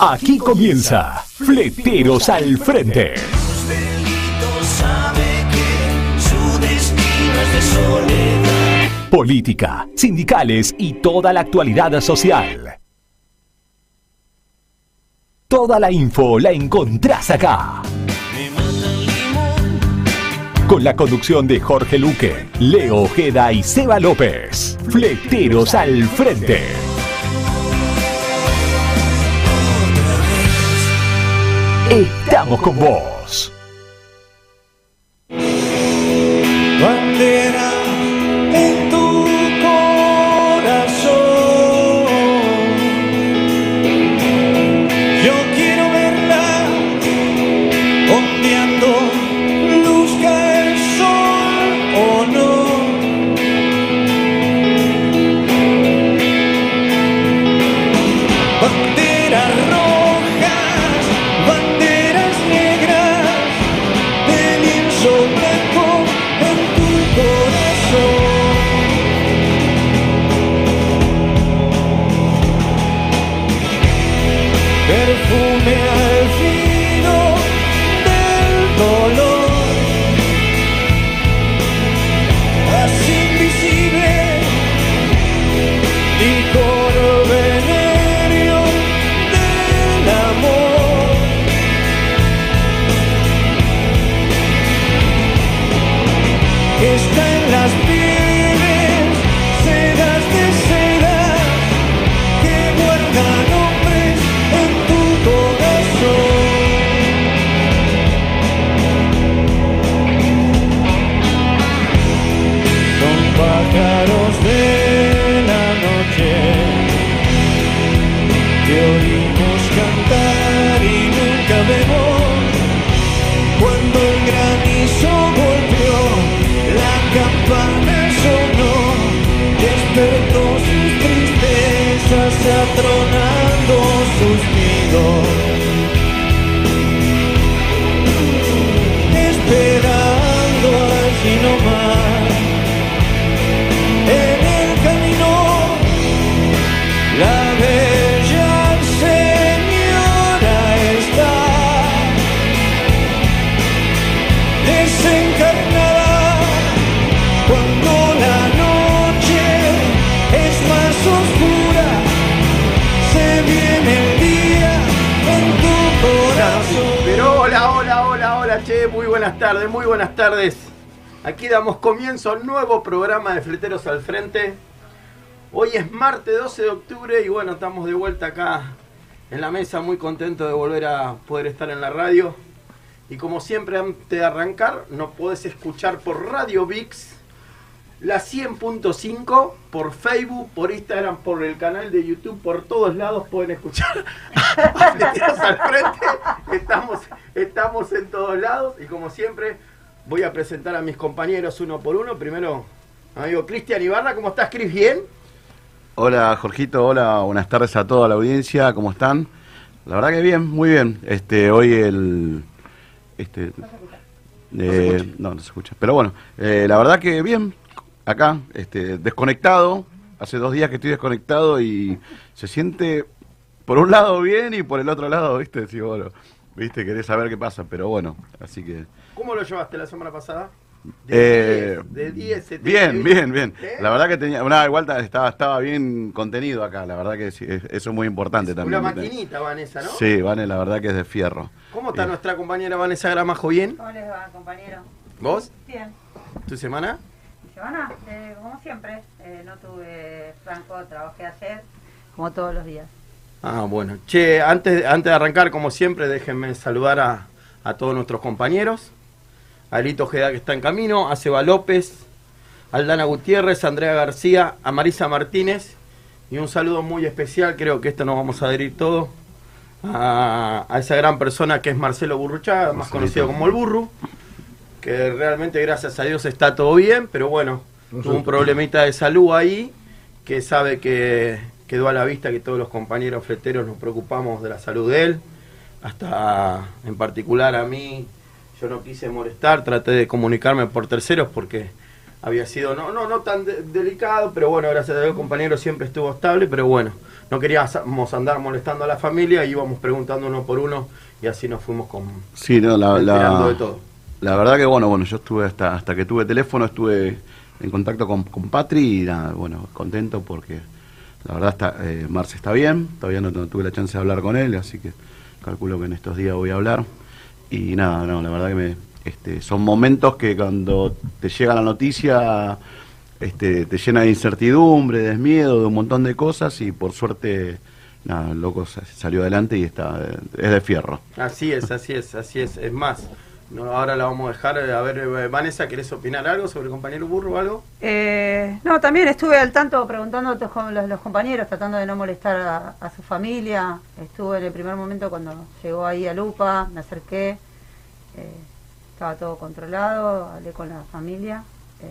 Aquí comienza Fleteros al Frente. Política, sindicales y toda la actualidad social. Toda la info la encontrás acá. Con la conducción de Jorge Luque, Leo Ojeda y Seba López. Fleteros al Frente. Estamos con vos. Buenas tardes, muy buenas tardes. Aquí damos comienzo a un nuevo programa de Fleteros al Frente. Hoy es martes 12 de octubre y bueno, estamos de vuelta acá en la mesa, muy contento de volver a poder estar en la radio. Y como siempre, antes de arrancar, nos podés escuchar por Radio VIX, la 100.5, por Facebook, por Instagram, por el canal de YouTube, por todos lados pueden escuchar al Frente. Estamos, estamos en todos lados y como siempre voy a presentar a mis compañeros uno por uno. Primero, amigo Cristian Ibarra, ¿cómo estás, Cris? ¿Bien? Hola Jorgito, hola, buenas tardes a toda la audiencia, ¿cómo están? La verdad que bien, muy bien. Este, hoy el este eh, no, no se escucha. Pero bueno, eh, la verdad que bien, acá, este, desconectado. Hace dos días que estoy desconectado y se siente por un lado bien y por el otro lado, viste, sí, bueno, viste, querés saber qué pasa, pero bueno, así que ¿Cómo lo llevaste la semana pasada? Eh, 10, de 10, se te Bien, bien, bien. ¿Eh? La verdad que tenía, una igual ta- estaba, estaba bien contenido acá, la verdad que sí, es- eso es muy importante también. Una maquinita, Vanessa, ¿no? Sí, Vane, la verdad que es de fierro. ¿Cómo está Eh, nuestra compañera Vanessa Gramajo? ¿Bien? ¿Cómo les va, compañero? ¿Vos? Bien. ¿Tu semana? Semana, eh, como siempre, eh, no tuve franco, trabajé ayer, como todos los días. Ah, bueno. Che, antes, antes de arrancar, como siempre, déjenme saludar a, a todos nuestros compañeros. A Alito Ojeda, que está en camino, a Seba López, a Aldana Gutiérrez, a Andrea García, a Marisa Martínez. Y un saludo muy especial, creo que esto nos vamos a adherir todos, a, a esa gran persona que es Marcelo Burruchaga, más conocido como el Burru, que realmente gracias a Dios está todo bien, pero bueno, tuvo un problemita de salud ahí, que sabe que quedó a la vista que todos los compañeros fleteros nos preocupamos de la salud de él, hasta en particular a mí, yo no quise molestar, traté de comunicarme por terceros porque había sido no no no tan de- delicado, pero bueno, gracias a Dios el compañero siempre estuvo estable, pero bueno, no queríamos andar molestando a la familia, íbamos preguntando uno por uno y así nos fuimos con Sí, no, la, la, de todo. La verdad que bueno, bueno, yo estuve hasta hasta que tuve teléfono, estuve en contacto con, con Patri y nada, bueno, contento porque la verdad está, eh, Marce está bien, todavía no, tuve la chance de hablar con él, así que calculo que en estos días voy a hablar. Y nada, no, la verdad que me, este, son momentos que cuando te llega la noticia este, te llena de incertidumbre, de miedo, de un montón de cosas y por suerte, nada, el loco sa- salió adelante y está, es de fierro. Así es, así es, así es. Es más, no, ahora la vamos a dejar. A ver, eh, Vanessa, ¿querés opinar algo sobre el compañero Burro o algo? Eh, no, también estuve al tanto preguntando a los, los compañeros, tratando de no molestar a, a su familia. Estuve en el primer momento cuando llegó ahí a Lupa, me acerqué, eh, estaba todo controlado, hablé con la familia. eh,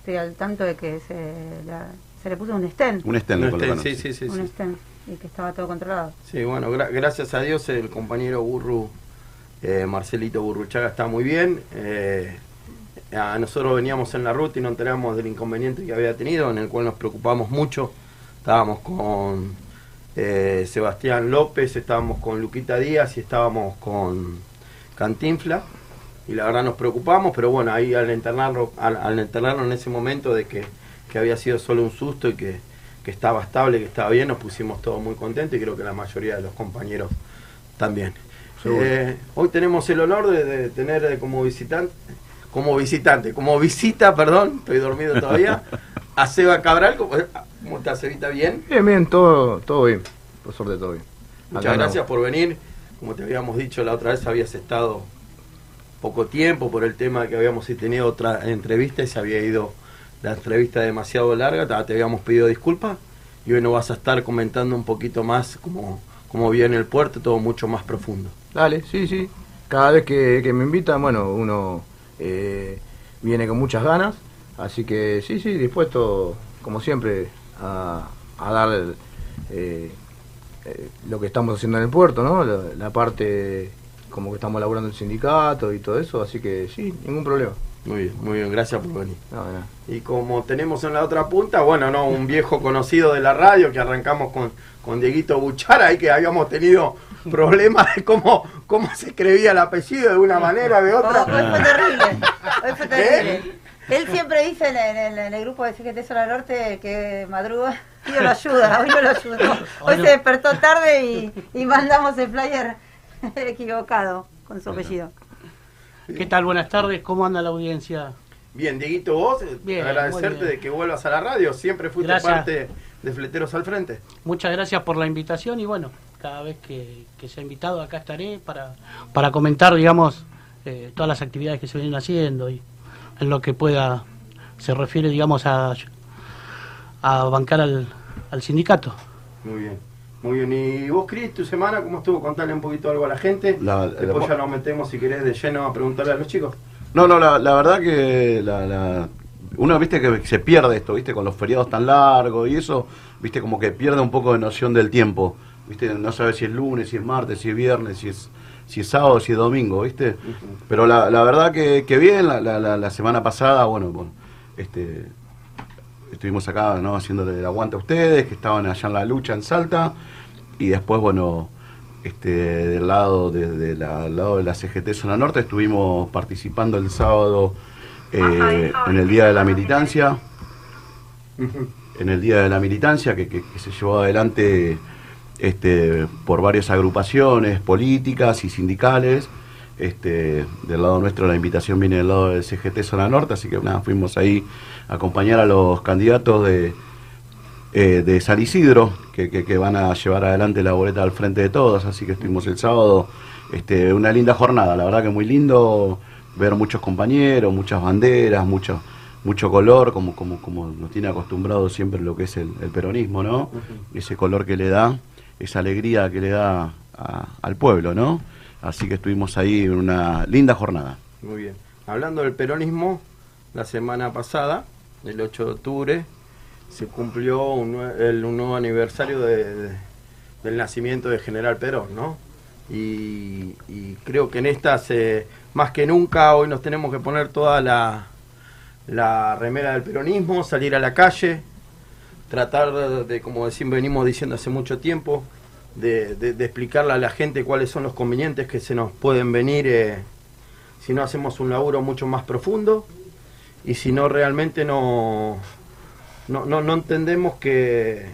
estoy al tanto de que se, la- se le puso un stent, Un estén, colocaron, estén, sí, sí, sí. un sí. stent, y que estaba todo controlado. Sí, bueno, gra- gracias a Dios el compañero Burru, eh, Marcelito Burruchaga está muy bien. Eh, a nosotros veníamos en la ruta y nos enteramos del inconveniente que había tenido, en el cual nos preocupamos mucho. Estábamos con eh, Sebastián López, estábamos con Luquita Díaz y estábamos con Cantinfla. Y la verdad nos preocupamos, pero bueno, ahí al internarlo, al, al en ese momento de que, que había sido solo un susto y que, que estaba estable, que estaba bien, nos pusimos todos muy contentos y creo que la mayoría de los compañeros también. Eh, hoy tenemos el honor de, de tener eh, como visitante, como visitante, como visita, perdón, estoy dormido todavía, a Seba Cabral. ¿Cómo, cómo estás, Evita? ¿Bien? Bien, bien, todo, todo bien. Por suerte, todo bien. Muchas Acá gracias por venir. Como te habíamos dicho la otra vez, habías estado poco tiempo por el tema de que habíamos tenido otra entrevista y se había ido la entrevista demasiado larga. Te habíamos pedido disculpas y hoy nos vas a estar comentando un poquito más cómo, cómo viene el puerto, todo mucho más profundo. Dale, sí, sí. Cada vez que, que me invitan, bueno, uno eh, viene con muchas ganas. Así que sí, sí, dispuesto, como siempre, a, a dar el, eh, eh, lo que estamos haciendo en el puerto, ¿no? La, la parte como que estamos laburando el sindicato y todo eso. Así que sí, ningún problema. Muy bien, muy bien, gracias por venir. No. Y como tenemos en la otra punta, bueno, no, un viejo conocido de la radio que arrancamos con, con Dieguito Buchara, ahí que habíamos tenido problemas de cómo, cómo se escribía el apellido de una manera, de Oh, otra. hoy fue terrible, hoy fue terrible. ¿Eh? Él siempre dice en el, en el grupo de CGT Zona Norte que madruga y no lo ayuda, hoy no lo ayudó. Hoy se despertó tarde y, y mandamos el flyer equivocado con su apellido. ¿Qué tal? Buenas tardes. ¿Cómo anda la audiencia? Bien, Dieguito, vos, eh, Bien, agradecerte bien. de que vuelvas a la radio, siempre fuiste Gracias. parte de Fleteros al Frente. Muchas gracias por la invitación y bueno, cada vez que, que sea invitado acá estaré para, para comentar, digamos, eh, todas las actividades que se vienen haciendo y en lo que pueda se refiere, digamos, a, a bancar al, al sindicato. Muy bien. Muy bien, y vos, Cris, tu semana, ¿cómo estuvo? Contale un poquito algo a la gente. La- Después la- ya nos metemos, si querés, de lleno a preguntarle a los chicos. No, no, la, la verdad que la, la- uno, viste, que se pierde esto, viste, con los feriados tan largos y eso, viste, como que pierde un poco de noción del tiempo, viste, no sabes si es lunes, si es martes, si es viernes, si es, si es sábado, si es domingo, viste. Pero la, la verdad que, que bien, la, la, la- la semana pasada, bueno, bueno, este, estuvimos acá, ¿no? Haciéndole el aguante a ustedes, que estaban allá en la lucha en Salta, y después, bueno, este, del lado de, de la, del lado de la CGT Zona Norte estuvimos participando el sábado eh, en el Día de la Militancia, en el Día de la Militancia que, que- que se llevó adelante este, por varias agrupaciones políticas y sindicales. Este, del lado nuestro la invitación viene del lado del CGT Zona Norte, así que nada, fuimos ahí a acompañar a los candidatos de, eh, de San Isidro, que, que- que van a llevar adelante la boleta al frente de todos, así que estuvimos el sábado, este, una linda jornada, la verdad que muy lindo ver muchos compañeros, muchas banderas, mucho, mucho color, como, como, como nos tiene acostumbrado siempre lo que es el, el peronismo, ¿no? Ese color que le da, esa alegría que le da a- al pueblo, ¿no? Así que estuvimos ahí en una linda jornada. Muy bien. Hablando del peronismo, la semana pasada, el 8 de octubre, se cumplió un, el- nuevo aniversario de- de- del nacimiento de General Perón, ¿no? Y, y creo que en estas, eh, más que nunca, hoy nos tenemos que poner toda la, la remera del peronismo, salir a la calle, tratar de, como decimos, venimos diciendo hace mucho tiempo, de, explicarle a la gente cuáles son los convenientes que se nos pueden venir eh, si no hacemos un laburo mucho más profundo y si no realmente no, no, no, entendemos que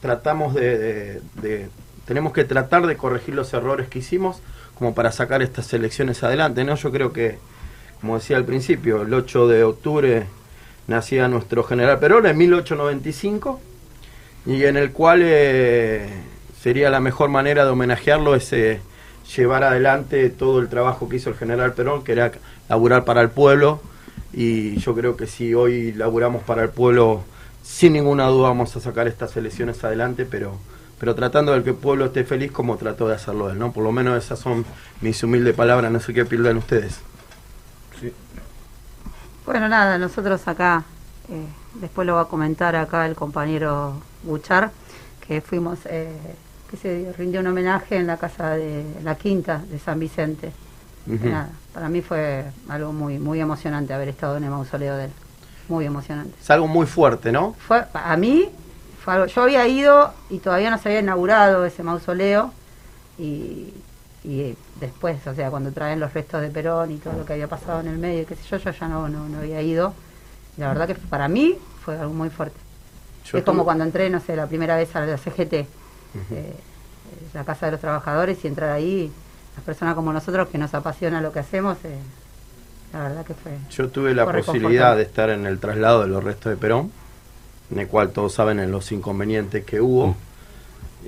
tratamos de- tenemos que tratar de corregir los errores que hicimos como para sacar estas elecciones adelante, ¿no? Yo creo que, como decía al principio, el 8 de octubre nacía nuestro general Perón en 1895 y en el cual eh, sería la mejor manera de homenajearlo es eh, llevar adelante todo el trabajo que hizo el general Perón, que era laburar para el pueblo y yo creo que si hoy laburamos para el pueblo, sin ninguna duda vamos a sacar estas elecciones adelante, pero pero tratando de que el pueblo esté feliz como trató de hacerlo él, ¿no? Por lo menos esas son mis humildes palabras, no sé qué piensan ustedes. Bueno, nada, nosotros acá, eh, después lo va a comentar acá el compañero Buchar, que fuimos, eh, que se rindió un homenaje en la casa de la quinta de San Vicente. Nada, para mí fue algo muy muy emocionante haber estado en el mausoleo de él. Muy emocionante. Es algo muy fuerte, ¿no? Fue, a mí, fue algo- yo había ido y todavía no se había inaugurado ese mausoleo y, y después, o sea, cuando traen los restos de Perón y todo lo que había pasado en el medio, qué sé yo, yo ya no, no, no había ido. La verdad que para mí fue algo muy fuerte. Yo es como cuando entré, no sé, la primera vez a la CGT, eh, la Casa de los Trabajadores, y entrar ahí, las personas como nosotros que nos apasiona lo que hacemos, eh, la verdad que fue... Yo tuve la posibilidad de estar en el traslado de los restos de Perón, en el cual todos saben en los inconvenientes que hubo.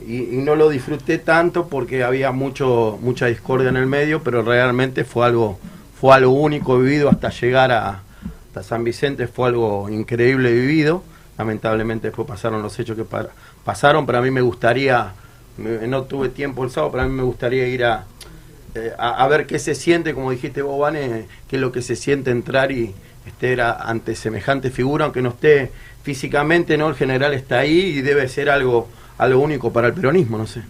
Y, y no lo disfruté tanto porque había mucho mucha discordia en el medio, pero realmente fue algo fue algo único vivido hasta llegar a San Vicente, fue algo increíble vivido. Lamentablemente después pasaron los hechos que pa- pasaron, pero a mí me gustaría, me- no tuve tiempo el sábado, pero a mí me gustaría ir a, eh, a, ver qué se siente, como dijiste vos, Vane, qué es lo que se siente entrar y estar ante semejante figura, aunque no esté físicamente, ¿no? El general está ahí y debe ser algo, algo único para el peronismo, no sé.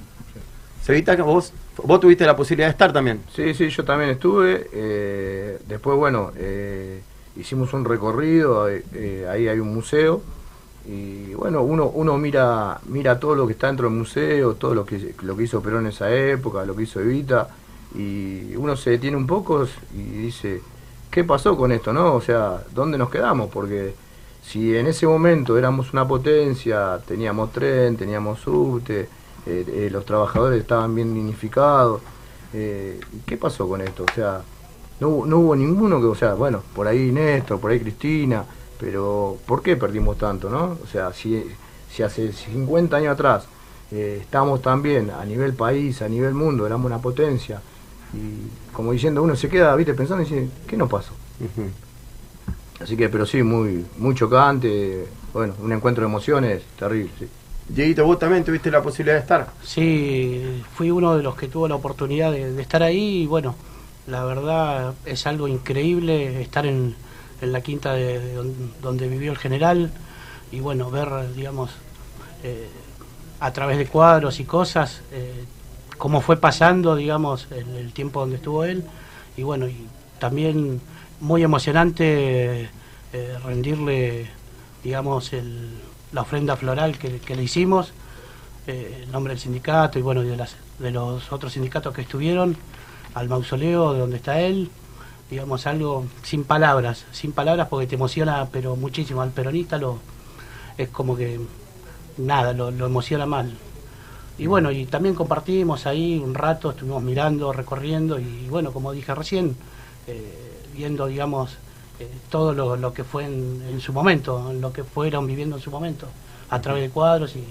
Sevita, vos, vos tuviste la posibilidad de estar también. Sí, sí, yo también estuve. eh, después, bueno, eh, hicimos un recorrido, eh, ahí hay un museo. Y bueno, uno, uno mira, mira todo lo que está dentro del museo, todo lo que, lo que hizo Perón en esa época, lo que hizo Evita, y uno se detiene un poco y dice, ¿qué pasó con esto, no? O sea, ¿dónde nos quedamos? Porque si en ese momento éramos una potencia, teníamos tren, teníamos subte, eh, eh, los trabajadores estaban bien dignificados, eh, ¿qué pasó con esto? O sea, no, no hubo ninguno que, o sea, bueno, por ahí Néstor, por ahí Cristina, pero ¿por qué perdimos tanto, no? O sea, si, si hace 50 años atrás estábamos tan bien a nivel país, a nivel mundo, éramos una potencia, y como diciendo, uno se queda, viste, pensando y dice, ¿qué nos pasó? Así que, pero sí, muy, muy chocante, bueno, un encuentro de emociones terrible, sí. Dieguito, vos también tuviste la posibilidad de estar. Sí, fui uno de los que tuvo la oportunidad de, de estar ahí y bueno, la verdad es algo increíble estar en, en la quinta de, de don- donde vivió el general y bueno, ver, digamos, eh, a través de cuadros y cosas, eh, cómo fue pasando, digamos, el, el tiempo donde estuvo él y bueno, y también muy emocionante eh, rendirle, digamos, el, la ofrenda floral que, que le hicimos eh, en nombre del sindicato y bueno de, las, de los otros sindicatos que estuvieron al mausoleo de donde está él digamos algo sin palabras sin palabras porque te emociona pero muchísimo. Al peronista lo es como que nada lo, lo emociona mal. Y bueno y también compartimos ahí un rato estuvimos mirando recorriendo y bueno como dije recién eh, viendo digamos eh, todo lo, lo que fue en, en su momento lo que fueron viviendo en su momento a través de cuadros y,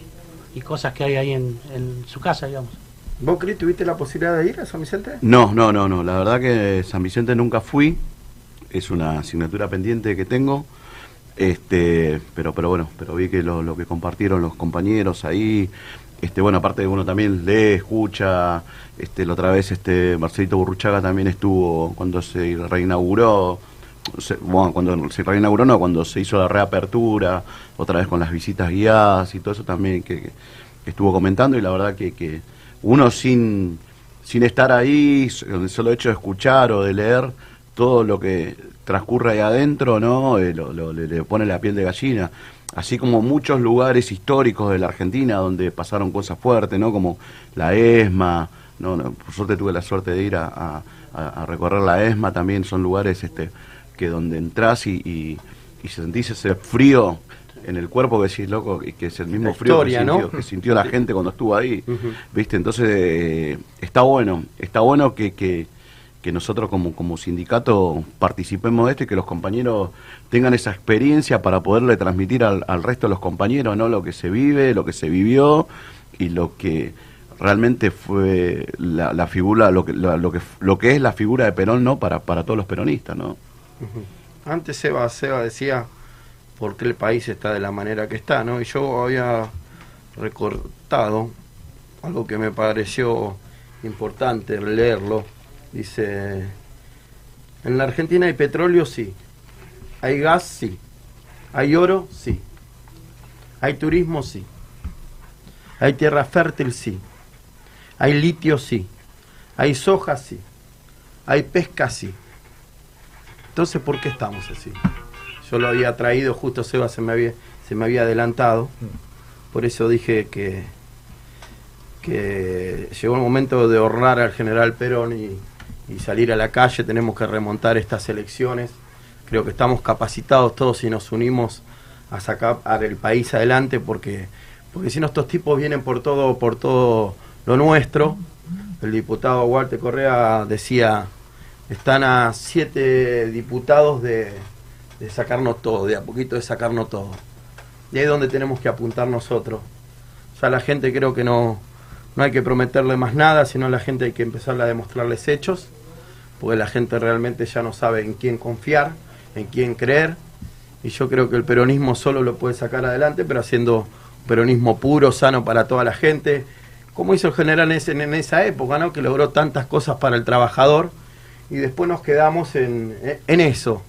y cosas que hay ahí en, en su casa digamos ¿Vos, Cris, tuviste la posibilidad de ir a San Vicente? No, no, no, no. La verdad que San Vicente nunca fui. Es una asignatura pendiente que tengo. Este, pero, pero bueno, pero vi que lo, lo que compartieron los compañeros ahí, este, bueno, aparte de uno también lee, escucha, este, la otra vez este Marcelito Burruchaga también estuvo cuando se reinauguró, se- bueno, cuando se reinauguró no, cuando se hizo la reapertura, otra vez con las visitas guiadas y todo eso también que, estuvo comentando y la verdad que, que uno sin, sin estar ahí, el solo hecho de escuchar o de leer, todo lo que transcurre ahí adentro, ¿no? Eh, le pone la piel de gallina. Así como muchos lugares históricos de la Argentina donde pasaron cosas fuertes, ¿no? Como la ESMA, no, no, por suerte tuve la suerte de ir a, a- a- a recorrer la ESMA también, son lugares este, que donde entras y, y, y sentís ese frío en el cuerpo que decís, loco, y que es el mismo La frío historia, que, ¿no? sintió, que sintió la gente cuando estuvo ahí. ¿viste? Entonces, eh, está bueno, está bueno que, que, que nosotros como, como sindicato participemos de esto y que los compañeros tengan esa experiencia para poderle transmitir al, al resto de los compañeros, ¿no? Lo que se vive, lo que se vivió y lo que realmente fue la, figura, lo que, la- lo, que, lo que es la figura de Perón, ¿no? Para, para todos los peronistas, ¿no? Antes Seba, Seba decía por qué el país está de la manera que está, ¿no? Y yo había recortado algo que me pareció importante leerlo. Dice, en la Argentina hay petróleo, sí. Hay gas, sí. Hay oro, sí. Hay turismo, sí. Hay tierra fértil, sí. Hay litio, sí. Hay soja, sí. Hay pesca, sí. Entonces, ¿por qué estamos así? Yo lo había traído, justo Seba se me había, se me había adelantado. Por eso dije que, que llegó el momento de honrar al general Perón y, y salir a la calle. Tenemos que remontar estas elecciones. Creo que estamos capacitados todos y nos unimos a sacar el país adelante porque, porque si no estos tipos vienen por todo, por todo lo nuestro. El diputado Walter Correa decía, están a siete diputados de, de sacarnos todo, de a poquito de sacarnos todo. Y ahí es donde tenemos que apuntar nosotros. Ya la gente creo que no, no hay que prometerle más nada, sino a la gente hay que empezar a demostrarles hechos, porque la gente realmente ya no sabe en quién confiar, en quién creer. Y yo creo que el peronismo solo lo puede sacar adelante, pero haciendo un peronismo puro, sano para toda la gente, como hizo el general en, en esa época, ¿no? que logró tantas cosas para el trabajador, y después nos quedamos en, en eso.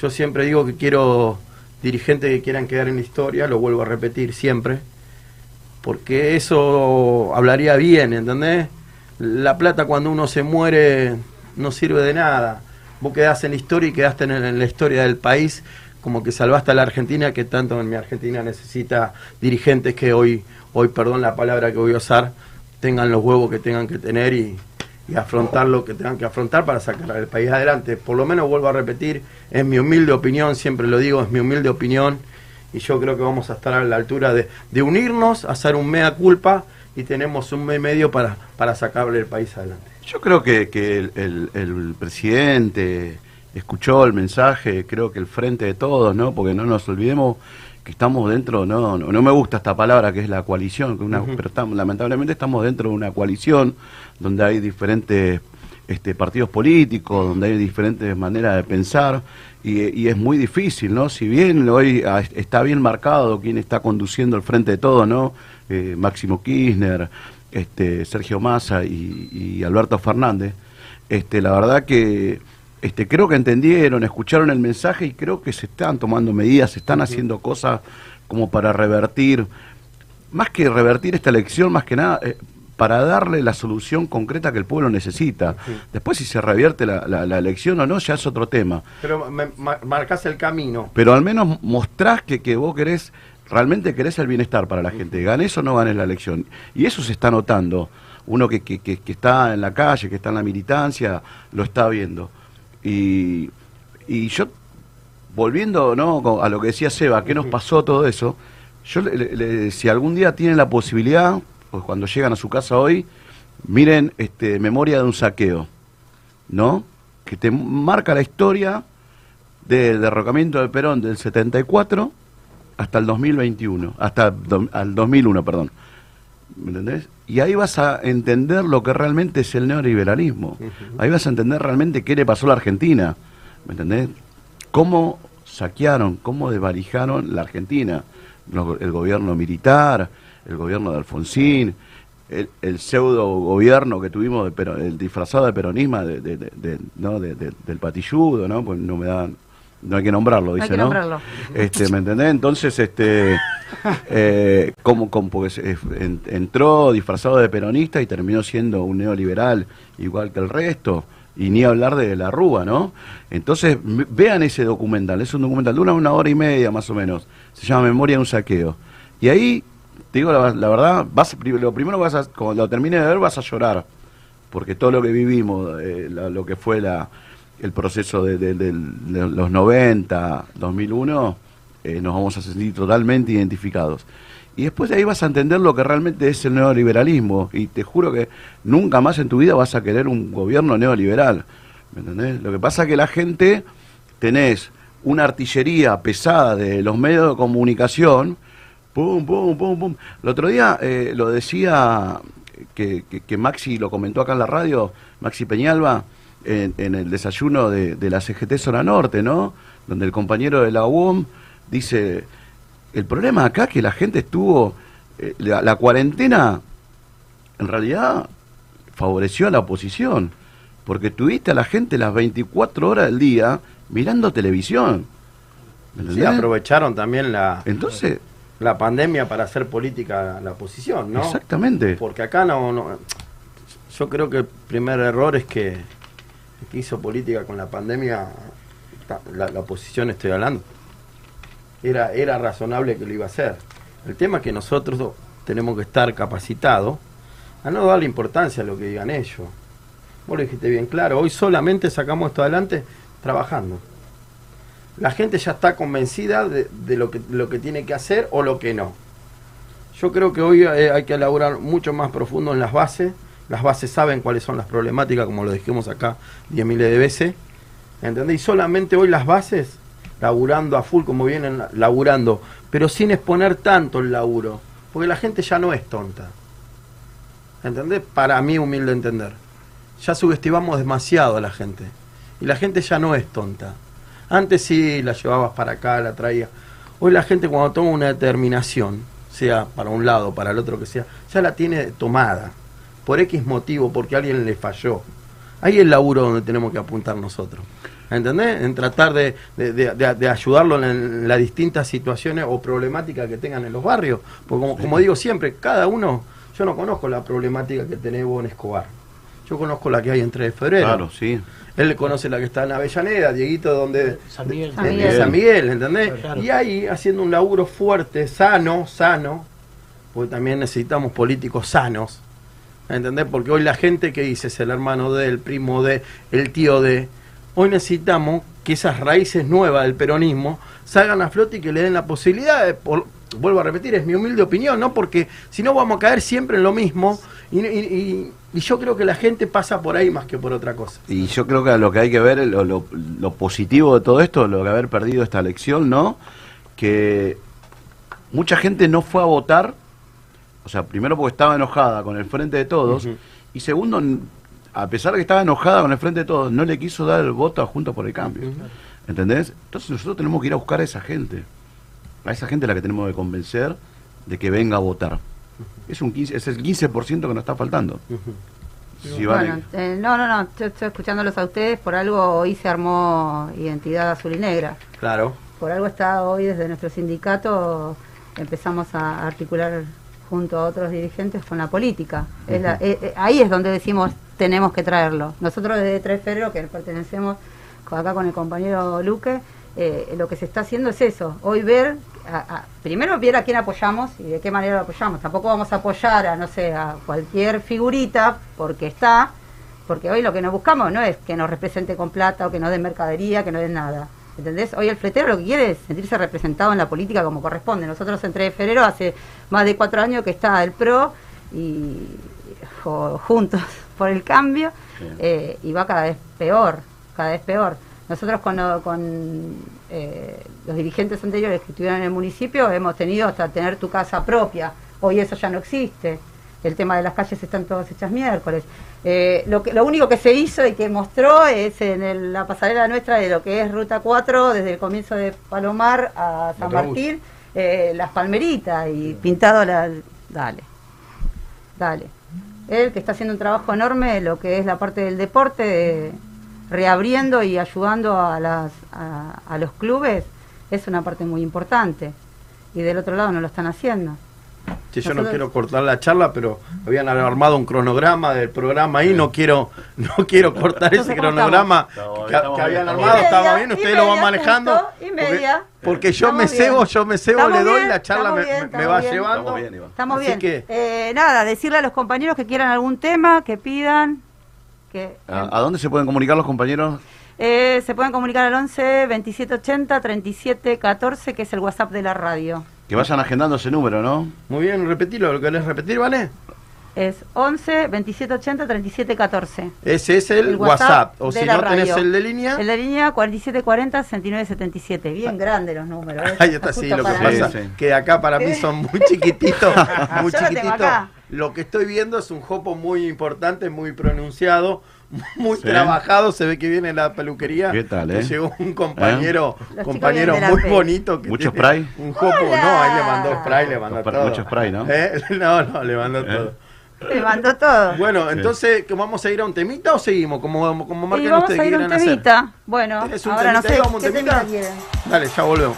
Yo siempre digo que quiero dirigentes que quieran quedar en la historia, lo vuelvo a repetir siempre, porque eso hablaría bien, ¿entendés? La plata cuando uno se muere no sirve de nada. Vos quedás en la historia y quedaste en, la historia del país, como que salvaste a la Argentina, que tanto en mi Argentina necesita dirigentes que hoy, hoy perdón la palabra que voy a usar, tengan los huevos que tengan que tener y, y afrontar lo que tengan que afrontar para sacar al país adelante. Por lo menos vuelvo a repetir, es mi humilde opinión, siempre lo digo, es mi humilde opinión y yo creo que vamos a estar a la altura de, de unirnos, hacer un mea culpa y tenemos un mes y medio para, para sacarle el país adelante. Yo creo que, que el, el- el presidente escuchó el mensaje, creo que el frente de todos, ¿no? Porque no nos olvidemos que estamos dentro, no, no, no me gusta esta palabra que es la coalición, que una, pero estamos, lamentablemente estamos dentro de una coalición donde hay diferentes este, partidos políticos, donde hay diferentes maneras de pensar y, y es muy difícil, ¿no? Si bien hoy ah, está bien marcado quién está conduciendo el frente de todo, ¿no? Eh, Máximo Kirchner, este, Sergio Massa y, y Alberto Fernández, este, la verdad que este, creo que entendieron, escucharon el mensaje y creo que se están tomando medidas, se están haciendo cosas como para revertir, más que revertir esta elección, más que nada, eh, para darle la solución concreta que el pueblo necesita. Después si se revierte la, la- la elección o no, ya es otro tema. Pero me, ma- marcás el camino. Pero al menos mostrás que, que vos querés, realmente querés el bienestar para la gente. Ganes o no ganes la elección. Y eso se está notando. Uno que, que, que- que está en la calle, que está en la militancia, lo está viendo. Y, y yo, volviendo ¿no? a lo que decía Seba, ¿qué nos pasó todo eso? Yo, le- le- si algún día tienen la posibilidad, pues cuando llegan a su casa hoy, miren este, Memoria de un saqueo, ¿no? Que te marca la historia del derrocamiento de Perón del 74 hasta el 2021, hasta do- al 2001, perdón. ¿Me entendés? Y ahí vas a entender lo que realmente es el neoliberalismo. Ahí vas a entender realmente qué le pasó a la Argentina. ¿Me entendés? Cómo saquearon, cómo desvalijaron la Argentina. El gobierno militar, el gobierno de Alfonsín, el, el pseudo gobierno que tuvimos, de pero, el disfrazado de peronismo de, de- ¿no? de- de- del patilludo, ¿no? Pues no me dan, no hay que nombrarlo, Hay dice, que ¿no? nombrarlo. Este, ¿Me entendés? Entonces, este, eh, como, como porque se- en- entró disfrazado de peronista y terminó siendo un neoliberal igual que el resto. Y ni hablar de la Rúa, ¿no? Entonces, vean ese documental. Es un documental, dura una hora y media más o menos. Se llama Memoria de un saqueo. Y ahí, te digo la, la verdad, vas, lo primero vas a, cuando lo termines de ver vas a llorar. Porque todo lo que vivimos, eh, lo que fue la, el proceso de, de- del- de los 90, 2001, eh, nos vamos a sentir totalmente identificados. Y después de ahí vas a entender lo que realmente es el neoliberalismo. Y te juro que nunca más en tu vida vas a querer un gobierno neoliberal. ¿Me entendés? Lo que pasa es que la gente tenés una artillería pesada de los medios de comunicación. Pum, pum, pum, pum. El otro día eh, lo decía que, que- que Maxi lo comentó acá en la radio, Maxi Peñalba, en, en el desayuno de, de la CGT Zona Norte, ¿no? Donde el compañero de la UOM dice, el problema acá es que la gente estuvo, eh, la, la cuarentena en realidad favoreció a la oposición, porque tuviste a la gente las 24 horas del día mirando televisión. ¿Me Sí, entendés? aprovecharon también la, Entonces, la pandemia para hacer política la oposición, ¿no? exactamente. Porque acá no, no- Yo creo que el primer error es que, que hizo política con la pandemia, la, la oposición estoy hablando. Era, era razonable que lo iba a hacer. El tema es que nosotros tenemos que estar capacitados a no darle importancia a lo que digan ellos. Vos lo dijiste bien claro, hoy solamente sacamos esto adelante trabajando. La gente ya está convencida de, lo, que, lo que tiene que hacer o lo que no. Yo creo que hoy eh, hay que elaborar mucho más profundo en las bases. Las bases saben cuáles son las problemáticas, como lo dijimos acá diez miles de veces. ¿Entendés? Y solamente hoy las bases, laburando a full como vienen laburando, pero sin exponer tanto el laburo. Porque la gente ya no es tonta. ¿Entendés? Para mí, humilde entender. Ya subestimamos demasiado a la gente. Y la gente ya no es tonta. Antes sí la llevabas para acá, la traía. Hoy la gente cuando toma una determinación, sea para un lado para el otro que sea, ya la tiene tomada. Por X motivo, porque alguien le falló. Ahí el laburo donde tenemos que apuntar nosotros. ¿Entendés? En tratar de, de- de- ayudarlo en, las distintas situaciones o problemáticas que tengan en los barrios. Porque como, como digo siempre, cada uno, yo no conozco la problemática que tenés vos en Escobar. Yo conozco la que hay en 3 de febrero. Claro, sí. Él conoce la que está en Avellaneda, Dieguito, donde San Miguel. San Miguel. San Miguel, ¿entendés? Claro. Y ahí haciendo un laburo fuerte, sano, sano, porque también necesitamos políticos sanos, ¿entendés? Porque hoy la gente que dice es el hermano de, el primo de, el tío de, hoy necesitamos que esas raíces nuevas del peronismo salgan a flote y que le den la posibilidad de, por- vuelvo a repetir, es mi humilde opinión, ¿no? Porque si no vamos a caer siempre en lo mismo y, y- y- y yo creo que la gente pasa por ahí más que por otra cosa. Y yo creo que lo que hay que ver, lo, lo- lo positivo de todo esto, lo que haber perdido esta elección, ¿no? Que mucha gente no fue a votar, o sea, primero porque estaba enojada con el Frente de Todos, y segundo, a pesar de que estaba enojada con el Frente de Todos, no le quiso dar el voto a Juntos por el Cambio. ¿Entendés? Entonces nosotros tenemos que ir a buscar a esa gente. A esa gente la que tenemos que convencer de que venga a votar. Es, un 15, es el 15% que nos está faltando. Si Bueno, eh, no, no, no, yo estoy escuchándolos a ustedes, por algo hoy se armó Identidad Azul y Negra. Claro. Por algo está hoy desde nuestro sindicato, empezamos a articular junto a otros dirigentes con la política. Es la- eh, eh, ahí es donde decimos tenemos que traerlo. Nosotros desde 3 de febrero, que pertenecemos acá con el compañero Luque, eh, lo que se está haciendo es eso, hoy ver, a- a- primero ver a quién apoyamos y de qué manera lo apoyamos. Tampoco vamos a apoyar a, no sé, a cualquier figurita porque está, porque hoy lo que nos buscamos no es que nos represente con plata o que nos den mercadería, que nos den nada. ¿Entendés? Hoy el fletero lo que quiere es sentirse representado en la política como corresponde. Nosotros en 3 de febrero hace más de cuatro años que está el PRO y o juntos por el cambio eh, y va cada vez peor, cada vez peor. Nosotros con, con eh, los dirigentes anteriores que estuvieron en el municipio hemos tenido hasta tener tu casa propia. Hoy eso ya no existe. El tema de las calles están todas hechas miércoles. Eh, lo, que, lo único que se hizo y que mostró es en el- la pasarela nuestra de lo que es Ruta 4, desde el comienzo de Palomar a San. Martín, eh, las palmeritas y pintado la... Dale, dale. Él que está haciendo un trabajo enorme en lo que es la parte del deporte, de- reabriendo y ayudando a, las, a, a los clubes, es una parte muy importante. Y del otro lado no lo están haciendo. Che, yo no quiero cortar la charla, pero habían armado un cronograma del programa ahí, no quiero, no quiero cortar ese Entonces, ¿cómo cronograma estamos? que, Estamos que habían armado, estaba bien, ustedes lo van manejando. justo, y porque- media. Porque, yo me cebo, yo me cebo, le doy bien, la charla, me, bien, me estamos va bien. llevando. Estamos bien, Iván. Estamos Así bien. que- Eh, nada, decirle a los compañeros que quieran algún tema, que pidan, que ¿A, a dónde se pueden comunicar los compañeros? eh, se pueden comunicar al 11 2780 37 14, que es el WhatsApp de la radio. Que vayan agendando ese número, ¿no? Muy bien, repetilo, ¿lo querés repetir, vale? Es 11 2780 37 14. Ese es el, El WhatsApp, o de si la no tenés radio. el de línea. El de línea 4740 6977. Bien grande los números. ¿eh? Ahí está, sí, lo que pasa Sí, sí. que acá para mí son muy chiquititos, muy chiquititos. Lo que estoy viendo es un jopo muy importante, muy pronunciado, muy Sí. trabajado. Se ve que viene la peluquería. ¿Qué tal, eh? Llegó un compañero, Los compañero muy bonito. Que ¿Mucho spray? Un jopo, Hola. no, ahí le mandó spray, le mandó todo. mucho spray, ¿no? ¿Eh? No, no, le mandó todo. Te mandó todo. Bueno, Sí. entonces, ¿que ¿vamos a ir a un temita o seguimos? Como, como marquen vamos ustedes a ir a un quieran hacer. temita. Bueno, ¿Es un ahora no temita? sé ¿Vamos a qué un temita? temita quieren. Dale, ya volvemos.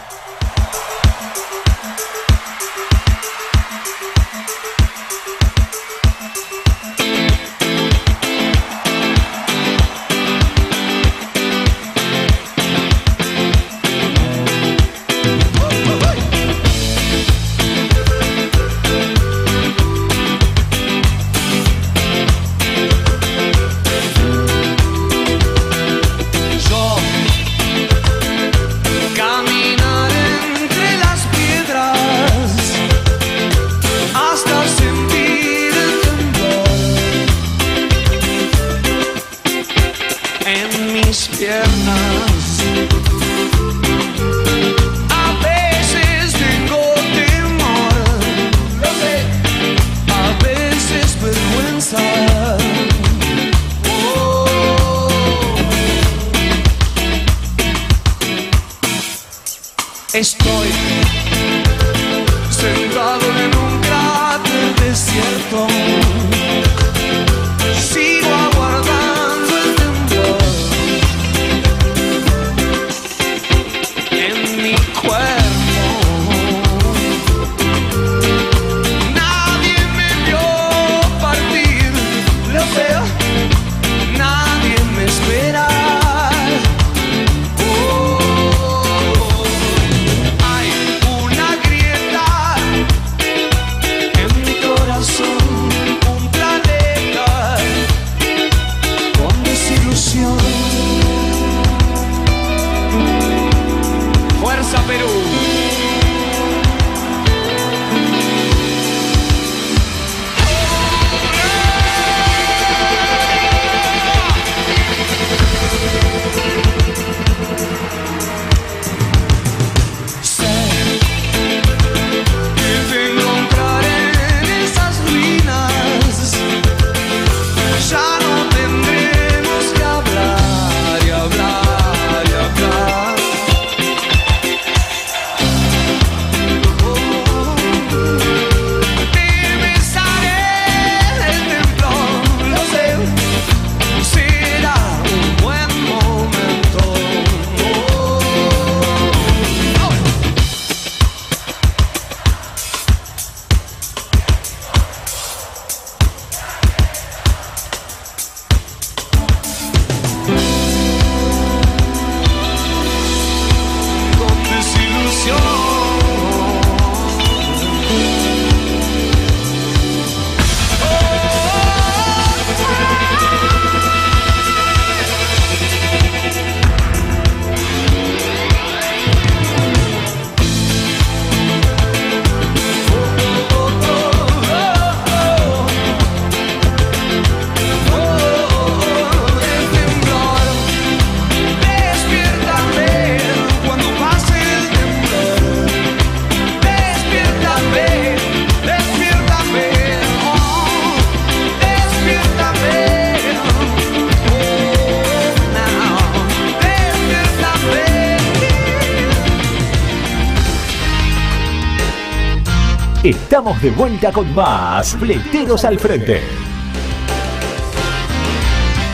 De vuelta con más Fleteros al Frente.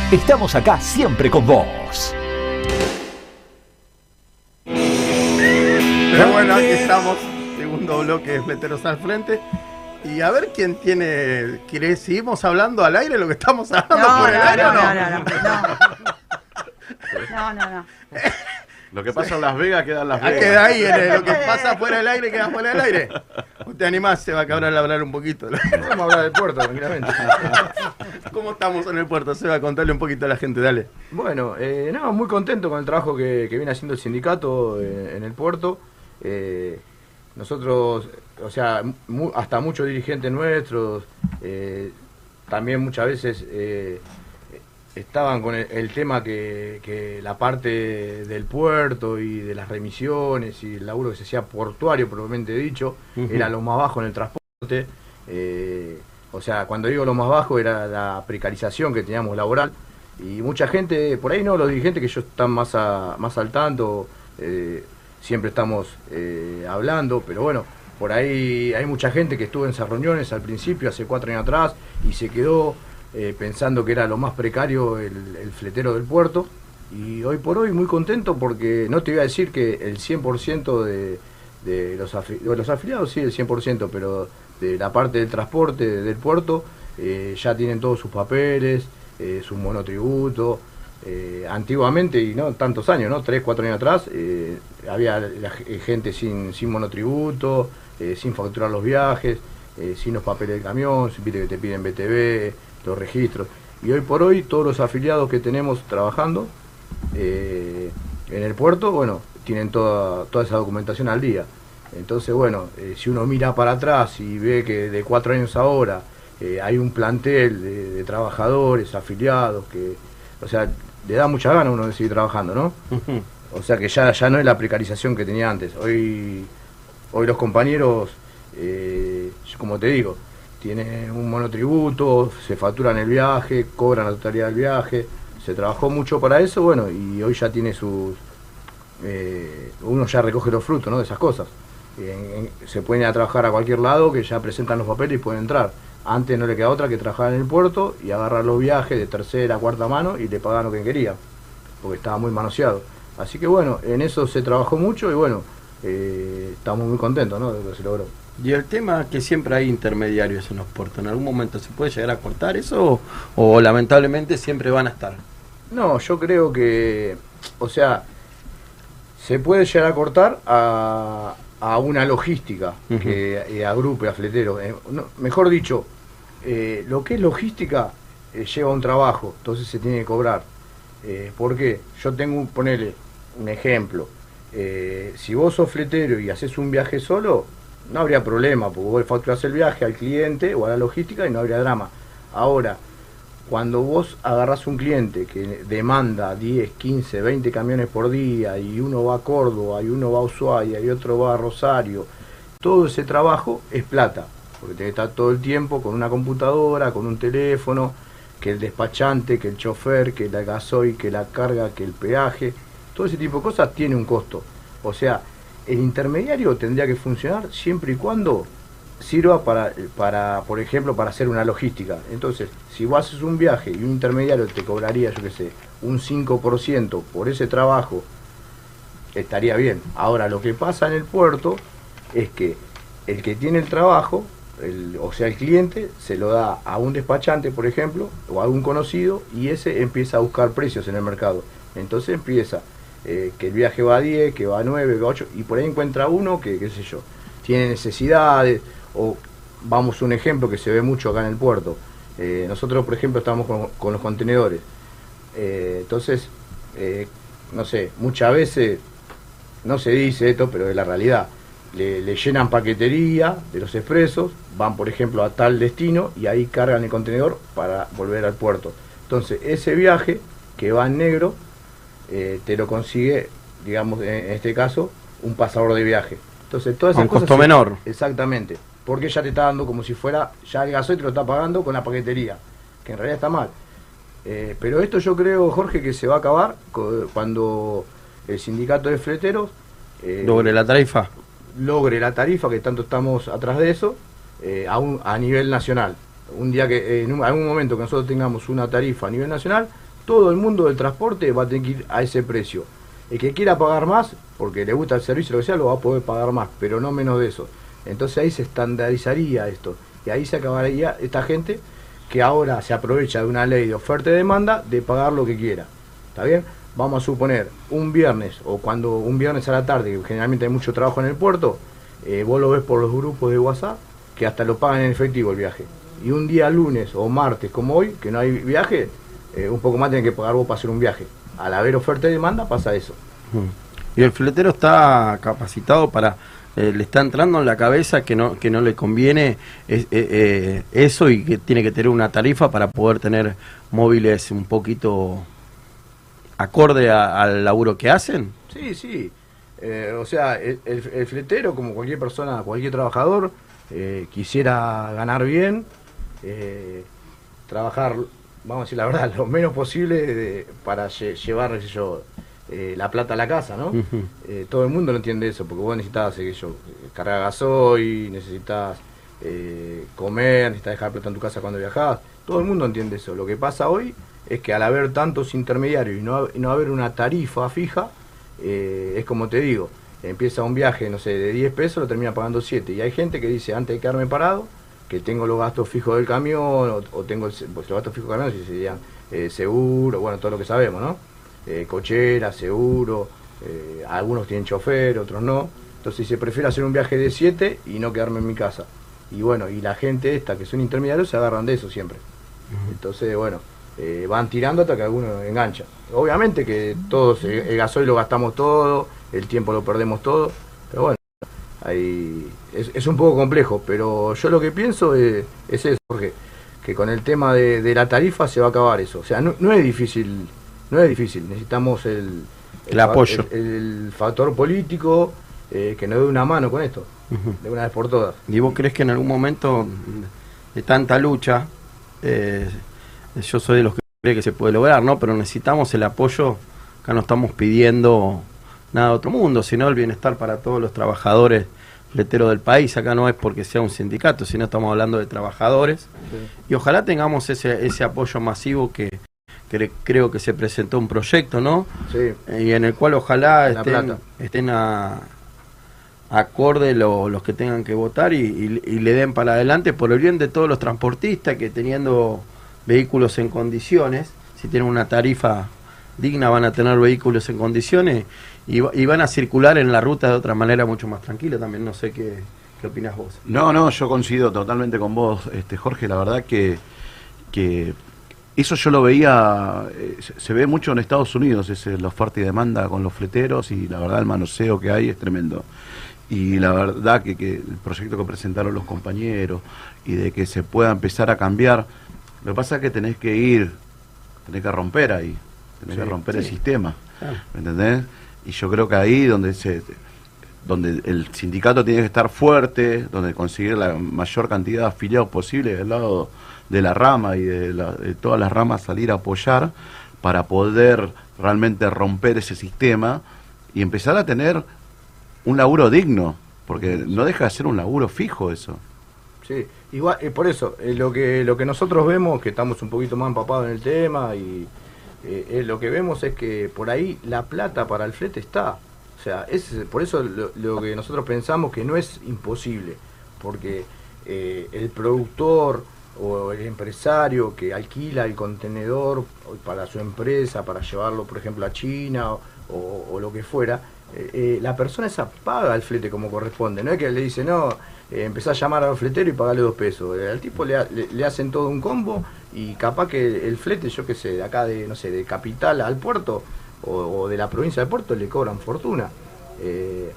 Estamos acá siempre con vos. Pero bueno, aquí estamos. Segundo bloque de Fleteros al Frente. Y a ver quién tiene. ¿quiere- ¿Seguimos hablando al aire lo que estamos hablando No, por no, el aire no, o no, no? no, no, no. No, no, no. Lo que pasa en Las Vegas queda en Las Ah, Vegas. queda ahí, en el- lo que pasa fuera del aire queda fuera del aire. ¿Te animás, se va a acabar a hablar un poquito? Vamos a hablar del puerto, tranquilamente. ¿Cómo estamos en el puerto? Se va a contarle un poquito a la gente, dale. Bueno, eh, no, muy contento con el trabajo que, que viene haciendo el sindicato eh, en el puerto. Eh, nosotros, o sea, mu- hasta muchos dirigentes nuestros, eh, también muchas veces estaban con el, el tema que, que la parte del puerto y de las remisiones y el laburo que se hacía portuario, probablemente dicho, era lo más bajo en el transporte. Eh, o sea, cuando digo lo más bajo era la precarización que teníamos laboral. Y mucha gente, por ahí no, los dirigentes que ellos están más, a- más al tanto, eh, siempre estamos eh, hablando, pero bueno, por ahí hay mucha gente que estuvo en esas reuniones al principio, hace cuatro años atrás, y se quedó eh, pensando que era lo más precario el, el fletero del puerto. Y hoy por hoy muy contento porque no te voy a decir que el 100% de, de los, de los afiliados, sí, el 100%, pero de la parte del transporte del puerto eh, ya tienen todos sus papeles, eh, su monotributo. Eh, antiguamente, y no tantos años, ¿no? Tres, cuatro años atrás, había gente sin, sin monotributo, sin facturar los viajes, sin los papeles del camión, que te piden BTV, los registros. Y hoy por hoy, todos los afiliados que tenemos trabajando eh, en el puerto, bueno, tienen toda, toda esa documentación al día. Entonces, bueno, eh, si uno mira para atrás y ve que de cuatro años ahora eh, hay un plantel de, de trabajadores, afiliados, que, o sea, le da mucha gana a uno de seguir trabajando, ¿no? O sea que ya, ya no es la precarización que tenía antes. Hoy, hoy los compañeros, eh, como te digo, tienen un monotributo, se facturan el viaje, cobran la totalidad del viaje. Se trabajó mucho para eso, bueno, y hoy ya tiene sus... eh, uno ya recoge los frutos, ¿no? De esas cosas. En- se pueden ir a trabajar a cualquier lado, que ya presentan los papeles y pueden entrar. Antes no le queda otra que trabajar en el puerto y agarrar los viajes de tercera, cuarta mano y le pagan lo que quería, porque estaba muy manoseado. Así que bueno, en eso se trabajó mucho y bueno, eh, estamos muy contentos ¿no? de lo que se logró. Y el tema que siempre hay intermediarios en los puertos, ¿en algún momento se puede llegar a cortar eso o, o lamentablemente siempre van a estar? No, yo creo que, o sea, se puede llegar a cortar a, a una logística que eh, agrupe a fleteros. Eh, no, mejor dicho, eh, lo que es logística lleva un trabajo, entonces se tiene que cobrar. ¿Por qué? Yo tengo, ponele un ejemplo. Si vos sos fletero y haces un viaje solo, no habría problema, porque vos facturás el viaje al cliente o a la logística y no habría drama. Ahora, cuando vos agarrás un cliente que demanda 10, 15, 20 camiones por día y uno va a Córdoba y uno va a Ushuaia y otro va a Rosario, todo ese trabajo es plata, porque tenés que estar todo el tiempo con una computadora, con un teléfono, que el despachante, que el chofer, que la gasoil, que la carga, que el peaje, todo ese tipo de cosas tiene un costo. O sea, el intermediario tendría que funcionar siempre y cuando sirva para, para, por ejemplo, para hacer una logística. Entonces, si vos haces un viaje y un intermediario te cobraría, yo qué sé, un 5% por ese trabajo, estaría bien. Ahora, lo que pasa en el puerto es que el que tiene el trabajo, o sea, el cliente, se lo da a un despachante, por ejemplo, o a un conocido, y ese empieza a buscar precios en el mercado. Entonces empieza eh, que el viaje va a 10, que va a 9, que va a 8, y por ahí encuentra uno que, qué sé yo, tiene necesidades, o vamos un ejemplo que se ve mucho acá en el puerto. Eh, nosotros, por ejemplo, estamos con, los contenedores. Eh, entonces, no sé, muchas veces, no se dice esto, pero es la realidad. Le, le llenan paquetería de los expresos, van por ejemplo a tal destino y ahí cargan el contenedor para volver al puerto. Entonces, ese viaje que va en negro, eh, te lo consigue, digamos, en, este caso, un pasador de viaje. Entonces, todas esas cosas costo se- menor. Exactamente. Porque ya te está dando como si fuera, ya el gasoil te lo está pagando con la paquetería, que en realidad está mal. Eh, pero esto yo creo, Jorge, que se va a acabar cuando el sindicato de fleteros eh, Logre la tarifa. logre la tarifa, que tanto estamos atrás de eso, eh, a, un- a nivel nacional. Un día que, en un- algún momento que nosotros tengamos una tarifa a nivel nacional, todo el mundo del transporte va a tener que ir a ese precio. El que quiera pagar más, porque le gusta el servicio, lo que sea, lo va a poder pagar más, pero no menos de eso. Entonces ahí se estandarizaría esto. Y ahí se acabaría esta gente que ahora se aprovecha de una ley de oferta y demanda de pagar lo que quiera. ¿Está bien? Vamos a suponer un viernes o cuando un viernes a la tarde, que generalmente hay mucho trabajo en el puerto, eh, vos lo ves por los grupos de WhatsApp que hasta lo pagan en efectivo el viaje. Y un día lunes o martes como hoy, que no hay viaje, eh, un poco más tenés que pagar vos para hacer un viaje. Al haber oferta y demanda pasa eso. Y el fletero está capacitado para, eh, le está entrando en la cabeza que no, que no le conviene es- eh, eh, eso y que tiene que tener una tarifa para poder tener móviles un poquito acorde a- al laburo que hacen. Sí, sí. Eh, o sea, el, el- el fletero, como cualquier persona, cualquier trabajador, eh, quisiera ganar bien, eh, trabajar, vamos a decir la verdad, lo menos posible de- para lle- llevar, qué sé yo, eh, la plata a la casa, ¿no? Eh, todo el mundo no entiende eso, porque vos necesitas, qué sé yo, cargar gasoil, necesitas eh, comer, necesitas dejar plata en tu casa cuando viajás. Todo el mundo entiende eso. Lo que pasa hoy es que al haber tantos intermediarios y no, y no haber una tarifa fija, eh, es como te digo, empieza un viaje, no sé, de 10 pesos, lo termina pagando 7. Y hay gente que dice, antes de quedarme parado, que tengo los gastos fijos del camión, o, o tengo el pues, los gastos fijos del camión, si serían eh, seguro, bueno, todo lo que sabemos, ¿no? Eh, cochera, seguro, eh, algunos tienen chofer, otros no. Entonces se prefiere hacer un viaje de 7 y no quedarme en mi casa. Y bueno, y la gente esta, que son intermediarios, se agarran de eso siempre. Entonces, bueno, eh, van tirando hasta que alguno engancha. Obviamente que todos, eh, el gasoil lo gastamos todo, el tiempo lo perdemos todo, ahí es, es un poco complejo, pero yo lo que pienso es, es eso, Jorge, que con el tema de, de la tarifa se va a acabar eso. O sea, no, no es difícil, no es difícil, necesitamos el, El apoyo. el, el factor político eh, que nos dé una mano con esto, de una vez por todas. ¿Y vos crees que en algún momento de tanta lucha, eh, yo soy de los que cree que se puede lograr, ¿no? Pero necesitamos el apoyo, acá no estamos pidiendo nada de otro mundo, sino el bienestar para todos los trabajadores fleteros del país, acá no es porque sea un sindicato, sino estamos hablando de trabajadores, y ojalá tengamos ese, ese apoyo masivo que, que creo que se presentó un proyecto, ¿no? Sí. y en el cual ojalá estén, estén a, acorde lo- los que tengan que votar y, y- y le den para adelante por el bien de todos los transportistas que teniendo vehículos en condiciones, si tienen una tarifa digna van a tener vehículos en condiciones y, va- y van a circular en la ruta de otra manera mucho más tranquila también, no sé qué, qué opinas vos. No, no, yo coincido totalmente con vos, este Jorge, la verdad que, que eso yo lo veía, eh, se, ve mucho en Estados Unidos, ese, la oferta y demanda con los fleteros y la verdad el manoseo que hay es tremendo. Y la verdad que, que el proyecto que presentaron los compañeros y de que se pueda empezar a cambiar, lo que pasa es que tenés que ir, tenés que romper ahí, tenés que romper el sistema. Claro. ¿Me entendés? Y yo creo que ahí donde se donde el sindicato tiene que estar fuerte, donde conseguir la mayor cantidad de afiliados posible del lado de la rama y de, la- de todas las ramas salir a apoyar para poder realmente romper ese sistema y empezar a tener un laburo digno, porque no deja de ser un laburo fijo eso. Sí, igual, eh, por eso, eh, lo que lo que nosotros vemos, que estamos un poquito más empapados en el tema, y eh, eh, lo que vemos es que por ahí la plata para el flete está. O sea, es, por eso lo, que nosotros pensamos que no es imposible, porque eh, el productor o el empresario que alquila el contenedor para su empresa, para llevarlo, por ejemplo, a China o, lo que fuera, la persona esa paga el flete como corresponde. No es que le dice, no, empezá a llamar al fletero y pagale dos pesos. Al tipo le hacen todo un combo y capaz que el flete, yo qué sé, de acá de, no sé, de capital al puerto o, o de la provincia de puerto le cobran fortuna. Eh,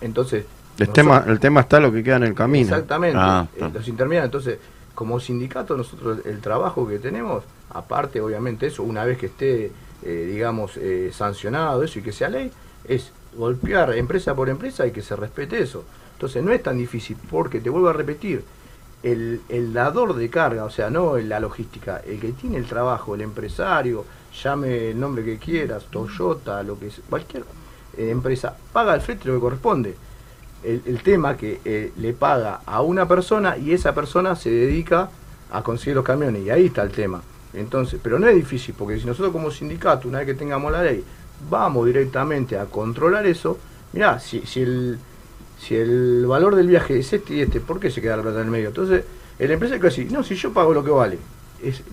entonces... El nosotros- tema, el tema está lo que queda en el camino. Exactamente, Ah, eh, los intermediarios. Entonces, como sindicato, nosotros el trabajo que tenemos, aparte, obviamente, eso, una vez que esté, eh, digamos, eh, sancionado eso y que sea ley, es golpear empresa por empresa y que se respete eso. Entonces, no es tan difícil, porque te vuelvo a repetir, el, el dador de carga, o sea, no la logística, el que tiene el trabajo, el empresario, llame el nombre que quieras, Toyota, lo que es, cualquier eh, empresa, paga el flete lo que corresponde el, el tema que eh, le paga a una persona y esa persona se dedica a conseguir los camiones y ahí está el tema. Entonces, pero no es difícil porque si nosotros como sindicato, una vez que tengamos la ley, vamos directamente a controlar eso, mirá, si, si el si el valor del viaje es este y este, ¿por qué se queda la plata en el medio? Entonces, el empresario decir, no, si yo pago lo que vale,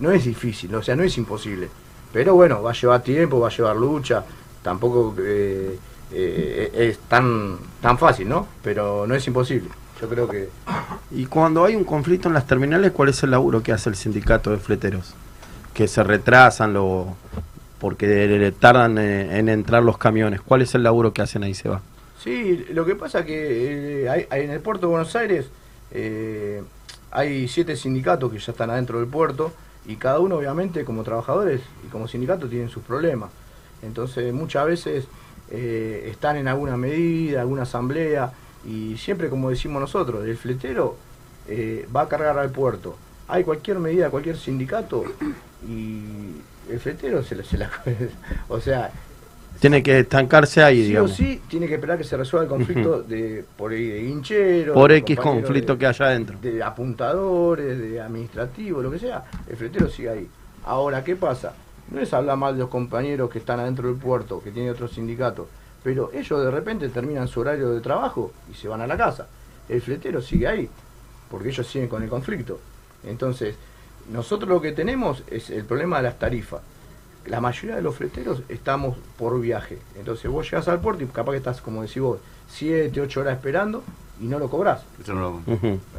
no es difícil, o sea, no es imposible. Pero bueno, va a llevar tiempo, va a llevar lucha, tampoco eh, eh, es tan, tan fácil, ¿no? Pero no es imposible. Yo creo que Y cuando hay un conflicto en las terminales, ¿cuál es el laburo que hace el sindicato de fleteros? Que se retrasan lo, porque tardan en, en entrar los camiones. ¿Cuál es el laburo que hacen ahí, Seba? Sí, lo que pasa que eh, hay, en el puerto de Buenos Aires eh, hay siete sindicatos que ya están adentro del puerto y cada uno obviamente como trabajadores y como sindicato tienen sus problemas. Entonces muchas veces eh, están en alguna medida, alguna asamblea y siempre como decimos nosotros, el fletero eh, va a cargar al puerto. Hay cualquier medida, cualquier sindicato y el fletero se la- o sea, Tiene que estancarse ahí, sí digamos. o sí tiene que esperar que se resuelva el conflicto de por de hincheros Por X conflicto de- que haya adentro. de apuntadores de administrativos lo que sea el fletero sigue ahí. Ahora qué pasa no es hablar mal de los compañeros que están adentro del puerto que tienen otros sindicatos pero ellos de repente terminan su horario de trabajo y se van a la casa. El fletero sigue ahí porque ellos siguen con el conflicto. Entonces nosotros lo que tenemos es el problema de las tarifas la mayoría de los fleteros estamos por viaje. Entonces vos llegás al puerto y capaz que estás, como decís vos, 7, 8 horas esperando y no lo cobrás. No.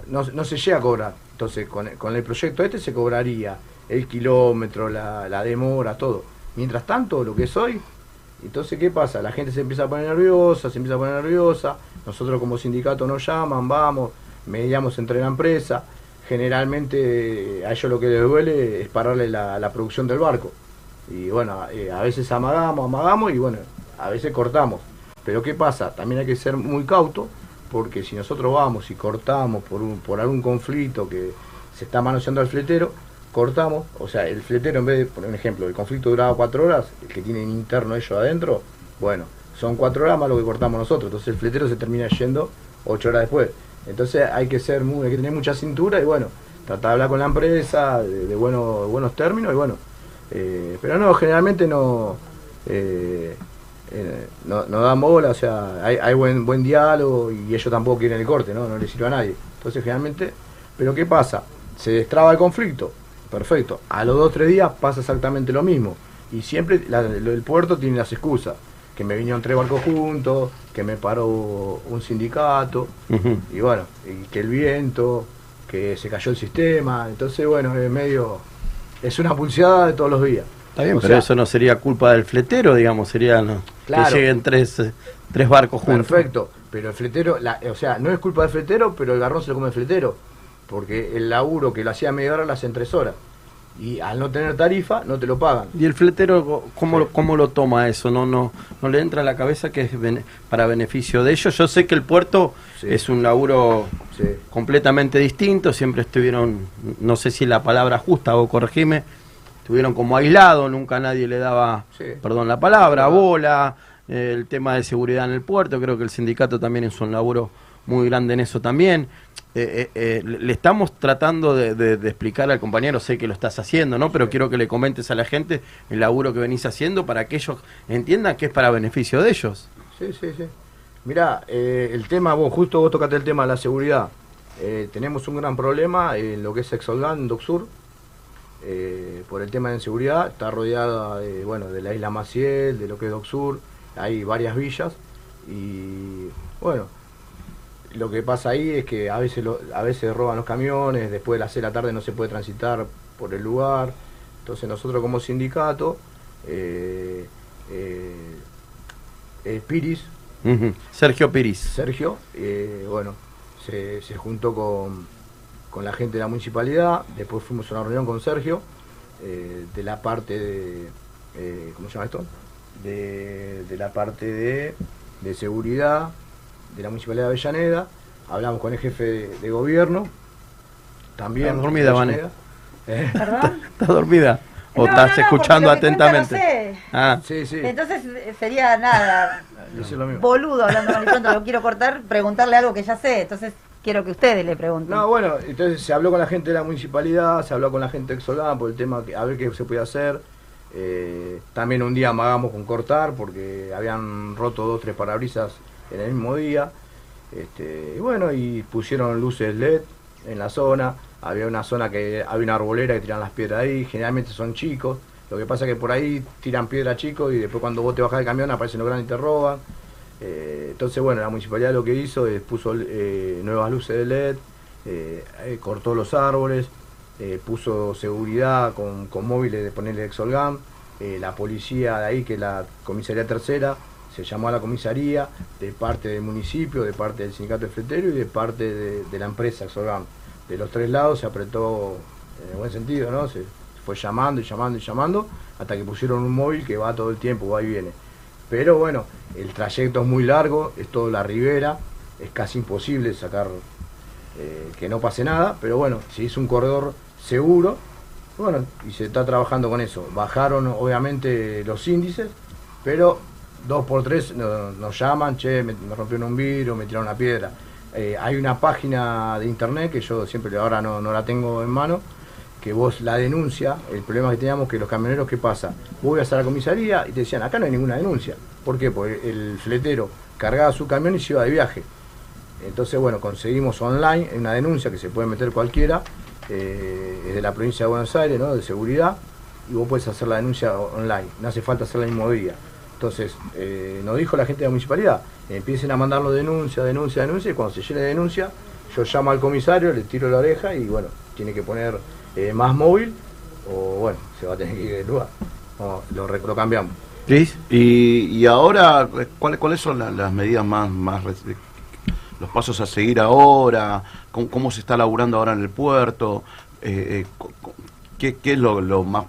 No, no se llega a cobrar. Entonces con, con el proyecto este se cobraría el kilómetro, la, la demora, todo. Mientras tanto, lo que es hoy, entonces ¿qué pasa? La gente se empieza a poner nerviosa, se empieza a poner nerviosa. Nosotros como sindicato nos llaman, vamos, mediamos entre la empresa. Generalmente a ellos lo que les duele es pararle la, la producción del barco. Y bueno, eh, a veces amagamos, amagamos y bueno, a veces cortamos. Pero ¿qué pasa? También hay que ser muy cauto porque si nosotros vamos y cortamos por, un, por algún conflicto que se está manoseando al fletero, cortamos, o sea, el fletero en vez de, por un ejemplo, el conflicto duraba cuatro horas, el que tienen interno ellos adentro, bueno, son cuatro horas más lo que cortamos nosotros, entonces el fletero se termina yendo ocho horas después. Entonces hay que ser muy, hay que tener mucha cintura y bueno, tratar de hablar con la empresa de, de buenos, buenos términos y bueno, eh, pero no, generalmente no, eh, eh, no, no dan bola, o sea, hay, hay buen, buen diálogo y ellos tampoco quieren el corte, ¿no? No les sirve a nadie. Entonces, generalmente, pero ¿qué pasa? Se destraba el conflicto, perfecto. A los dos tres días pasa exactamente lo mismo. Y siempre la- el puerto tiene las excusas. Que me vinieron tres barcos juntos, que me paró un sindicato, y bueno, y que el viento, que se cayó el sistema. Entonces, bueno, es medio. Es una pulseada de todos los días. Está bien, O pero sea, eso no sería culpa del fletero, digamos, sería ¿no? Claro. que lleguen tres, eh, tres barcos juntos. Perfecto, pero el fletero, la- o sea, no es culpa del fletero, pero el garrón se lo come el fletero. Porque el laburo que lo hacía a media hora lo hace en tres horas. Y al no tener tarifa, no te lo pagan. ¿Y el fletero cómo, lo- cómo lo toma eso? ¿No, no, ¿No le entra a la cabeza que es bene- para beneficio de ellos? Yo sé que el puerto Sí. es un laburo Sí. completamente distinto, siempre estuvieron, no sé si la palabra justa o corregime, estuvieron como aislados, nunca nadie le daba, Sí. perdón la palabra, bola, eh, el tema de seguridad en el puerto, creo que el sindicato también hizo un laburo muy grande en eso también. Eh, eh, eh, le estamos tratando de, de- de explicar al compañero, sé que lo estás haciendo, ¿no? Pero quiero que le comentes a la gente el laburo que venís haciendo para que ellos entiendan que es para beneficio de ellos. Sí, sí, sí. Mirá, eh, el tema, vos justo vos tocaste el tema de la seguridad. Eh, tenemos un gran problema en lo que es Exolgan, Docsur, eh, por el tema de inseguridad. Está rodeada de, bueno, de la isla Maciel, de lo que es Docsur. Hay varias villas y, bueno, lo que pasa ahí es que a veces, lo- a veces roban los camiones, después de las 6 de la tarde no se puede transitar por el lugar. Entonces nosotros como sindicato, eh, eh, eh, Piris. Sergio Piris. Sergio, bueno, se, se juntó con, con la gente de la municipalidad, después fuimos a una reunión con Sergio, de la parte de, ¿cómo se llama esto? De, de la parte de, de seguridad de la municipalidad de Avellaneda, hablamos con el jefe de, de gobierno, también. Está dormida, Vane. Eh, ¿Perdón? ¿Estás dormida? ¿O No, estás no, no, escuchando atentamente? no sé. Ah, sí, sí, Entonces eh, sería nada, decir lo mismo. boludo hablando y pronto, lo quiero cortar, preguntarle algo que ya sé. Entonces quiero que ustedes le pregunten. No, bueno, entonces se habló con la gente de la municipalidad, se habló con la gente de Exolán por el tema, que, a ver qué se podía hacer. Eh, también un día amagamos con cortar porque habían roto dos, tres parabrisas en el mismo día. Este, y bueno, y pusieron luces LED en la zona, había una zona que había una arbolera que tiran las piedras ahí, generalmente son chicos, lo que pasa es que por ahí tiran piedra chicos y después cuando vos te bajás del camión aparecen los grandes y te roban. Eh, entonces, bueno, la municipalidad lo que hizo es puso eh, nuevas luces de LED, eh, cortó los árboles, puso seguridad con, con móviles de ponerle Exolgam, la policía de ahí, que es la comisaría tercera, se llamó a la comisaría de parte del municipio, de parte del sindicato de fletero y de parte de, la empresa Exolgam. De los tres lados se apretó en el buen sentido, ¿no? Se fue llamando y llamando y llamando hasta que pusieron un móvil que va todo el tiempo, va y viene. Pero bueno, el trayecto es muy largo, es toda la ribera, es casi imposible sacar eh, que no pase nada, pero bueno, si es un corredor seguro, bueno, y se está trabajando con eso. Bajaron obviamente los índices, pero dos por tres no- nos llaman, che, me, rompieron un vidrio, me tiraron una piedra. Eh, hay una página de internet que yo siempre ahora no, no la tengo en mano, que vos la denuncia, el problema que teníamos que los camioneros, ¿qué pasa? Vos ibas a la comisaría y te decían, acá no hay ninguna denuncia. ¿Por qué? Porque el fletero cargaba su camión y se iba de viaje. Entonces, bueno, conseguimos online una denuncia que se puede meter cualquiera, eh, es de la provincia de Buenos Aires, ¿no? De seguridad, y vos puedes hacer la denuncia online, no hace falta hacerla el mismo día. Entonces, eh, nos dijo la gente de la municipalidad, empiecen a mandarlo denuncia, denuncia, denuncia, y cuando se llene de denuncia, yo llamo al comisario, le tiro la oreja y bueno, tiene que poner eh, más móvil o bueno, se va a tener que ir del lugar. No, lo, cambiamos. ¿Sí? Y, y ahora, ¿cuáles, ¿cuáles son la- las medidas más, más los pasos a seguir ahora? ¿Cómo, cómo se está laburando ahora en el puerto? Eh, eh, ¿qué, qué es lo, lo más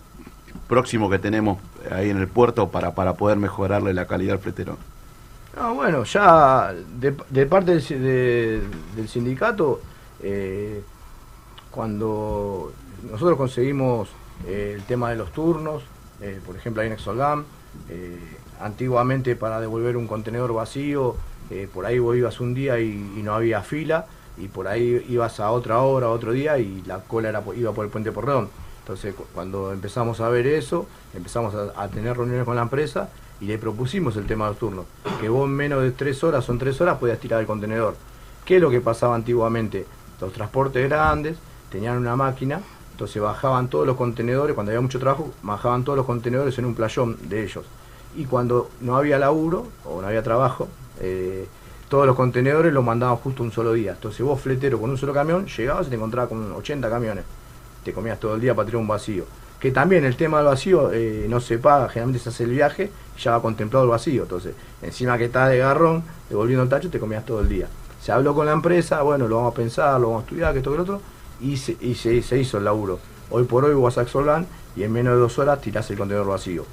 próximo que tenemos ahí en el puerto para, para poder mejorarle la calidad al fletero? No, bueno, ya de, parte del, si- de- del sindicato, eh, cuando nosotros conseguimos eh, el tema de los turnos, eh, por ejemplo, ahí en Exolgam, eh, antiguamente para devolver un contenedor vacío, por ahí vos ibas un día y, no había fila, y por ahí ibas a otra hora, otro día, y la cola era, iba por el puente Porredón. Entonces, cu- cuando empezamos a ver eso, empezamos a, tener reuniones con la empresa y le propusimos el tema de los. Que vos en menos de tres horas, son tres horas, podías tirar el contenedor. ¿Qué es lo que pasaba antiguamente? Los transportes grandes tenían una máquina, entonces bajaban todos los contenedores, cuando había mucho trabajo, bajaban todos los contenedores en un playón de ellos. Y cuando no había laburo o no había trabajo, eh, todos los contenedores los mandaban justo un solo día. Entonces vos, fletero, con un solo camión, llegabas y te encontrabas con 80 camiones. Te comías todo el día para tirar un vacío. Que también el tema del vacío eh, no se paga, generalmente se hace el viaje y ya va contemplado el vacío. Entonces, encima que estás de garrón, devolviendo el tacho, te comías todo el día. Se habló con la empresa, bueno, lo vamos a pensar, lo vamos a estudiar, que esto, que lo otro, y se, y se, se hizo el laburo. Hoy por hoy vas a y en menos de dos horas tirás el contenedor vacío.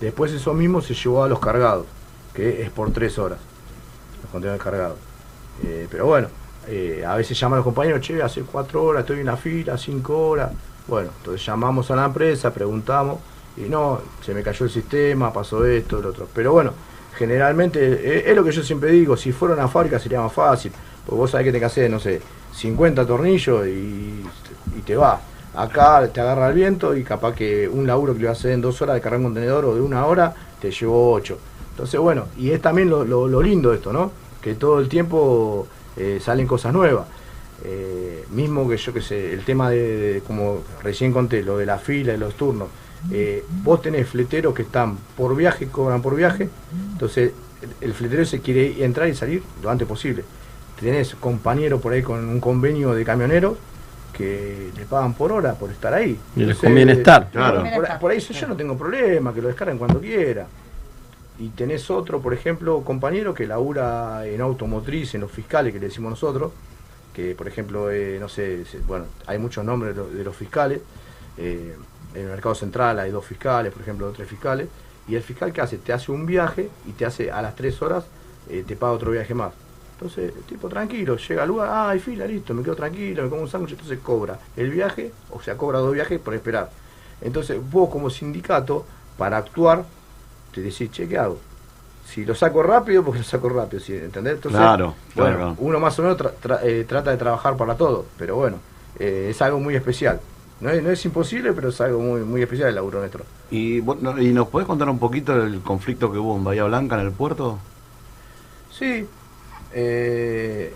Después eso mismo se llevó a los cargados, que es por tres horas, los contenedores cargados. Eh, pero bueno, eh, a veces llaman los compañeros, che, hace cuatro horas, estoy en una fila, cinco horas. Bueno, entonces llamamos a la empresa, preguntamos, y no, se me cayó el sistema, pasó esto, lo otro. Pero bueno, generalmente, eh, es lo que yo siempre digo, si fuera una fábrica sería más fácil, porque vos sabés que te que hacer, no sé, 50 tornillos y, y te va. Acá te agarra el viento y capaz que un laburo que le vas a hacer en dos horas de cargar un contenedor o de una hora, te llevó ocho. Entonces, bueno, y es también lo, lo- lindo esto, ¿no? Que todo el tiempo eh, salen cosas nuevas. Eh, mismo que yo que sé, el tema de, de- como recién conté, lo de la fila y los turnos. Eh, vos tenés fleteros que están por viaje, cobran por viaje, entonces el, el fletero se quiere entrar y salir lo antes posible. Tenés compañeros por ahí con un convenio de camioneros que le pagan por hora por estar ahí. Y les conviene estar. Claro. por, por ahí yo no tengo problema, que lo descarguen cuando quiera. Y tenés otro, por ejemplo, compañero que labura en automotriz, en los fiscales que le decimos nosotros, que por ejemplo, eh, no sé, bueno, hay muchos nombres de, los- fiscales. eh, en el mercado central hay dos fiscales, por ejemplo, tres fiscales. Y el fiscal que hace, te hace un viaje y te hace a las tres horas, eh, te paga otro viaje más. Entonces, el tipo tranquilo, llega al lugar, ah, fila, listo, me quedo tranquilo, me como un sándwich, entonces cobra el viaje, o sea, cobra dos viajes por esperar. Entonces, vos como sindicato, para actuar, te decís, che, ¿qué hago? Si lo saco rápido, porque lo saco rápido, ¿sí? ¿entendés? Entonces, Claro, bueno, claro. uno más o menos tra- tra- eh, trata de trabajar para todo, pero bueno, eh, es algo muy especial. No es, no es imposible, pero es algo muy, muy especial el laburo nuestro. Y, bueno, ¿Y nos podés contar un poquito del conflicto que hubo en Bahía Blanca, en el puerto? Sí. eh,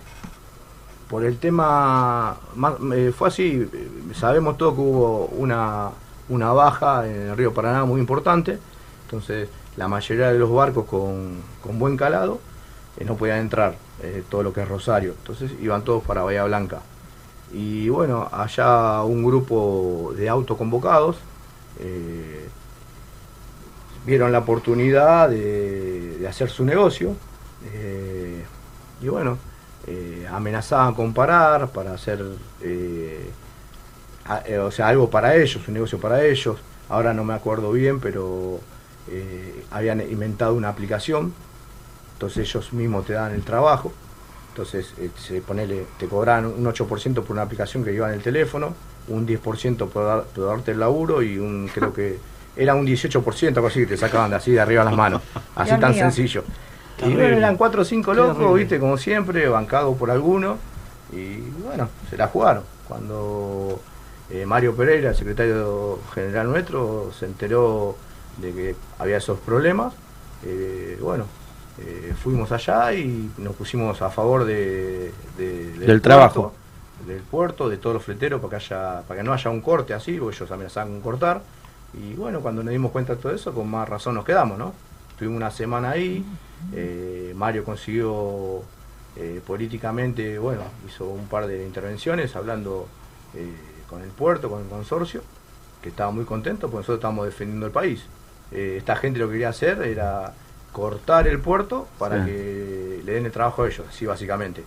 por el tema, más- eh, fue así, sabemos todo que hubo una, una baja en el río Paraná muy importante, entonces la mayoría de los barcos con, con buen calado eh, no podían entrar, eh, todo lo que es Rosario, entonces iban todos para Bahía Blanca. Y bueno, allá un grupo de autoconvocados eh, vieron la oportunidad de, de hacer su negocio y bueno, amenazaban con parar para hacer, o sea, algo para ellos, un negocio para ellos. Ahora no me acuerdo bien, pero eh, habían inventado una aplicación, entonces ellos mismos te dan el trabajo. Entonces, eh, se, ponele, te cobran un 8% por una aplicación que lleva en el teléfono, un 10% por, dar- por darte el laburo y un, creo que era un 18%, algo así, que te sacaban de así de arriba las manos. Así Dios tan mío. sencillo. Y eran cuatro o cinco locos, viste, como siempre, bancados por alguno. Y bueno, se la jugaron. Cuando eh, Mario Pereira, el secretario general nuestro, se enteró de que había esos problemas, eh, bueno, eh, fuimos allá y nos pusimos a favor de, de- Del trabajo. del puerto, de todos los fleteros, para que, haya, para que no haya un corte así, porque ellos amenazaban con cortar. Y bueno, cuando nos dimos cuenta de todo eso, con más razón nos quedamos, ¿no? Estuvimos una semana ahí, eh, Mario consiguió políticamente, bueno, hizo un par de intervenciones hablando con el puerto, con el consorcio, que estaba muy contento porque nosotros estábamos defendiendo el país. Eh, esta gente lo que quería hacer era cortar el puerto para Sí. que le den el trabajo a ellos, así básicamente.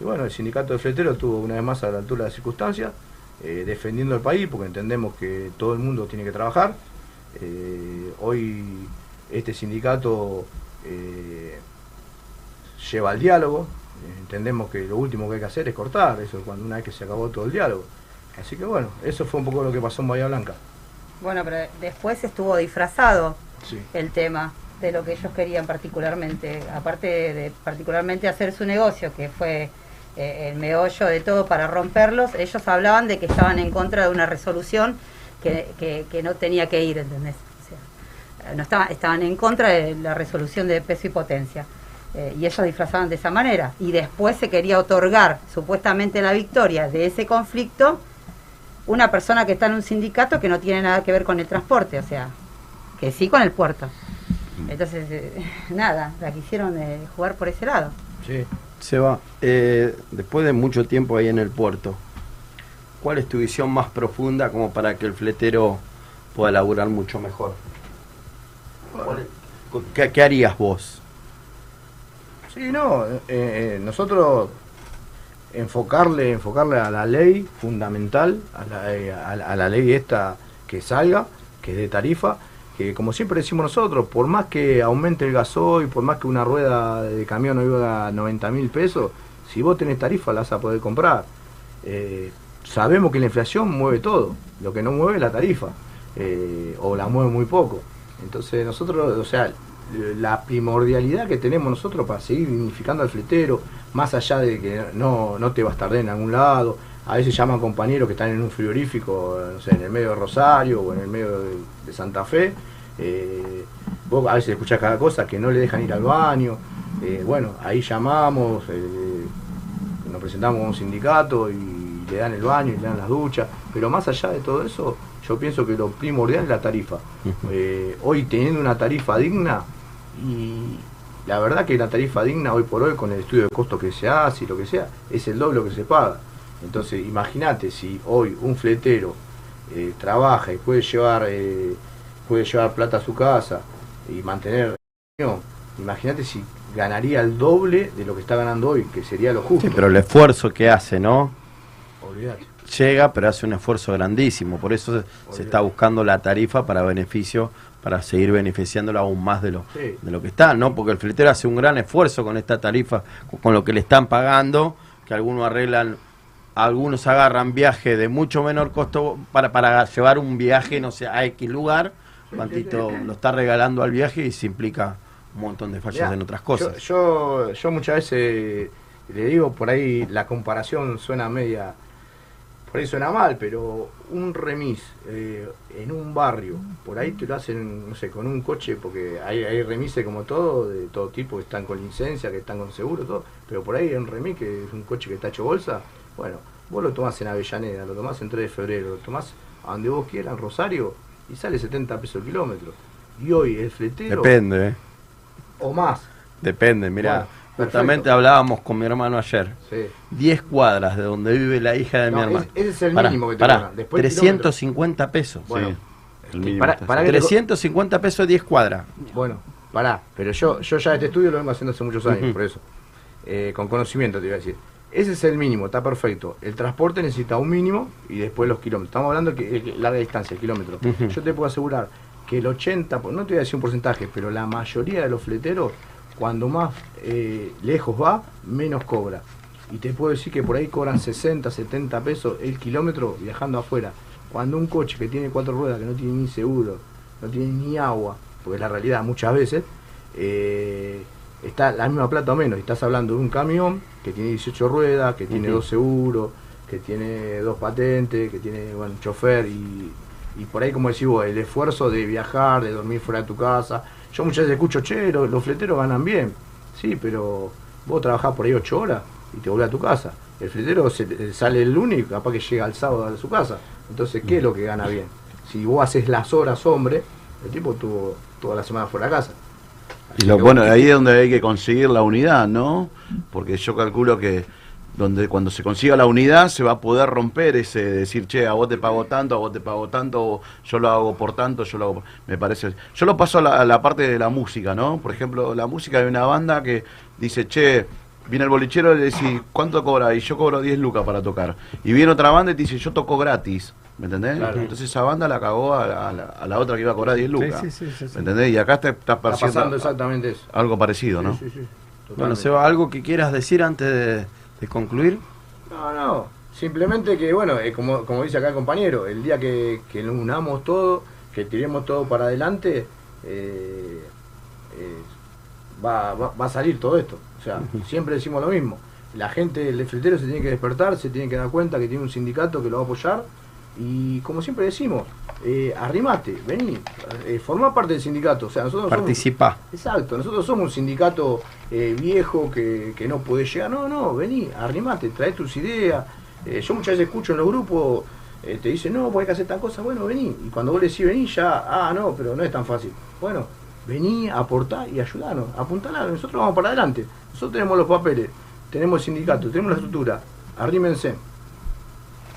Y bueno, el sindicato de fleteros estuvo una vez más a la altura de las circunstancias, eh, defendiendo el país, porque entendemos que todo el mundo tiene que trabajar. Eh, hoy este sindicato eh, lleva al diálogo, entendemos que lo último que hay que hacer es cortar, eso es cuando una vez que se acabó todo el diálogo. Así que bueno, eso fue un poco lo que pasó en Bahía Blanca. Bueno, pero después estuvo disfrazado Sí. el tema de lo que ellos querían particularmente, aparte de, de particularmente hacer su negocio, que fue eh, el meollo de todo para romperlos, ellos hablaban de que estaban en contra de una resolución que, que- que no tenía que ir, ¿entendés? O sea, no estaba- estaban en contra de la resolución de peso y potencia. Eh, y ellos disfrazaban de esa manera. Y después se quería otorgar supuestamente la victoria de ese conflicto una persona que está en un sindicato que no tiene nada que ver con el transporte, o sea, que sí con el puerto. Entonces, eh, nada, la quisieron eh, jugar por ese lado. Sí. Seba, eh, después de mucho tiempo ahí en el puerto, ¿cuál es tu visión más profunda como para que el fletero pueda laburar mucho mejor? ¿Cuál es- ¿Qué, qué harías vos? Sí, no, eh, eh, nosotros enfocarle, enfocarle a la ley fundamental, a la, a la- a ley esta que salga, que es de tarifa, que como siempre decimos nosotros, por más que aumente el gasoil, por más que una rueda de camión no valga 90 mil pesos, si vos tenés tarifa la vas a poder comprar. Eh, sabemos que la inflación mueve todo, lo que no mueve es la tarifa, eh, o la mueve muy poco. Entonces nosotros, o sea, la primordialidad que tenemos nosotros para seguir dignificando al fletero, más allá de que no, no te bastarden en algún lado, a veces llaman compañeros que están en un frigorífico, no sé, en el medio de Rosario o en el medio de, de Santa Fe, eh, vos a veces escuchás cada cosa que no le dejan ir al baño, eh, bueno, ahí llamamos, eh, nos presentamos a un sindicato y le dan el baño y le dan las duchas, pero más allá de todo eso, yo pienso que lo primordial es la tarifa. Eh, hoy teniendo una tarifa digna, y la verdad que la tarifa digna hoy por hoy con el estudio de costo que se hace y lo que sea, es el doble que se paga. Entonces imagínate si hoy un fletero eh, trabaja y puede llevar, eh, puede llevar plata a su casa y mantener... Imagínate si ganaría el doble de lo que está ganando hoy, que sería lo justo. Sí, pero el esfuerzo que hace, ¿no? Olvídate. Llega, pero hace un esfuerzo grandísimo. Por eso se, se está buscando la tarifa para beneficio, para seguir beneficiándolo aún más de lo, Sí. de lo que está, ¿no? Porque el fletero hace un gran esfuerzo con esta tarifa, con, lo que le están pagando, que algunos arreglan, algunos agarran viaje de mucho menor costo para, para llevar un viaje, no sé, a X lugar. Cuantito lo está regalando al viaje y se implica un montón de fallas Mirá, en otras cosas. Yo, yo, yo muchas veces le digo, por ahí la comparación suena media, por ahí suena mal, pero un remis eh, en un barrio, por ahí te lo hacen, no sé, con un coche, porque hay, hay remises como todo, de todo tipo, que están con licencia, que están con seguro, todo, pero por ahí hay un remis que es un coche que está hecho bolsa, bueno, vos lo tomás en Avellaneda, lo tomás en 3 de febrero, lo tomás a donde vos quieras, en Rosario, y sale 70 pesos el kilómetro. Y hoy el fletero, Depende, ¿eh? o más, Depende, mira. Bueno, justamente hablábamos con mi hermano ayer. sí. 10 cuadras de donde vive la hija de No, mi hermano. ese- es el Pará, mínimo que te pará. Después el 350 pesos. Bueno, Sí, el este, mínimo que te- 350 pesos 10 cuadras. Bueno, pará, pero yo, yo ya este estudio lo vengo haciendo hace muchos años, por eso. Eh, con conocimiento te iba a decir. Ese es el mínimo, está perfecto. El transporte necesita un mínimo y después los kilómetros. Estamos hablando de larga distancia, el kilómetro. Yo te puedo asegurar que el 80, por- no te voy a decir un porcentaje, pero la mayoría de los fleteros, cuando más eh, lejos va, menos cobra. Y te puedo decir que por ahí cobran 60, 70 pesos el kilómetro viajando afuera. Cuando un coche que tiene cuatro ruedas, que no tiene ni seguro, no tiene ni agua, porque es la realidad muchas veces, eh, está la misma plata o menos. Y estás hablando de un camión que tiene 18 ruedas, que tiene dos seguros, que tiene dos patentes, que tiene bueno, un chofer y, y por ahí, como decís vos, el esfuerzo de viajar, de dormir fuera de tu casa. Yo muchas veces escucho, che, los, los fleteros ganan bien. Sí, pero vos trabajás por ahí 8 horas y te volvés a tu casa. El fletero se- sale el lunes y capaz que llega el sábado a su casa. Entonces, ¿qué es lo que gana bien? Si vos haces las horas, hombre, el tipo tuvo toda la semana fuera de casa. Y lo, bueno, ahí es donde hay que conseguir la unidad, ¿no? Porque yo calculo que donde cuando se consiga la unidad se va a poder romper ese decir, che, a vos te pago tanto, a vos te pago tanto, yo lo hago por tanto, yo lo hago por... Me parece... Yo lo paso a la, a la parte de la música, ¿no? Por ejemplo, la música de una banda que dice, che, viene el bolichero y le dice, ¿cuánto cobra? Y yo cobro 10 lucas para tocar. Y viene otra banda y te dice, yo toco gratis. ¿Me entendés? Claro. Entonces esa banda la cagó a la, a la- a la otra que iba a cobrar 10 lucas. sí, sí, sí, sí. ¿Me entendés? Y acá te estás Está pasando exactamente eso. algo parecido, ¿no? Sí, sí, sí, Bueno. Seba, ¿algo que quieras decir antes de, de concluir? No, no. Simplemente que, bueno, eh, como, como dice acá el compañero, el día que, que nos unamos todo, que tiremos todo para adelante, eh, eh, va, va, va a salir todo esto. O sea, siempre decimos lo mismo. La gente, el fletero se tiene que despertar, se tiene que dar cuenta que tiene un sindicato que lo va a apoyar. Y como siempre decimos, eh, arrimate, vení, eh, formá parte del sindicato. O sea, nosotros somos- Participa. Exacto, nosotros somos un sindicato eh, viejo que, que no puede llegar. No, no, vení, arrimate, trae tus ideas. Eh, yo muchas veces escucho en los grupos, te dicen, no, pues hay que hacer tal cosa. Bueno, vení. Y cuando vos le decís vení, ya, ah, no, pero no es tan fácil. Bueno, vení, aportá y ayudanos, apuntalá, nosotros vamos para adelante. Nosotros tenemos los papeles, tenemos el sindicato, tenemos la estructura. Arrímense.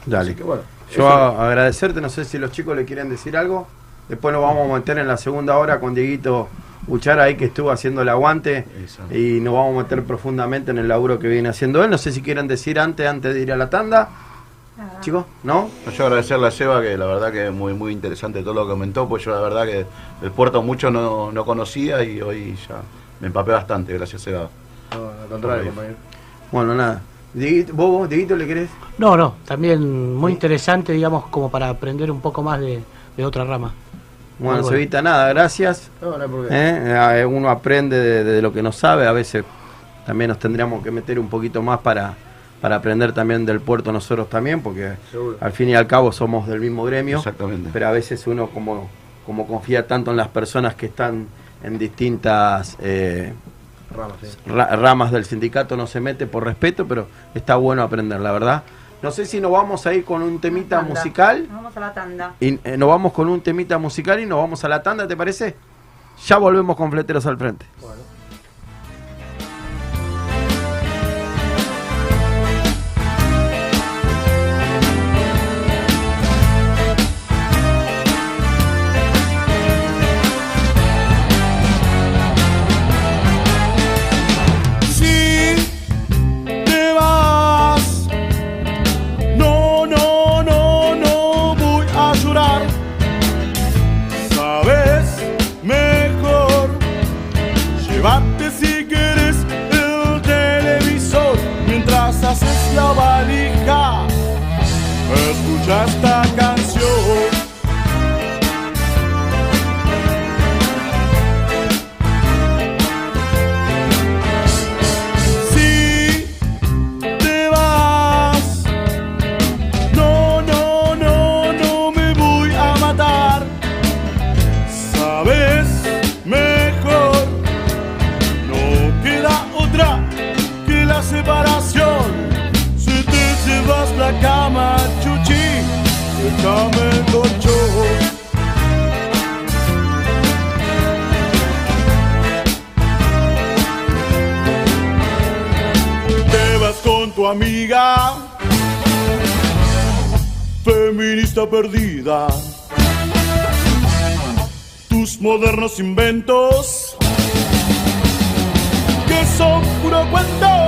Dale. Así que bueno, Yo a- agradecerte, no sé si los chicos le quieren decir algo. Después nos vamos a meter en la segunda hora con Dieguito Uchara ahí que estuvo haciendo el aguante Exacto. y nos vamos a meter profundamente en el laburo que viene haciendo él. No sé si quieren decir antes, antes de ir a la tanda. Nada. Chicos, ¿no? Yo agradecerle a Seba que la verdad que es muy muy interesante todo lo que comentó, pues yo la verdad que el puerto mucho no, no conocía y hoy ya me empapé bastante, gracias Seba. no, al contrario, compañero. Bueno, nada. Dieguito, ¿Vos, vos, Dieguito, le querés? No, no, también muy interesante, digamos, como para aprender un poco más de, de otra rama. Bueno, bueno. Cevita, nada, gracias. No, no. ¿eh? Eh, Uno aprende de, de lo que no sabe, a veces también nos tendríamos que meter un poquito más para, para aprender también del puerto nosotros también, porque Seguro. al fin y al cabo somos del mismo gremio, Exactamente. pero a veces uno como, como confía tanto en las personas que están en distintas eh, Ramas, sí. ra- ramas del sindicato no se mete por respeto, pero está bueno aprender, la verdad. No sé si nos vamos a ir con un temita Tanda. musical. Nos vamos a la tanda. Y eh, nos vamos con un temita musical y nos vamos a la tanda, ¿te parece? Ya volvemos con Fleteros al Frente. Bueno. Amiga, feminista perdida. Tus modernos inventos, que son puro cuento.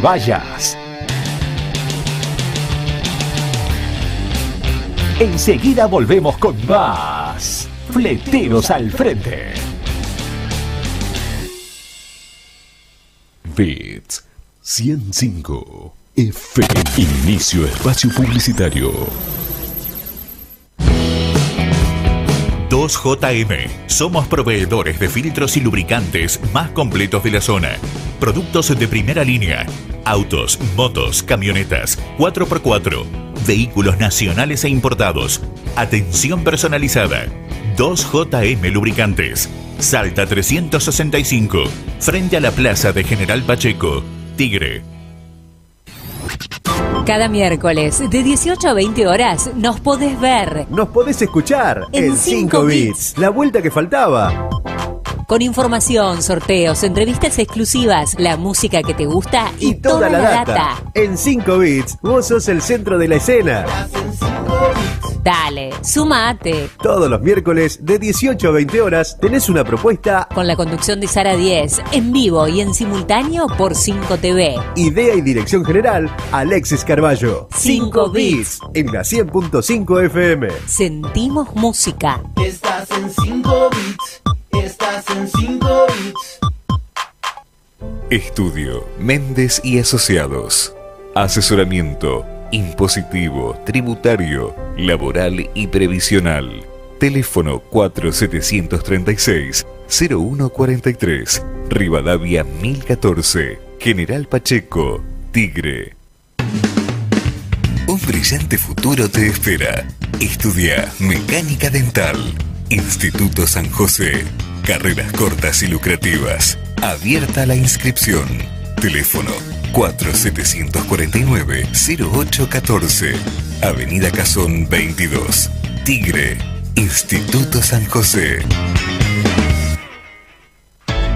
Vayas. Enseguida volvemos con más. Fleteros al frente. Bits 105 FM. Inicio espacio publicitario. 2JM. Somos proveedores de filtros y lubricantes más completos de la zona. Productos de primera línea. Autos, motos, camionetas, 4x4. Vehículos nacionales e importados. Atención personalizada. 2JM Lubricantes. Salta 365. Frente a la plaza de General Pacheco. Tigre. Cada miércoles de 18 a 20 horas nos podés ver Nos podés escuchar En en cinco 5 bits. La vuelta que faltaba. Con información, sorteos, entrevistas exclusivas, la música que te gusta y, Y toda, la, data. En 5 bits, vos sos el centro de la escena. Dale, sumate. Todos los miércoles de 18 a 20 horas tenés una propuesta, Con la conducción de Sara 10, en vivo y en simultáneo por 5 TV. idea y dirección general, Alexis Carballo. Cinco bits. En la 100.5 FM. Sentimos música. Estás en 5 bits. Estás en 5 bits. Estudio Méndez y Asociados. Asesoramiento impositivo, tributario, laboral y previsional. Teléfono 4736-0143. Rivadavia 1014. General Pacheco. Tigre. Un brillante futuro te espera. Estudia Mecánica Dental. Instituto San José. Carreras cortas y lucrativas. Abierta la inscripción. Teléfono 4749-0814. Avenida Cazón 22. Tigre. Instituto San José.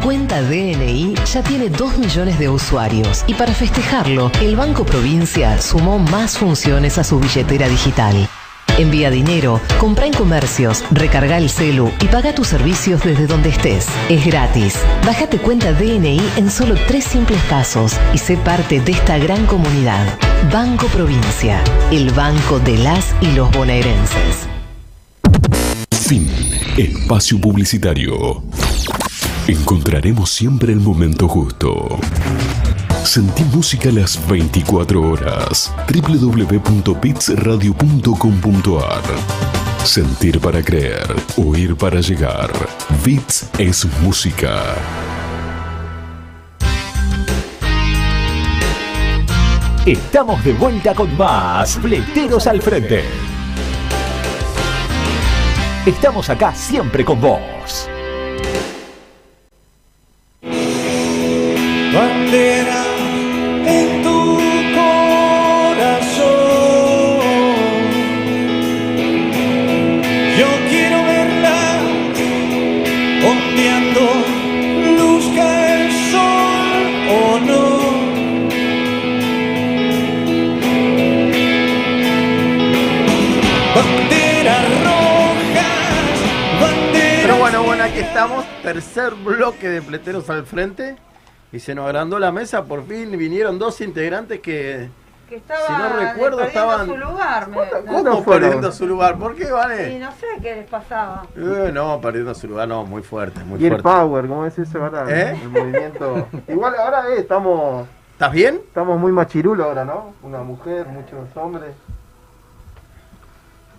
Cuenta DNI ya tiene 2 millones de usuarios y para festejarlo, el Banco Provincia sumó más funciones a su billetera digital. Envía dinero, compra en comercios, recarga el celu y paga tus servicios desde donde estés. Es gratis. Bájate cuenta DNI en solo tres simples pasos y sé parte de esta gran comunidad. Banco Provincia, el banco de las y los bonaerenses. Fin. Espacio publicitario. Encontraremos siempre el momento justo. Sentí música las 24 horas. www.bitsradio.com.ar Sentir para creer, oír para llegar. Bits es música. Estamos de vuelta con más Fleteros al Frente. Estamos acá siempre con vos. bandera Pero bueno, bueno, aquí estamos. Tercer bloque de Pleteros al frente. Y se nos agrandó la mesa. Por fin vinieron dos integrantes que, Que estaba si no recuerdo, perdiendo estaban. su lugar. me- ¿Cómo perdiendo su lugar? ¿Por qué, Y Vale? no sé qué les pasaba. Eh, no, perdiendo su lugar, no, muy fuerte, muy Y el fuerte. power, ¿cómo es eso ahora? ¿Eh? El movimiento. Igual ahora eh, estamos. ¿Estás bien? Estamos muy machirulos ahora, ¿no? Una mujer, muchos hombres.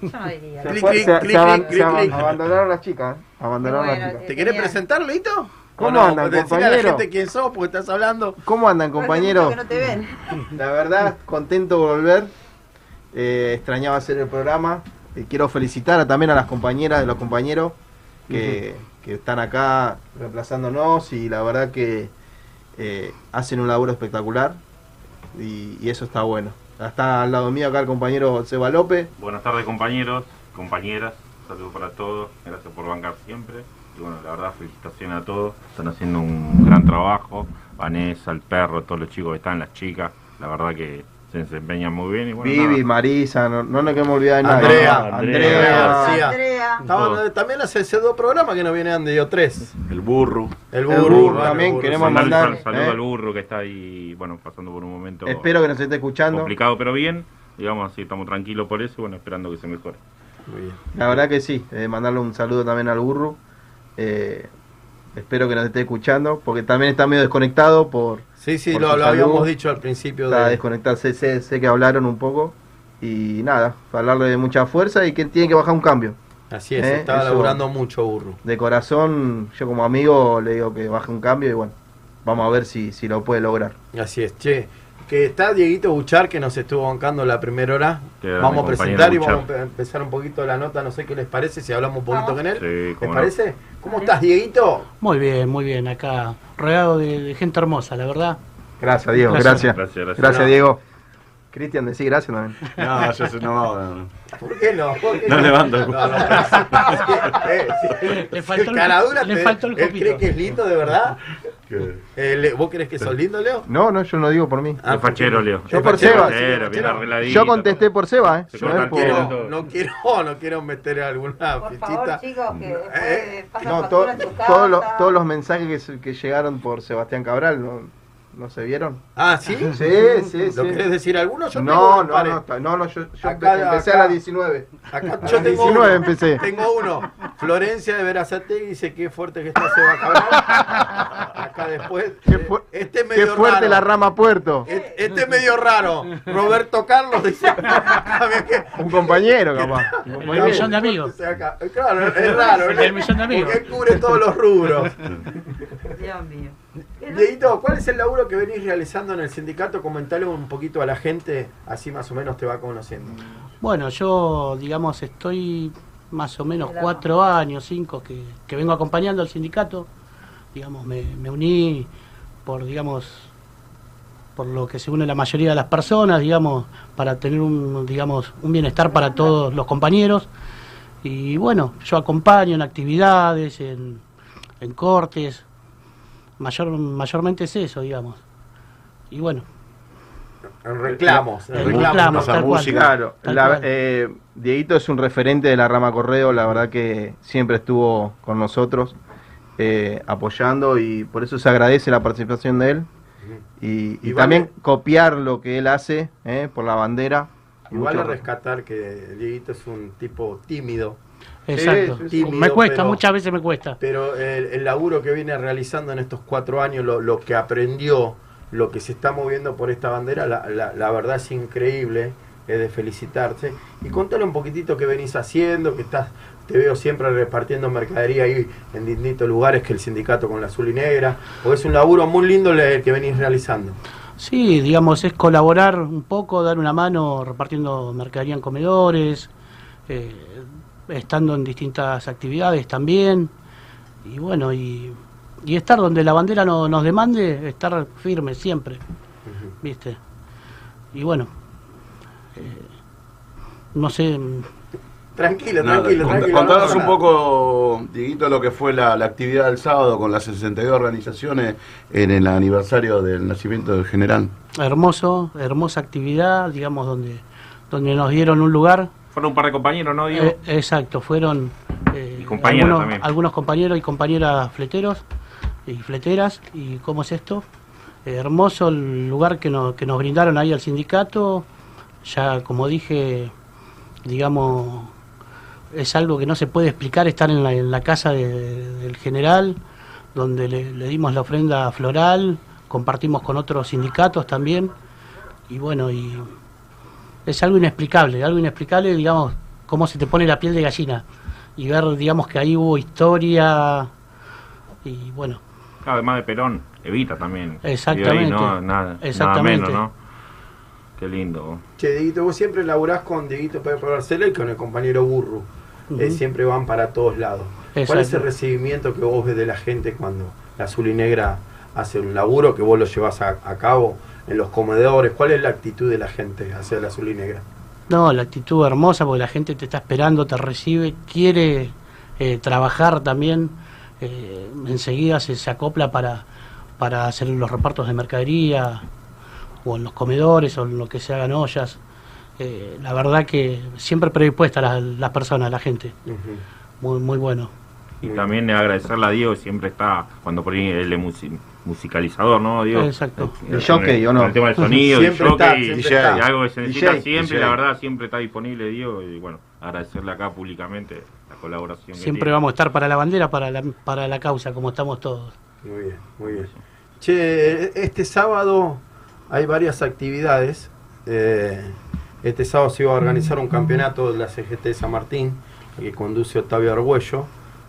Yo no diría. Se, Clic, fue- clic, se- clic, se aban- clic, se aban- clic. abandonaron las chicas. ¿eh? Abandonaron Bueno, las chicas. ¿Te querés presentar, Leito? ¿Cómo ¿O no? andan, Decirle a la compañero? gente quién sos porque estás hablando. ¿Cómo andan, compañeros? Que no te ven. La verdad, contento de volver. Eh, extrañaba hacer el programa. Eh, quiero felicitar a- también a las compañeras de los compañeros que, que están acá reemplazándonos y la verdad que eh, hacen un laburo espectacular y, y eso está bueno. Está al lado mío acá el compañero Seba López. Buenas tardes compañeros, compañeras, saludos para todos, gracias por bancar siempre. Y bueno, la verdad, felicitaciones a todos, están haciendo un gran trabajo. Vanessa, el perro, todos los chicos que están, las chicas, la verdad que se desempeñan muy bien. Y bueno, Vivi, nada. Marisa, no, no nos queremos olvidar de nadie. Andrea, Andrea, Andrea García. Andrea. Estaban- también hace ese dos programas que no viene Andy, o tres. El burro. El El burro, también, el burro, queremos sí. Mandar saludo eh. al burro que está ahí, bueno, pasando por un momento Espero que nos esté escuchando. complicado, pero bien. Digamos así, estamos tranquilos por eso y bueno, esperando que se mejore. Muy bien. La verdad que sí, eh, mandarle un saludo también al burro. Eh, espero que nos esté escuchando, porque también está medio desconectado por... Sí, sí, por lo, lo habíamos dicho al principio Está de... desconectado, sé, sé- sé que hablaron un poco. Y nada, hablarle de mucha fuerza y que tiene que bajar un cambio. Así es, Eh, estaba eso. laburando mucho burro. De corazón, yo como amigo le digo que baje un cambio y bueno, vamos a ver si, si lo puede lograr. Así es, che. Que está Dieguito Buchar que nos estuvo bancando la primera hora. Vamos a presentar y Buchar. vamos a empe- empezar un poquito la nota, no sé qué les parece, si hablamos un poquito Vamos. con él. Sí, ¿Les no. parece? ¿Cómo estás, Dieguito? Muy bien, muy bien. Acá rodeado de, de gente hermosa, la verdad. Gracias, Diego, Gracias. gracias. Gracias, Gracias, gracias. Diego. Cristian, decí gracias también. No, yo sé, no, no. ¿Por qué no? ¿Por qué No levanto el No, no. Le faltó el- Caradura le faltó el ¿Él copito. cree que es lindo de verdad? Que- Eh, le- ¿Vos crees que sos lindo, Leo? No, no, yo no digo por mí. Ah, Es fachero, Leo. Yo Es por fachero, Seba. Yo contesté por Seba, ¿eh? Se No. Quiero, no quiero, no quiero meter alguna Por fichita. favor, chicos, que Eh, No, to- todos, los, todos los mensajes que, que llegaron por Sebastián Cabral, ¿no, ¿no se vieron? Ah, ¿sí? Sí, sí, ¿Lo sí. querés decir alguno? Yo No, no, no, no, no, yo, yo Acá- empe- empecé acá- a las 19. Acá yo tengo 19 uno. empecé. Tengo uno. Florencia de Verazategui dice qué fuerte que está Seba Cabral. Acá después. Qué, fu- Este es qué medio fuerte raro. la rama Puerto. E- Este es medio raro. Roberto Carlos dice. Un compañero, capaz. Un El millón de amigos. o sea, acá- Claro, es raro. El millón de amigos. Porque él cubre todos los rubros. Dios mío. ¿Qué Dieguito, ¿cuál es el laburo que venís realizando en el sindicato? Comentale un poquito a la gente, así más o menos te va conociendo. Bueno, yo, digamos, estoy más o menos cuatro años, cinco, que, que vengo acompañando al sindicato. Digamos, me, me uní por, digamos, por lo que se une la mayoría de las personas, digamos, para tener un, digamos, un bienestar para todos los compañeros. Y bueno, yo acompaño en actividades, en, en cortes, mayor, mayormente es eso, digamos. Y bueno. En reclamos, reclamos, reclamos, tal cual. Claro, Tal la- cual. eh, Dieguito es un referente de la rama Correo, la verdad que siempre estuvo con nosotros eh, apoyando y por eso se agradece la participación de él y, y Igual también copiar lo que él hace eh, por la bandera. Igual a rescatar que Dieguito es un tipo tímido. Exacto. Tímido, me cuesta, pero- muchas veces me cuesta. Pero el, el laburo que viene realizando en estos cuatro años, lo, lo que aprendió, lo que se está moviendo por esta bandera, la, la- la verdad es increíble, es de felicitarse. Y contale un poquitito qué venís haciendo, que estás, te veo siempre repartiendo mercadería ahí en distintos lugares que el sindicato con la azul y negra, o es un laburo muy lindo el que venís realizando. Sí, digamos, es colaborar un poco, dar una mano repartiendo mercadería en comedores, eh, estando en distintas actividades también. Y bueno, y, y estar donde la bandera no, nos demande, estar firme siempre, ¿viste? Y bueno, eh, no sé. Tranquilo, Nada, tranquilo, cont- tranquilo. Contanos no un poco, Dieguito, lo que fue la, la actividad del sábado con las 62 organizaciones en el aniversario del nacimiento del general. Hermoso, hermosa actividad, digamos, donde, donde nos dieron un lugar. Fueron un par de compañeros, ¿no, Diego? Eh, exacto, fueron eh, Y compañeras algunos, también. algunos compañeros y compañeras fleteros y fleteras. ¿Y cómo es esto? Eh, hermoso el lugar que nos, que nos brindaron ahí al sindicato. Ya, como dije, digamos, es algo que no se puede explicar estar en la, en la casa de- del general, donde le, le dimos la ofrenda floral, compartimos con otros sindicatos también. Y bueno, y es algo inexplicable, algo inexplicable, digamos, cómo se te pone la piel de gallina y ver, digamos, que ahí hubo historia y bueno, además de Perón, Evita también. Exactamente. Y ahí, no, nada, Exactamente. nada menos, ¿no? Qué lindo. Che, Dieguito, vos siempre laburás con Dieguito Pérez Barceló y con el compañero Burru. Eh, Ujú. siempre van para todos lados. ¿Cuál es el recibimiento que vos ves de la gente cuando la azul y negra hace un laburo que vos lo llevas a, a cabo en los comedores? ¿Cuál es la actitud de la gente hacia la azul y negra? no, la actitud hermosa porque la gente te está esperando, te recibe, quiere eh, trabajar también, eh, enseguida se, se acopla para, para hacer los repartos de mercadería o en los comedores o en lo que se hagan ollas. Eh, la verdad que siempre predispuesta la, la persona, la gente. Muy, muy bueno. Y también agradecerle a Diego, que siempre está, cuando por ahí musi- musicalizador, ¿no, Diego? Exacto. Eh, El jockey, ¿o no? El tema del sonido, Siempre el está, jockey, siempre y está. algo que se necesita DJ, siempre, DJ. la verdad, siempre está disponible Diego, y bueno, agradecerle acá públicamente la colaboración. Siempre vamos a estar para la bandera, para la, para la causa, como estamos todos. Muy bien, muy bien. Che, este sábado hay varias actividades. Eh, este sábado se iba a organizar un campeonato de la CGT de San Martín, que conduce Octavio Argüello.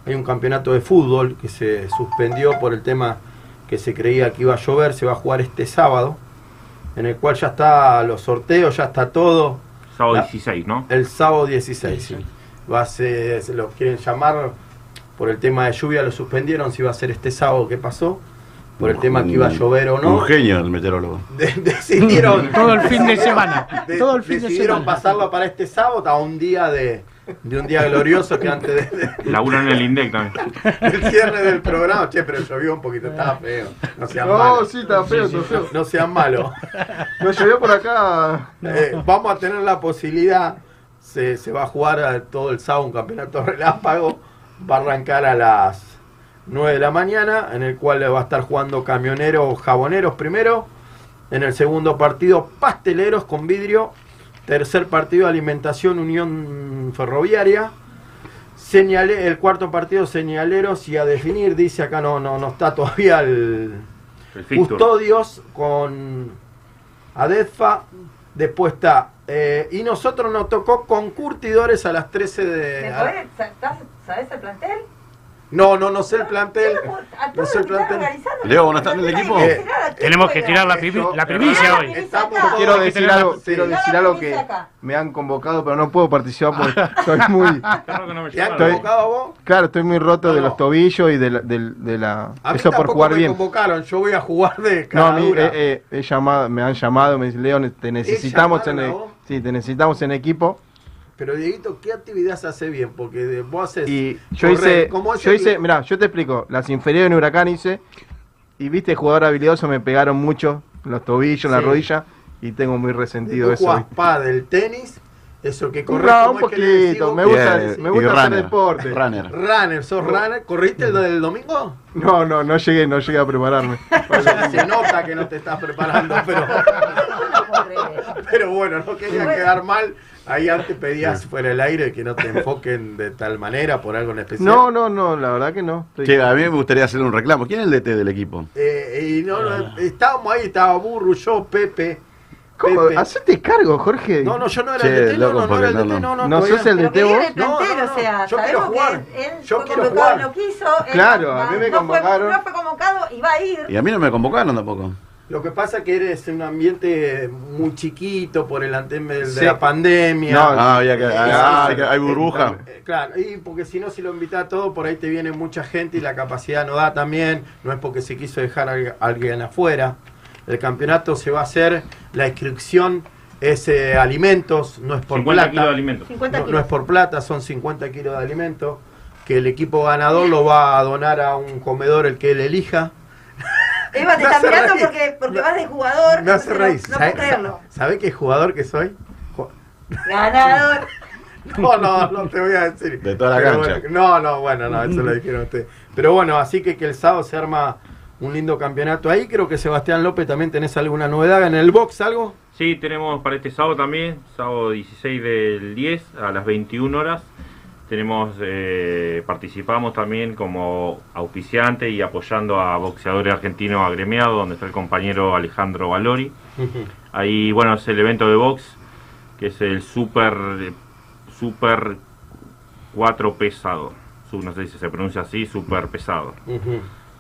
Hay un campeonato de fútbol que se suspendió por el tema que se creía que iba a llover. Se va a jugar este sábado, en el cual ya está los sorteos, ya está todo. Sábado La- 16, ¿no? El sábado 16, sí. Va a ser, se lo quieren llamar por el tema de lluvia, lo suspendieron, si iba a ser este sábado, ¿qué pasó? Por el tema que iba a llover o no. Un genio el meteorólogo. De- decidieron Todo el fin de semana. de- todo el fin de decidieron semana. pasarlo para este sábado a un día de, de un día glorioso que antes de- de- Laburan en el INDEC también. del cierre del programa, che, pero llovió un poquito, estaba feo. No sean No, malos. sí, está feo. No sean malos. No llovió por acá. Eh, vamos a tener la posibilidad, se, se va a jugar a- todo el sábado un campeonato relámpago, va a arrancar a las 9 de la mañana, en el cual va a estar jugando camioneros jaboneros primero, en el segundo partido pasteleros con vidrio, tercer partido alimentación Unión Ferroviaria, señalé, el cuarto partido señaleros y a definir, dice acá no, no, no está todavía el, El. Custodios con Adedfa. Después está. eh, y nosotros nos tocó con Curtidores a las 13 de. ¿Me a- podés- sa- ¿Sabes el plantel? No, no, no sé el plantel. No sé el plantel. Leo, ¿vos no estás en el equipo? Eh, Tenemos que tirar la, primi- la primicia hoy. Estamos Yo todos- quiero decir algo, sí. quiero decir algo que me han convocado, pero no puedo participar porque soy muy. ¿Te han convocado vos? Claro, estoy muy roto de los tobillos y de la. de- de la- A mí eso por jugar me bien. convocaron, yo voy a jugar de No, a mí eh, eh, he llamado, me han llamado, me dicen, León, te necesitamos en sí, te necesitamos en equipo. Pero Dieguito, ¿qué actividad se hace bien? Porque vos haces... Y yo correr, hice, ¿cómo es yo hice, mira, yo te explico, las inferiores en Huracán hice, y viste, jugador habilidoso me pegaron mucho los tobillos, la rodilla, y tengo muy resentido Tú eso. jugás ¿viste? pádel, tenis, eso que corres No, ¿cómo un poquito, me gusta, me y gusta hacer runner, deporte. runner. Runner, sos runner. ¿Corriste el del domingo? No, no, no llegué, no llegué a prepararme. Se nota que no te estás preparando, pero... pero bueno, no quería quedar mal. Ahí antes pedías fuera del aire que no te enfoquen de tal manera por algo en especial. No, no, no, la verdad que no. Estoy- Che, a mí me gustaría hacer un reclamo. ¿Quién es el DT del equipo? Eh, y no, no, estábamos ahí, estaba Burru, yo, Pepe. ¿Cómo? Pepe. Hacete cargo, Jorge. No, no, yo no era Che, el DT, no, loco, no, no era el DT, no, no, no. ¿No sos el DT vos? el No, plantel, no, no, o sea, yo quiero jugar. que él Yo fue quiero convocado, jugar. no quiso. él Claro, no- a mí me no fue- convocaron. no fue convocado y va a ir. Y a mí no me convocaron tampoco. Lo que pasa es que eres un ambiente muy chiquito por el anteme de Sí. la pandemia. No, Ah, había que, Eh, ah, sí, hay, que- hay burbuja. Eh, Claro, y porque si no, si lo invita a todo, por ahí te viene mucha gente y la capacidad no da también. No es porque se quiso dejar a alguien- afuera. El campeonato se va a hacer, la inscripción es eh, alimentos, no es por 50 plata. kilos de alimentos. 50 No, es por plata, son 50 kilos de alimentos. Que el equipo ganador lo va a donar a un comedor el que él elija. Eva te Me está hace mirando reír. porque, porque vas de jugador. Me hace no- reír. No, ¿Sabe- puedo creerlo. ¿Sabe qué jugador que soy? Ju- Ganador. No, no, no te voy a decir. De toda la Pero cancha. bueno, no, no, bueno, no, eso lo dijeron ustedes. Pero bueno, así que que el sábado se arma un lindo campeonato ahí. Creo que Sebastián López también tenés alguna novedad en el box, algo. Sí, tenemos para este sábado también, sábado 16 del 10 a las 21 horas. Tenemos, eh, participamos también como auspiciante y apoyando a boxeadores argentinos agremiados, donde está el compañero Alejandro Valori. Ahí, bueno, es el evento de box, que es el super, super 4 pesado. No sé si se pronuncia así, super pesado.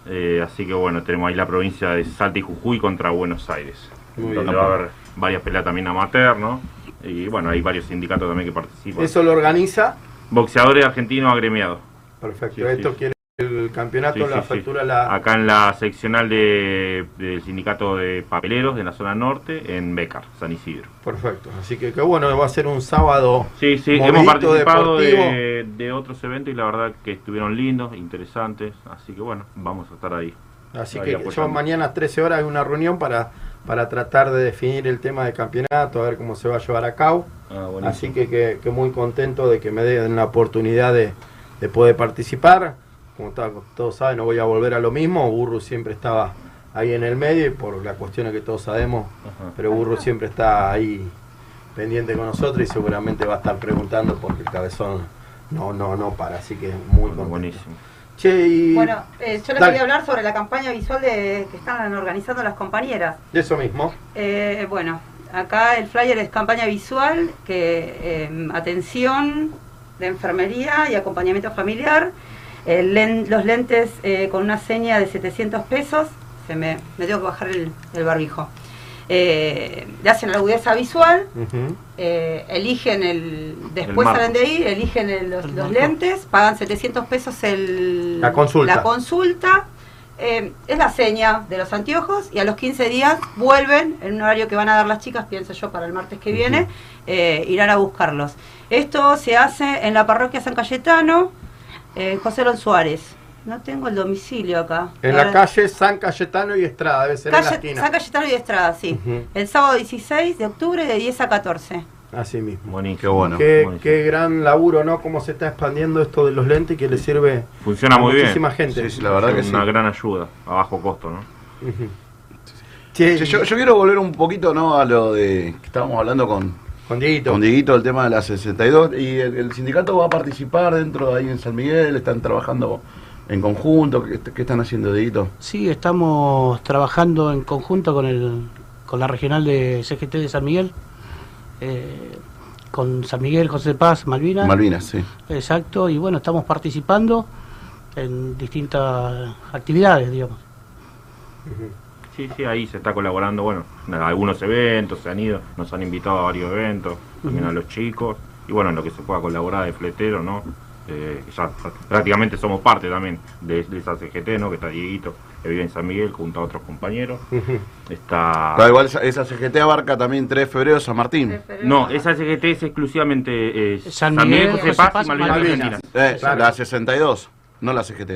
Eh, así que bueno, tenemos ahí la provincia de Salta y Jujuy contra Buenos Aires. Muy donde bien. va a haber varias peleas también amateur, ¿no? Y bueno, hay varios sindicatos también que participan. Eso lo organiza. Boxeadores argentinos agremiados. Perfecto. Sí, Esto sí. quiere el campeonato, Sí, la factura la. Acá en la seccional de, del sindicato de papeleros de la zona norte, en Becar, San Isidro. Perfecto. Así que qué bueno, va a ser un sábado. Sí, sí, hemos participado de, de otros eventos y la verdad que estuvieron lindos, interesantes, así que bueno, vamos a estar ahí. Así que yo mañana a 13 horas hay una reunión para, para tratar de definir el tema de campeonato, a ver cómo se va a llevar a cabo. Ah. Así que, que, que muy contento de que me den la oportunidad de, de poder participar. Como todos saben, no voy a volver a lo mismo. Burro siempre estaba ahí en el medio y por las cuestiones que todos sabemos, Ajá. pero Burro siempre está ahí pendiente con nosotros y seguramente va a estar preguntando porque el cabezón no no no para, así que muy Bueno, contento. buenísimo. Che, y Bueno, eh, yo les Dale. quería hablar sobre la campaña visual de, que están organizando las compañeras. de eso mismo. Eh, bueno, acá el flyer es campaña visual, que eh, atención de enfermería y acompañamiento familiar, len- los lentes eh, con una seña de 700 pesos, se me, me tengo que bajar el, el barbijo. Eh, le hacen la agudeza visual, eh, eligen el. Después salen de ahí, eligen el- los, los lentes, pagan 700 pesos el, La consulta. la consulta. eh, es la seña de los anteojos y a los 15 días vuelven en un horario que van a dar las chicas, pienso yo, para el martes que viene, eh, irán a buscarlos. Esto se hace en la parroquia San Cayetano, en José Lon Suárez. No tengo el domicilio acá. En la calle San Cayetano y Estrada, debe ser en la esquina. San Cayetano y Estrada, sí. El sábado 16 de octubre de 10 a 14. Así mismo. Buenísimo. Qué bueno. Qué, gran laburo, ¿no? Cómo se está expandiendo esto de los lentes y que le sirve Funciona a muy bien. muchísima gente. Sí, sí, la verdad que Es sí. una gran ayuda, a bajo costo, ¿no? Che, Che, yo, yo quiero volver un poquito ¿no? a lo de que estábamos hablando con, con Dieguito. con Dieguito, el tema de la 62. Y el, el sindicato va a participar dentro de ahí en San Miguel, están trabajando en conjunto. ¿Qué, qué están haciendo, Dieguito? Sí, estamos trabajando en conjunto con, el, con la regional de CGT de San Miguel, eh, con San Miguel, José Paz, Malvinas. Malvinas, sí. Exacto, y bueno, estamos participando. en distintas actividades, digamos. Sí, sí, ahí se está colaborando, bueno, algunos eventos se han ido, nos han invitado a varios eventos, también a los chicos, y bueno, en lo que se pueda colaborar de fletero, ¿no? Eh, ya prácticamente somos parte también de, de esa CGT, ¿no? Que está Dieguito, que vive en San Miguel junto a otros compañeros. Está... Claro, igual esa, CGT abarca también 3 de febrero San Martín. No, esa CGT es exclusivamente eh, San Miguel, José José Paz Paz y Malvinas Malvinas. Argentinas. Eh, La 62, no la CGT.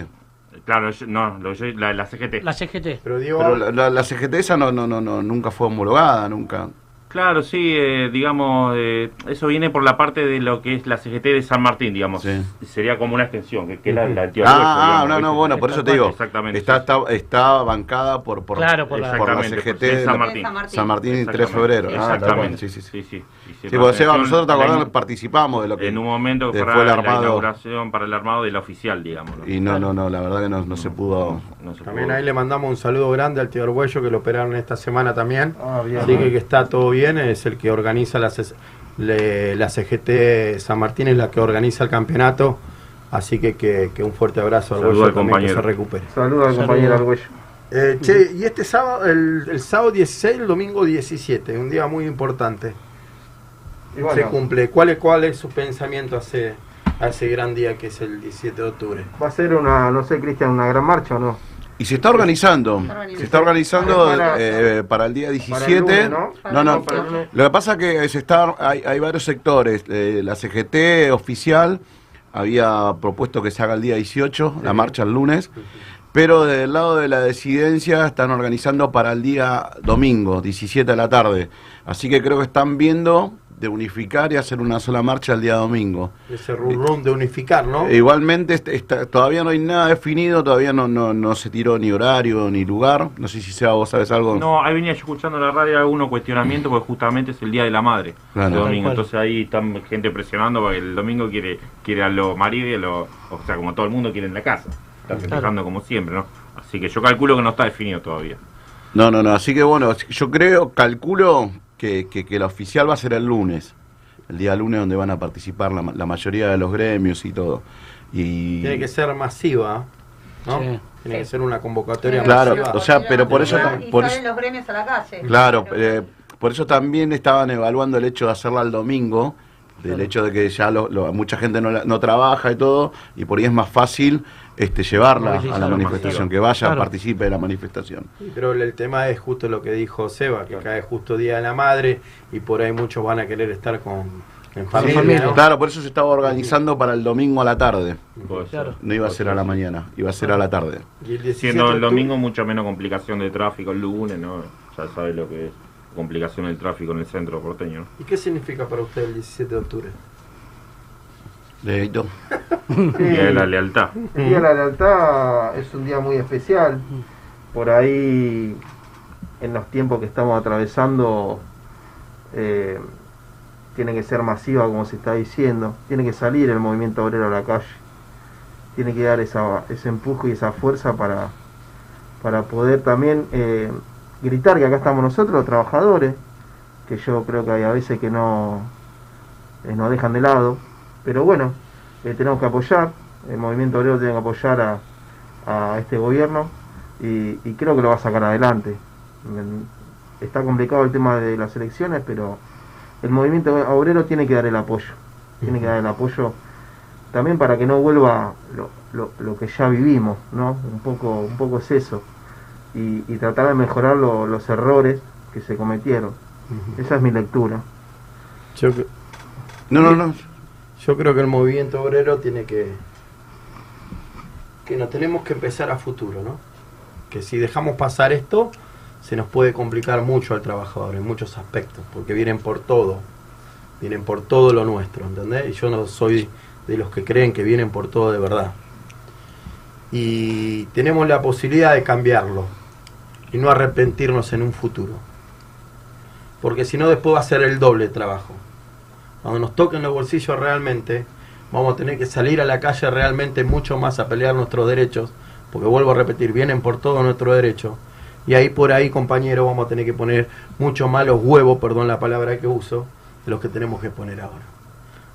Claro, yo- no, lo- yo- la, la CGT. La CGT. Pero Diego, Pero la, la- la CGT esa no, no, no, no, nunca fue homologada, nunca. Claro, sí, eh, digamos, eh, eso viene por la parte de lo que es la CGT de San Martín, digamos. Sería como una extensión, que, que es la, la Ah, ah, digamos, no, no, bueno, por eso te digo. Exactamente. Está, está, está bancada por, por, Claro, por la- por la CGT de San la- Martín. San Martín y 3 de Exactamente. febrero. Ah, Exactamente. bueno, sí, sí, sí. Sí, sí. Sí, porque Seba, nosotros te acordás, participamos de lo que En un momento para fue el la armado. inauguración, para el armado de la oficial, digamos. Y no, no, no, la verdad que no, no se pudo. No se También pudo. ahí le mandamos un saludo grande al tío Arguello que lo operaron esta semana también. Ah, bien. Así que, que está todo bien, es el que organiza la, le- la CGT San Martín, es la que organiza el campeonato. Así que, que, que un fuerte abrazo al Saludo Arguello al también que se compañero. recupere. Saludos al compañero Argüello. Eh, che, y este sábado, el, el sábado 16, el domingo 17, un día muy importante. Y bueno. se cumple. ¿Cuál es, ¿Cuál es su pensamiento a ese, a ese gran día que es el 17 de octubre? Va a ser una, no sé, Cristian, una gran marcha o no. Y se está organizando, se está organizando Para- eh, para el día para el 17. lunes, ¿no? No, no, el. Lo que pasa es que se está, hay, hay varios sectores. eh, la CGT oficial había propuesto que se haga el día 18, la marcha el lunes. Pero del lado de la disidencia están organizando para el día domingo, 17 de la tarde. Así que creo que están viendo de unificar y hacer una sola marcha el día domingo. Ese run de unificar, ¿no? E Igualmente está- todavía no hay nada definido, todavía no, no, no se tiró ni horario ni lugar. No sé si sea vos sabes algo. No, ahí venía yo escuchando en la radio algunos cuestionamientos porque justamente es el Día de la Madre. Claro. el domingo. Entonces ahí están gente presionando porque el domingo quiere quiere a los maridos y a los- o sea, como todo el mundo quiere en la casa. Está festejando como siempre, ¿no? Así que yo calculo que no está definido todavía. No, no, no. Así que bueno, yo creo, calculo que, que, que la oficial va a ser el lunes. El día lunes donde van a participar la, ma- la mayoría de los gremios y todo. Y Tiene que ser masiva, ¿no? Sí. Tiene que ser una convocatoria Claro, masiva. o sea, pero por eso, Y por salen eso- los gremios a la calle. claro, eh, por eso también estaban evaluando el hecho de hacerla el domingo, del hecho de que ya lo- lo- mucha gente no, la- no trabaja y todo, y por ahí es más fácil este llevarla a la manifestación, que vaya, Claro. participe de la manifestación. Sí, Pero el, tema es justo lo que dijo Seba, que cae justo Día de la Madre y por ahí muchos van a querer estar con en familia, ¿no? Claro, por eso se estaba organizando para el domingo a la tarde. Claro. No iba a ser a la mañana, iba a ser a la tarde. Y el 17 Siendo el domingo mucho menos complicación de tráfico el lunes, ¿no? Ya sabes lo que es complicación del tráfico en el centro porteño. ¿Y qué significa para usted el 17 de octubre? Leito. Día de la lealtad. El Día de la Lealtad es un día muy especial. Por ahí, en los tiempos que estamos atravesando, eh, tiene que ser masiva, como se está diciendo. Tiene que salir el movimiento obrero a la calle. Tiene que dar esa, ese empuje y esa fuerza para, para poder también eh, gritar que acá estamos nosotros, los trabajadores, que yo creo que hay a veces que no eh, nos dejan de lado. Pero bueno, eh, tenemos que apoyar, el movimiento obrero tiene que apoyar a, a este gobierno y, y creo que lo va a sacar adelante. Está complicado el tema de las elecciones, pero el movimiento obrero tiene que dar el apoyo, tiene que dar el apoyo también para que no vuelva lo, lo- lo que ya vivimos, ¿no? Un poco, un poco es eso. Y, y tratar de mejorar lo- los errores que se cometieron. Esa es mi lectura. Yo, que- No, no, no. Yo creo que el movimiento obrero tiene que. que nos tenemos que empezar a futuro, ¿no? Que si dejamos pasar esto, se nos puede complicar mucho al trabajador en muchos aspectos, porque vienen por todo. Vienen por todo lo nuestro, ¿entendés? Y yo no soy de los que creen que vienen por todo de verdad. Y tenemos la posibilidad de cambiarlo y no arrepentirnos en un futuro. Porque si no, después va a ser el doble trabajo. Cuando nos toquen los bolsillos realmente, vamos a tener que salir a la calle realmente mucho más a pelear nuestros derechos, porque vuelvo a repetir, vienen por todo nuestro derecho. Y ahí por ahí, compañero, vamos a tener que poner mucho más los huevos, perdón la palabra que uso, de los que tenemos que poner ahora.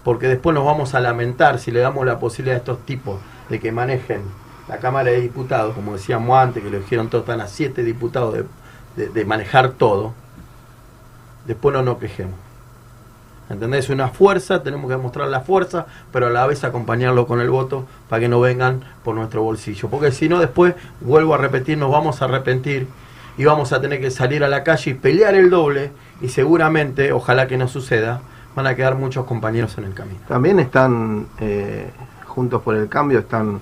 Porque después nos vamos a lamentar si le damos la posibilidad a estos tipos de que manejen la Cámara de Diputados, como decíamos antes, que lo dijeron están a siete diputados de, de- de manejar todo, después no nos quejemos. ¿Entendés? Una fuerza, tenemos que mostrar la fuerza, pero a la vez acompañarlo con el voto para que no vengan por nuestro bolsillo. Porque si no, después, vuelvo a repetir, nos vamos a arrepentir y vamos a tener que salir a la calle y pelear el doble y seguramente, ojalá que no suceda, van a quedar muchos compañeros en el camino. También están, eh, juntos por el cambio, están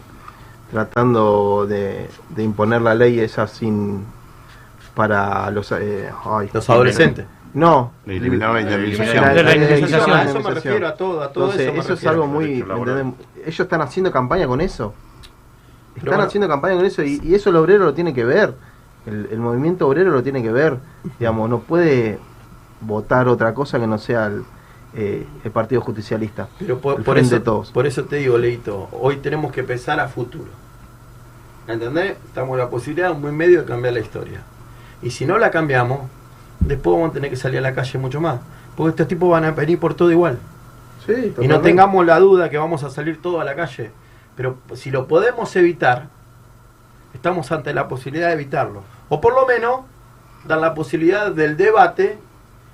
tratando de, de imponer la ley esa sin para los eh, ay, Los adolescentes. No, De eliminar la indemnización. La- De la la indemnización. A eso me refiero, a todo, a todo Entonces, eso me eso es algo muy. Ellos están haciendo campaña con eso. Están bueno. haciendo campaña con eso y, y eso el obrero lo tiene que ver. El, el movimiento obrero lo tiene que ver. Digamos, no puede votar otra cosa que no sea el, eh, el Partido Justicialista. Pero por, por eso, de todos. por eso te digo, Leito, hoy tenemos que pensar a futuro. ¿Entendés? Estamos en la posibilidad de un buen medio de cambiar la historia. Y si no la cambiamos, después vamos a tener que salir a la calle mucho más. Porque estos tipos van a venir por todo igual. Sí, Y no tengamos la duda que vamos a salir todos a la calle. Pero si lo podemos evitar, estamos ante la posibilidad de evitarlo. O por lo menos dar la posibilidad del debate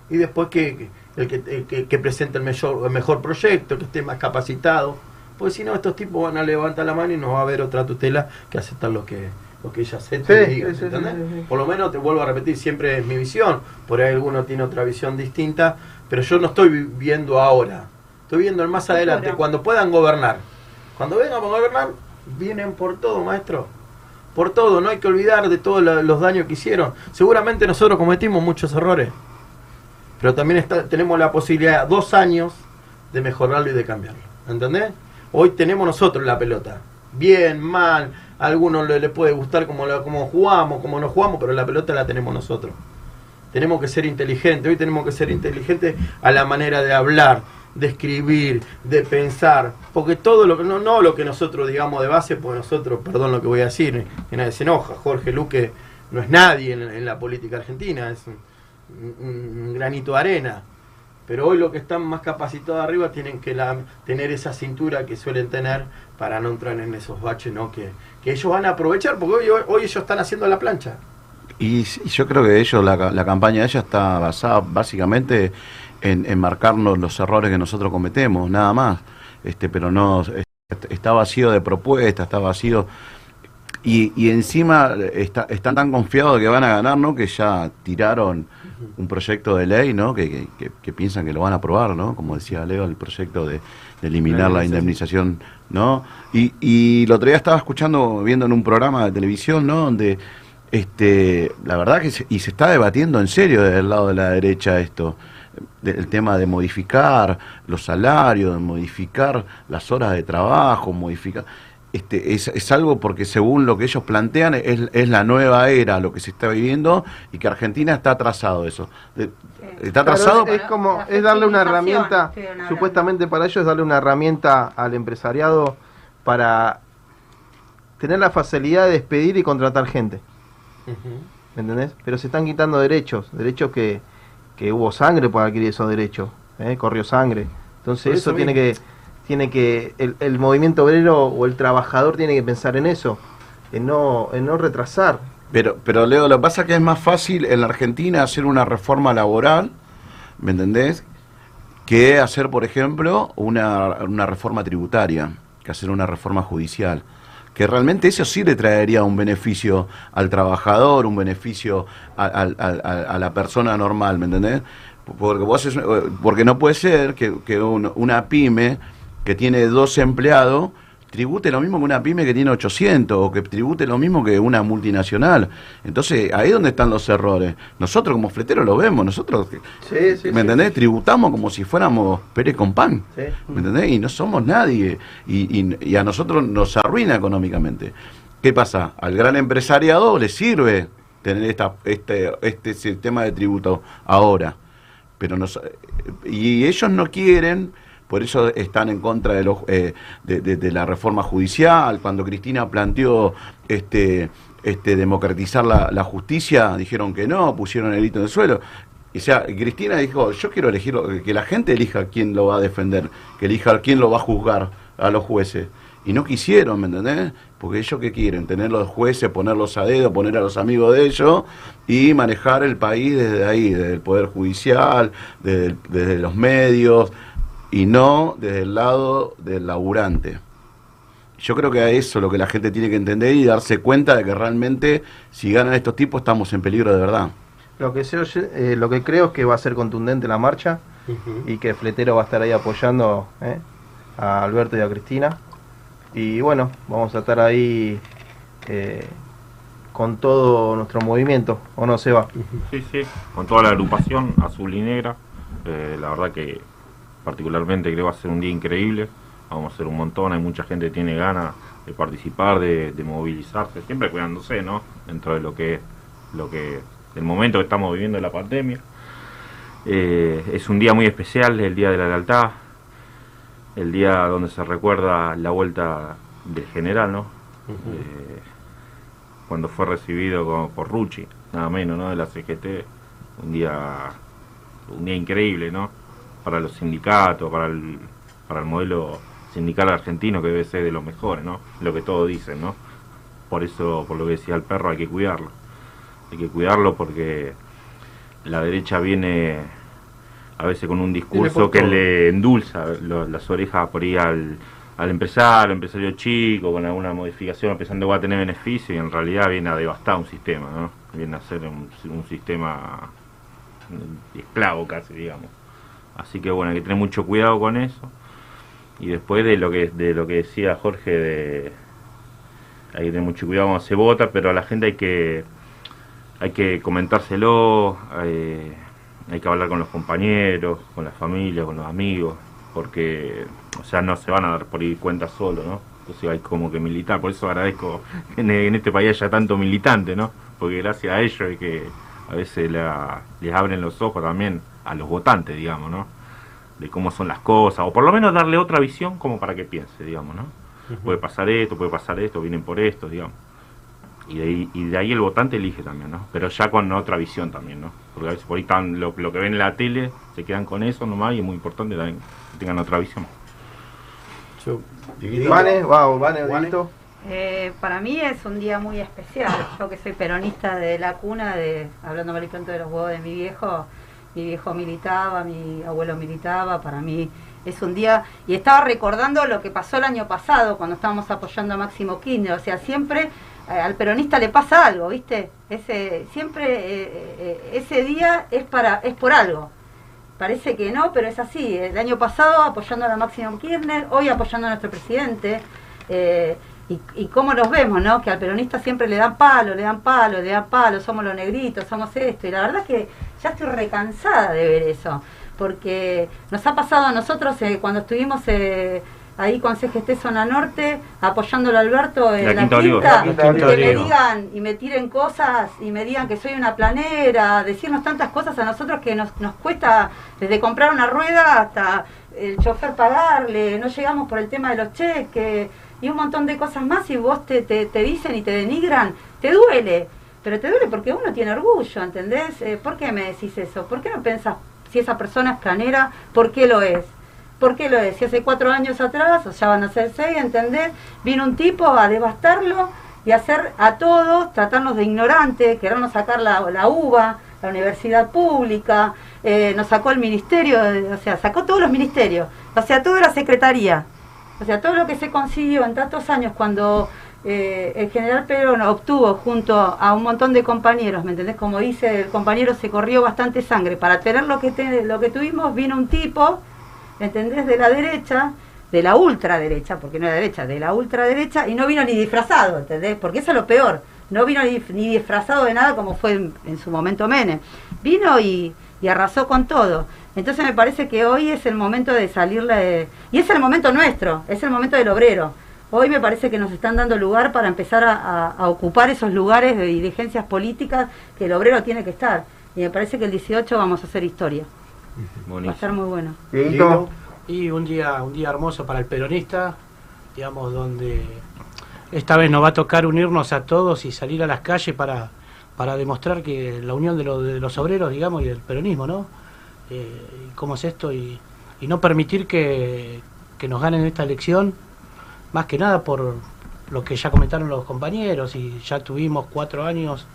y después que, que- el que, el que, que presente el mejor, el mejor proyecto, que esté más capacitado. Porque si no, estos tipos van a levantar la mano y no va a haber otra tutela que aceptar lo que, lo que ella Sí, y diga, sí, ¿entendés? sí. Por lo menos te vuelvo a repetir, siempre es mi visión. Por ahí alguno tiene otra visión distinta, pero yo no estoy vi- viendo ahora. Estoy viendo el más adelante, Ahora. cuando puedan gobernar. Cuando vengan a gobernar, vienen por todo, maestro. Por todo, no hay que olvidar de todos los daños que hicieron. Seguramente nosotros cometimos muchos errores. Pero también está- tenemos la posibilidad, dos años, de mejorarlo y de cambiarlo. ¿Entendés? Hoy tenemos nosotros la pelota. Bien, mal, a algunos le, puede gustar como, la- jugamos, como no jugamos, pero la pelota la tenemos nosotros. Tenemos que ser inteligentes, hoy tenemos que ser inteligentes a la manera de hablar, de escribir, de pensar, porque todo lo que no, no lo que nosotros digamos de base, pues nosotros, perdón lo que voy a decir, que nadie se enoja, Jorge Luque no es nadie en, en la política argentina, es un- un granito de arena. Pero hoy los que están más capacitados arriba tienen que la- tener esa cintura que suelen tener para no entrar en esos baches, ¿no? Que, que ellos van a aprovechar, porque hoy, hoy, ellos están haciendo la plancha. Y, yo creo que ellos, la, la campaña de ella está basada básicamente en, en marcarnos los errores que nosotros cometemos, nada más. Este, pero no est- está vacío de propuestas, está vacío. Y, y encima está, están tan confiados de que van a ganar, ¿no? Que ya tiraron un proyecto de ley, ¿no? Que, que- que- que piensan que lo van a aprobar, ¿no? Como decía Leo, el proyecto de, de eliminar la indemnización, ¿no? Y, y el otro día estaba escuchando, viendo en un programa de televisión, ¿no? Donde, este, la verdad que se, y se está debatiendo en serio desde el lado de la derecha esto, el tema de modificar los salarios, de modificar las horas de trabajo, modificar este, es, es algo porque según lo que ellos plantean es, es la nueva era, lo que se está viviendo y que Argentina está atrasado eso. De- está Claro, atrasado. es, es como es darle una herramienta supuestamente para ellos es darle una herramienta al empresariado para tener la facilidad de despedir y contratar gente ¿me entendés? pero se están quitando derechos derechos que, que hubo sangre para adquirir esos derechos ¿eh? corrió sangre entonces Por eso, eso tiene que tiene que el, el movimiento obrero o el trabajador tiene que pensar en eso en no en no retrasar Pero, pero Leo, lo que pasa es que es más fácil en la Argentina hacer una reforma laboral, ¿me entendés? Que hacer, por ejemplo, una, una reforma tributaria, que hacer una reforma judicial. Que realmente eso sí le traería un beneficio al trabajador, un beneficio a, la persona normal, ¿me entendés? Porque, vos haces- porque no puede ser que, que un- una pyme que tiene dos empleados tribute lo mismo que una pyme que tiene 800 o que tribute lo mismo que una multinacional. Entonces, ahí es donde están los errores. Nosotros como fleteros lo vemos, nosotros, sí, sí, ¿me entendés? Tributamos como si fuéramos Pérez con pan. ¿me entendés? Y no somos nadie. Y, y- y a nosotros nos arruina económicamente. ¿Qué pasa? Al gran empresariado le sirve tener esta, este, este sistema de tributo ahora. Pero nos, y ellos no quieren, por eso están en contra de, los, eh, de, la reforma judicial. Cuando Cristina planteó este, este, democratizar la, justicia, dijeron que no, pusieron el hito en el suelo. O sea, Cristina dijo, yo quiero elegir, que la gente elija quién lo va a defender, que elija quién lo va a juzgar a los jueces. y no quisieron, ¿me entendés? Porque ellos qué quieren, tener los jueces, ponerlos a dedo, poner a los amigos de ellos y manejar el país desde ahí, desde el Poder Judicial, desde los medios y no desde el lado del laburante. Yo creo que a eso es lo que la gente tiene que entender y darse cuenta de que realmente si ganan estos tipos estamos en peligro de verdad. Lo que, sé, eh, lo que creo es que va a ser contundente la marcha y que Fletero va a estar ahí apoyando eh, a Alberto y a Cristina. Y bueno, vamos a estar ahí eh, con todo nuestro movimiento, ¿o no se va? Sí, sí, con toda la agrupación azul y negra. Eh, la verdad que particularmente creo que va a ser un día increíble. Vamos a hacer un montón, hay mucha gente que tiene ganas de participar, de, de movilizarse, siempre cuidándose, ¿no? Dentro de lo que es lo que el momento que estamos viviendo de la pandemia. Eh, es un día muy especial, el día de la lealtad, el día donde se recuerda la vuelta del general, ¿no? Eh, cuando fue recibido con- por Rucci, nada menos, ¿no? De la CGT, un día, un día increíble, ¿no? Para los sindicatos, para el, para el modelo sindical argentino que debe ser de los mejores, ¿no? Lo que todos dicen, ¿no? Por eso, por lo que decía el perro, hay que cuidarlo. Hay que cuidarlo porque la derecha viene a veces con un discurso que le endulza lo- las orejas por ahí al, al empresario, empresario chico, con alguna modificación, pensando que va a tener beneficio y en realidad viene a devastar un sistema, ¿no? Viene a ser un, un sistema mm, esclavo casi, digamos. Así que bueno, hay que tener mucho cuidado con eso. Y después de lo que de lo que decía Jorge de hay que tener mucho cuidado cuando se vota, pero a la gente hay que hay que comentárselo, eh, hay que hablar con los compañeros, con la familia, con los amigos, porque, o sea, no se van a dar por ahí cuenta solo, ¿no? Entonces hay como que militar, por eso agradezco que en, en este país haya tanto militante, ¿no? Porque gracias a ellos es que a veces la- les abren los ojos también a los votantes, digamos, ¿no? De cómo son las cosas, o por lo menos darle otra visión como para que piense, digamos, ¿no? Puede pasar esto, puede pasar esto, vienen por esto, digamos. Y de, ahí, y de ahí el votante elige también, ¿no? Pero ya con otra visión también, ¿no? Porque a veces por ahí están lo, lo que ven en la tele, se quedan con eso nomás y es muy importante también que tengan otra visión. Vane, wow, Vane. Eh, para mí es un día muy especial. Yo que soy peronista de la cuna, de hablando mal y pronto de los huevos de mi viejo, mi viejo militaba, mi abuelo militaba, para mí es un día... Y estaba recordando lo que pasó el año pasado cuando estábamos apoyando a Máximo Kirchner. O sea, siempre eh, al peronista le pasa algo, ¿viste? Ese, siempre eh, eh, ese día es, para, es por algo. Parece que no, pero es así. El año pasado apoyando a la Máximo Kirchner, hoy apoyando a nuestro presidente. Y, y cómo nos vemos, ¿no? Que al peronista siempre le dan palo, le dan palo, le dan palo, somos los negritos, somos esto. Y la verdad que ya estoy recansada de ver eso. Porque nos ha pasado a nosotros eh, cuando estuvimos eh, ahí con CGT Zona Norte, apoyándolo a Alberto en La la, Quinta quinta, que me digan y me tiren cosas y me digan que soy una planera, decirnos tantas cosas a nosotros que nos, nos cuesta desde comprar una rueda hasta el chofer pagarle, no llegamos por el tema de los cheques y un montón de cosas más y vos te, te, dicen y te denigran, te duele, pero te duele porque uno tiene orgullo, ¿entendés? Eh, ¿Por qué me decís eso? ¿Por qué no pensás si esa persona es planera, por qué lo es? ¿Por qué lo es? Si hace cuatro años atrás, o ya van a ser seis, ¿entendés? Vino un tipo a devastarlo y hacer a todos, tratarnos de ignorantes, querernos sacar la, la uva, la universidad pública, eh, nos sacó el ministerio, o sea, sacó todos los ministerios, o sea, toda la secretaría, o sea, todo lo que se consiguió en tantos años cuando eh, el general Perón obtuvo junto a un montón de compañeros, ¿me entendés? Como dice el compañero, se corrió bastante sangre. Para tener lo que, te- lo que tuvimos, vino un tipo, ¿entendés? De la derecha, de la ultraderecha, porque no era derecha, de la ultraderecha, y no vino ni disfrazado, ¿entendés? Porque eso es lo peor. No vino ni, disfrazado de nada como fue en, su momento Menem. Vino y arrasó con todo. Entonces me parece que hoy es el momento de salirle de... Y es el momento nuestro, es el momento del obrero. Hoy me parece que nos están dando lugar para empezar a, a- a ocupar esos lugares de dirigencias políticas que el obrero tiene que estar. Y me parece que el 18 vamos a hacer historia. Va a ser muy bueno. Y un día, un día hermoso para el peronista, digamos, donde esta vez nos va a tocar unirnos a todos y salir a las calles para, para demostrar que la unión de, lo- de los obreros, digamos, y del peronismo, ¿no? Eh, cómo es esto y, y no permitir que, que nos ganen esta elección más que nada por lo que ya comentaron los compañeros y ya tuvimos cuatro años,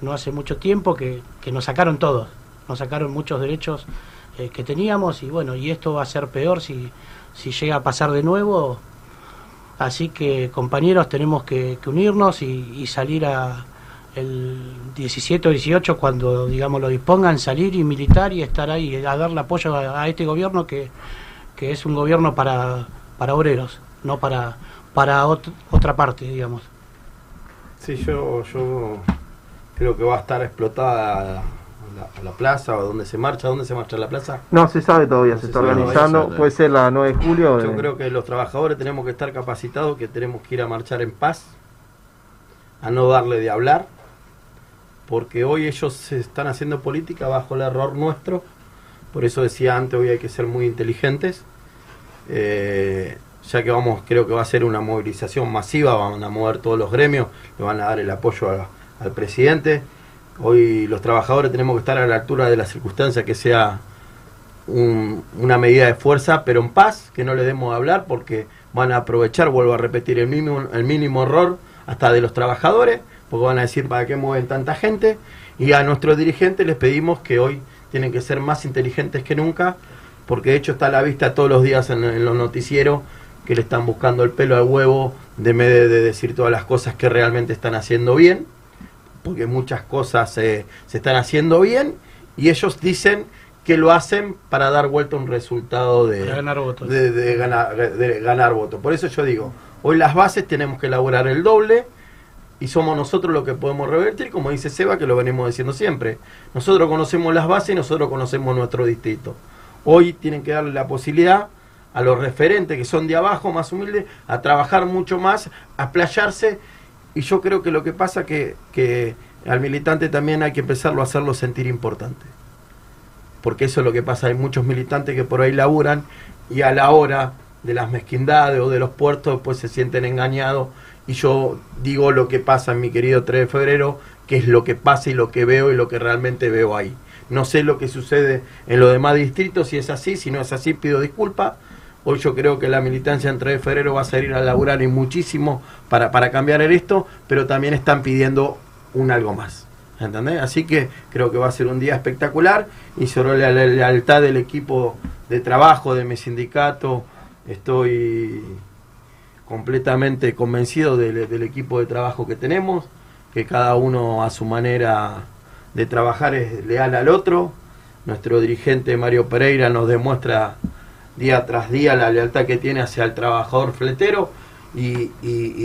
no hace mucho tiempo, que, que nos sacaron todos, nos sacaron muchos derechos eh, que teníamos y bueno, y esto va a ser peor si, si llega a pasar de nuevo. Así que compañeros tenemos que, que unirnos y, y salir a el 17 o 18 cuando digamos lo dispongan, salir y militar y estar ahí a darle apoyo a, a este gobierno que, que es un gobierno para, para obreros, no para, para ot- otra parte, digamos. Sí, yo, yo creo que va a estar explotada la, la plaza o donde se marcha, ¿dónde se marcha la plaza? No se sabe todavía, No se se está sabe organizando. Puede ser la 9 de julio. Yo eh, creo que los trabajadores tenemos que estar capacitados, que tenemos que ir a marchar en paz, a no darle de hablar, porque hoy ellos se están haciendo política bajo el error nuestro, por eso decía antes, hoy hay que ser muy inteligentes, eh, ya que vamos, creo que va a ser una movilización masiva, van a mover todos los gremios, le van a dar el apoyo al presidente, hoy los trabajadores tenemos que estar a la altura de las circunstancias que sea un- una medida de fuerza, pero en paz, que no le demos a hablar porque van a aprovechar, vuelvo a repetir, el mínimo, el mínimo error hasta de los trabajadores, porque van a decir para qué mueven tanta gente, y a nuestros dirigentes les pedimos que hoy tienen que ser más inteligentes que nunca, porque de hecho está a la vista todos los días en, en los noticieros que le están buscando el pelo al huevo de de, de decir todas las cosas que realmente están haciendo bien, porque muchas cosas eh, se están haciendo bien, y ellos dicen que lo hacen para dar vuelta un resultado de, Para ganar votos. de, de ganar, de ganar votos. Por eso yo digo, hoy las bases tenemos que elaborar el doble y somos nosotros los que podemos revertir, como dice Seba, que lo venimos diciendo siempre. Nosotros conocemos las bases y nosotros conocemos nuestro distrito. Hoy tienen que darle la posibilidad a los referentes que son de abajo, más humildes, a trabajar mucho más, a playarse. Y yo creo que lo que pasa que, que al militante también hay que empezarlo a hacerlo sentir importante porque eso es lo que pasa, hay muchos militantes que por ahí laburan y a la hora de las mezquindades o de los puertos pues se sienten engañados y yo digo lo que pasa en mi querido 3 de febrero, que es lo que pasa y lo que veo y lo que realmente veo ahí. No sé lo que sucede en los demás distritos, si es así, si no es así pido disculpas. Hoy yo creo que la militancia en 3 de febrero va a salir a laburar y muchísimo para, para cambiar esto, pero también están pidiendo un algo más. ¿Entendés? Así que creo que va a ser un día espectacular y sobre la lealtad del equipo de trabajo de mi sindicato estoy completamente convencido del, equipo de trabajo que tenemos, que cada uno a su manera de trabajar es leal al otro. Nuestro dirigente Mario Pereira nos demuestra día tras día la lealtad que tiene hacia el trabajador fletero y,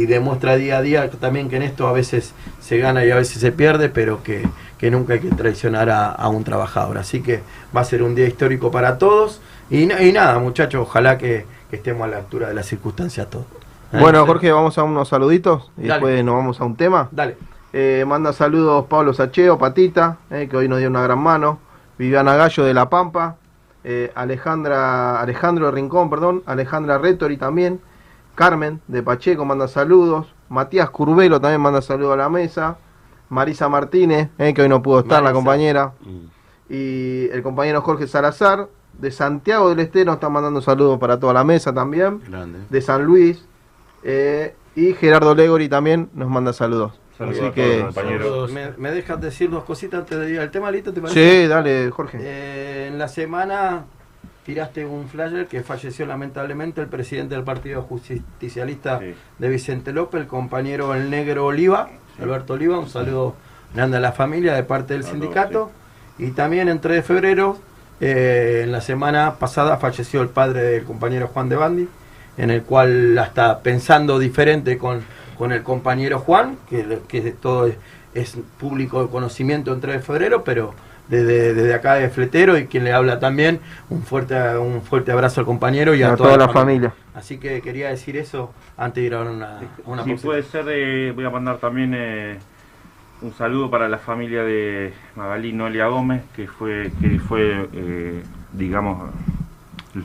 demuestra día a día también que en esto a veces se gana y a veces se pierde, pero que, nunca hay que traicionar a, un trabajador. Así que va a ser un día histórico para todos y nada, muchachos, ojalá que, que estemos a la altura de las circunstancias todos. Bueno, Jorge, vamos a unos saluditos y Dale. después nos vamos a un tema. Dale. Eh, manda saludos Pablo Sacheo, Patita, eh, que hoy nos dio una gran mano. Viviana Gallo de La Pampa. eh, Alejandra, Alejandro Rincón, perdón. Alejandra Retori también. Carmen de Pacheco manda saludos. Matías Curvelo también manda saludos a la mesa. Marisa Martínez, que hoy no pudo estar, la compañera. Y el compañero Jorge Salazar de Santiago del Estero está mandando saludos para toda la mesa también. Grande. De San Luis. Eh, y Gerardo Legori también nos manda saludos. Saludos Así todos que. los compañeros. ¿Me, me dejas decir dos cositas antes de ir al tema, ¿listo? ¿Te parece? Sí, dale, Jorge. Eh, en la semana tiraste un flyer que falleció lamentablemente el presidente del Partido Justicialista de Vicente López, el compañero el negro Oliva, Alberto Oliva, un saludo grande a la familia de parte del sindicato. Y también en 3 de febrero, eh, en la semana pasada, falleció el padre del compañero Juan de Bandi, en el cual hasta pensando diferente con, con el compañero Juan, que, que todo es, es público de conocimiento en 3 de febrero, pero desde, desde acá de Fletero y quien le habla también, un fuerte, un fuerte abrazo al compañero y a, A toda la familia. Así que quería decir eso antes de ir a una, una Si puede ser, eh, voy a mandar también eh, un saludo para la familia de Magalí Noelia Gómez, que fue, que fue eh, digamos,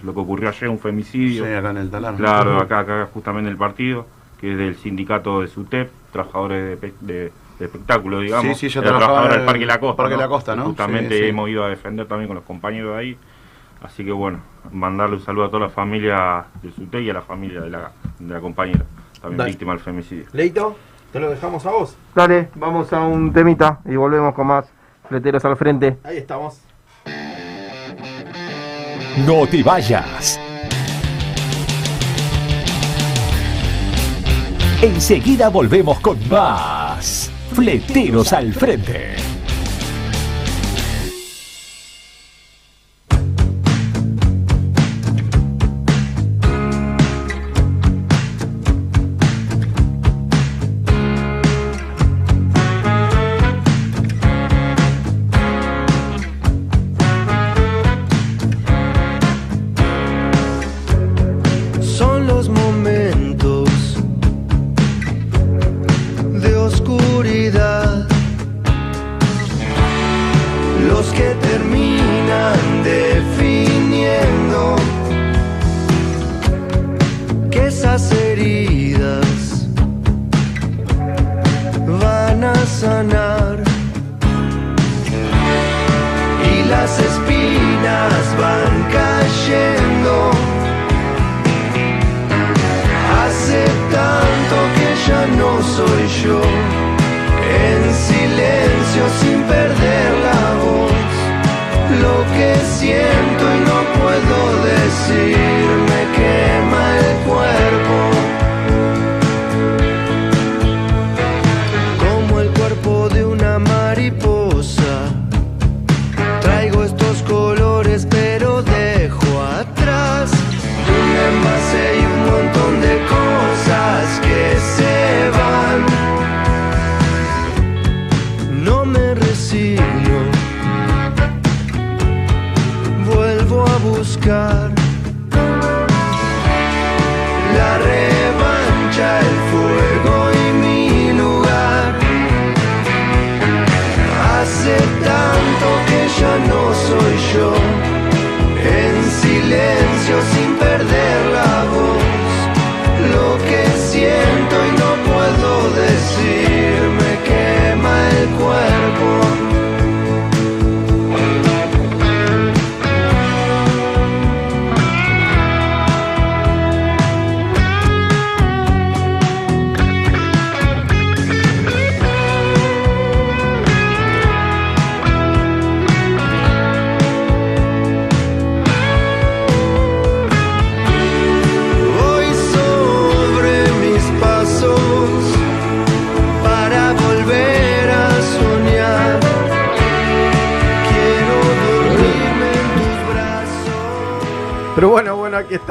lo que ocurrió ayer, un femicidio. Sí, acá en el talar. Claro, acá, acá justamente en el partido, que es del sindicato de SUTEP, trabajadores de, pe- de- de espectáculo, digamos. Sí, sí, yo trabajaba trabajador en del Parque La el Costa. Parque ¿no? La Costa, ¿no? Justamente Sí, sí. hemos ido a defender también con los compañeros de ahí. Así que bueno, mandarle un saludo a toda la familia de Sute y a la familia de la, de la compañera, también Dale. víctima del femicidio. Leito, te lo dejamos a vos. Dale, vamos a un temita y volvemos con más fleteros al frente. Ahí estamos. No te vayas. Enseguida volvemos con más. Fleteros al frente.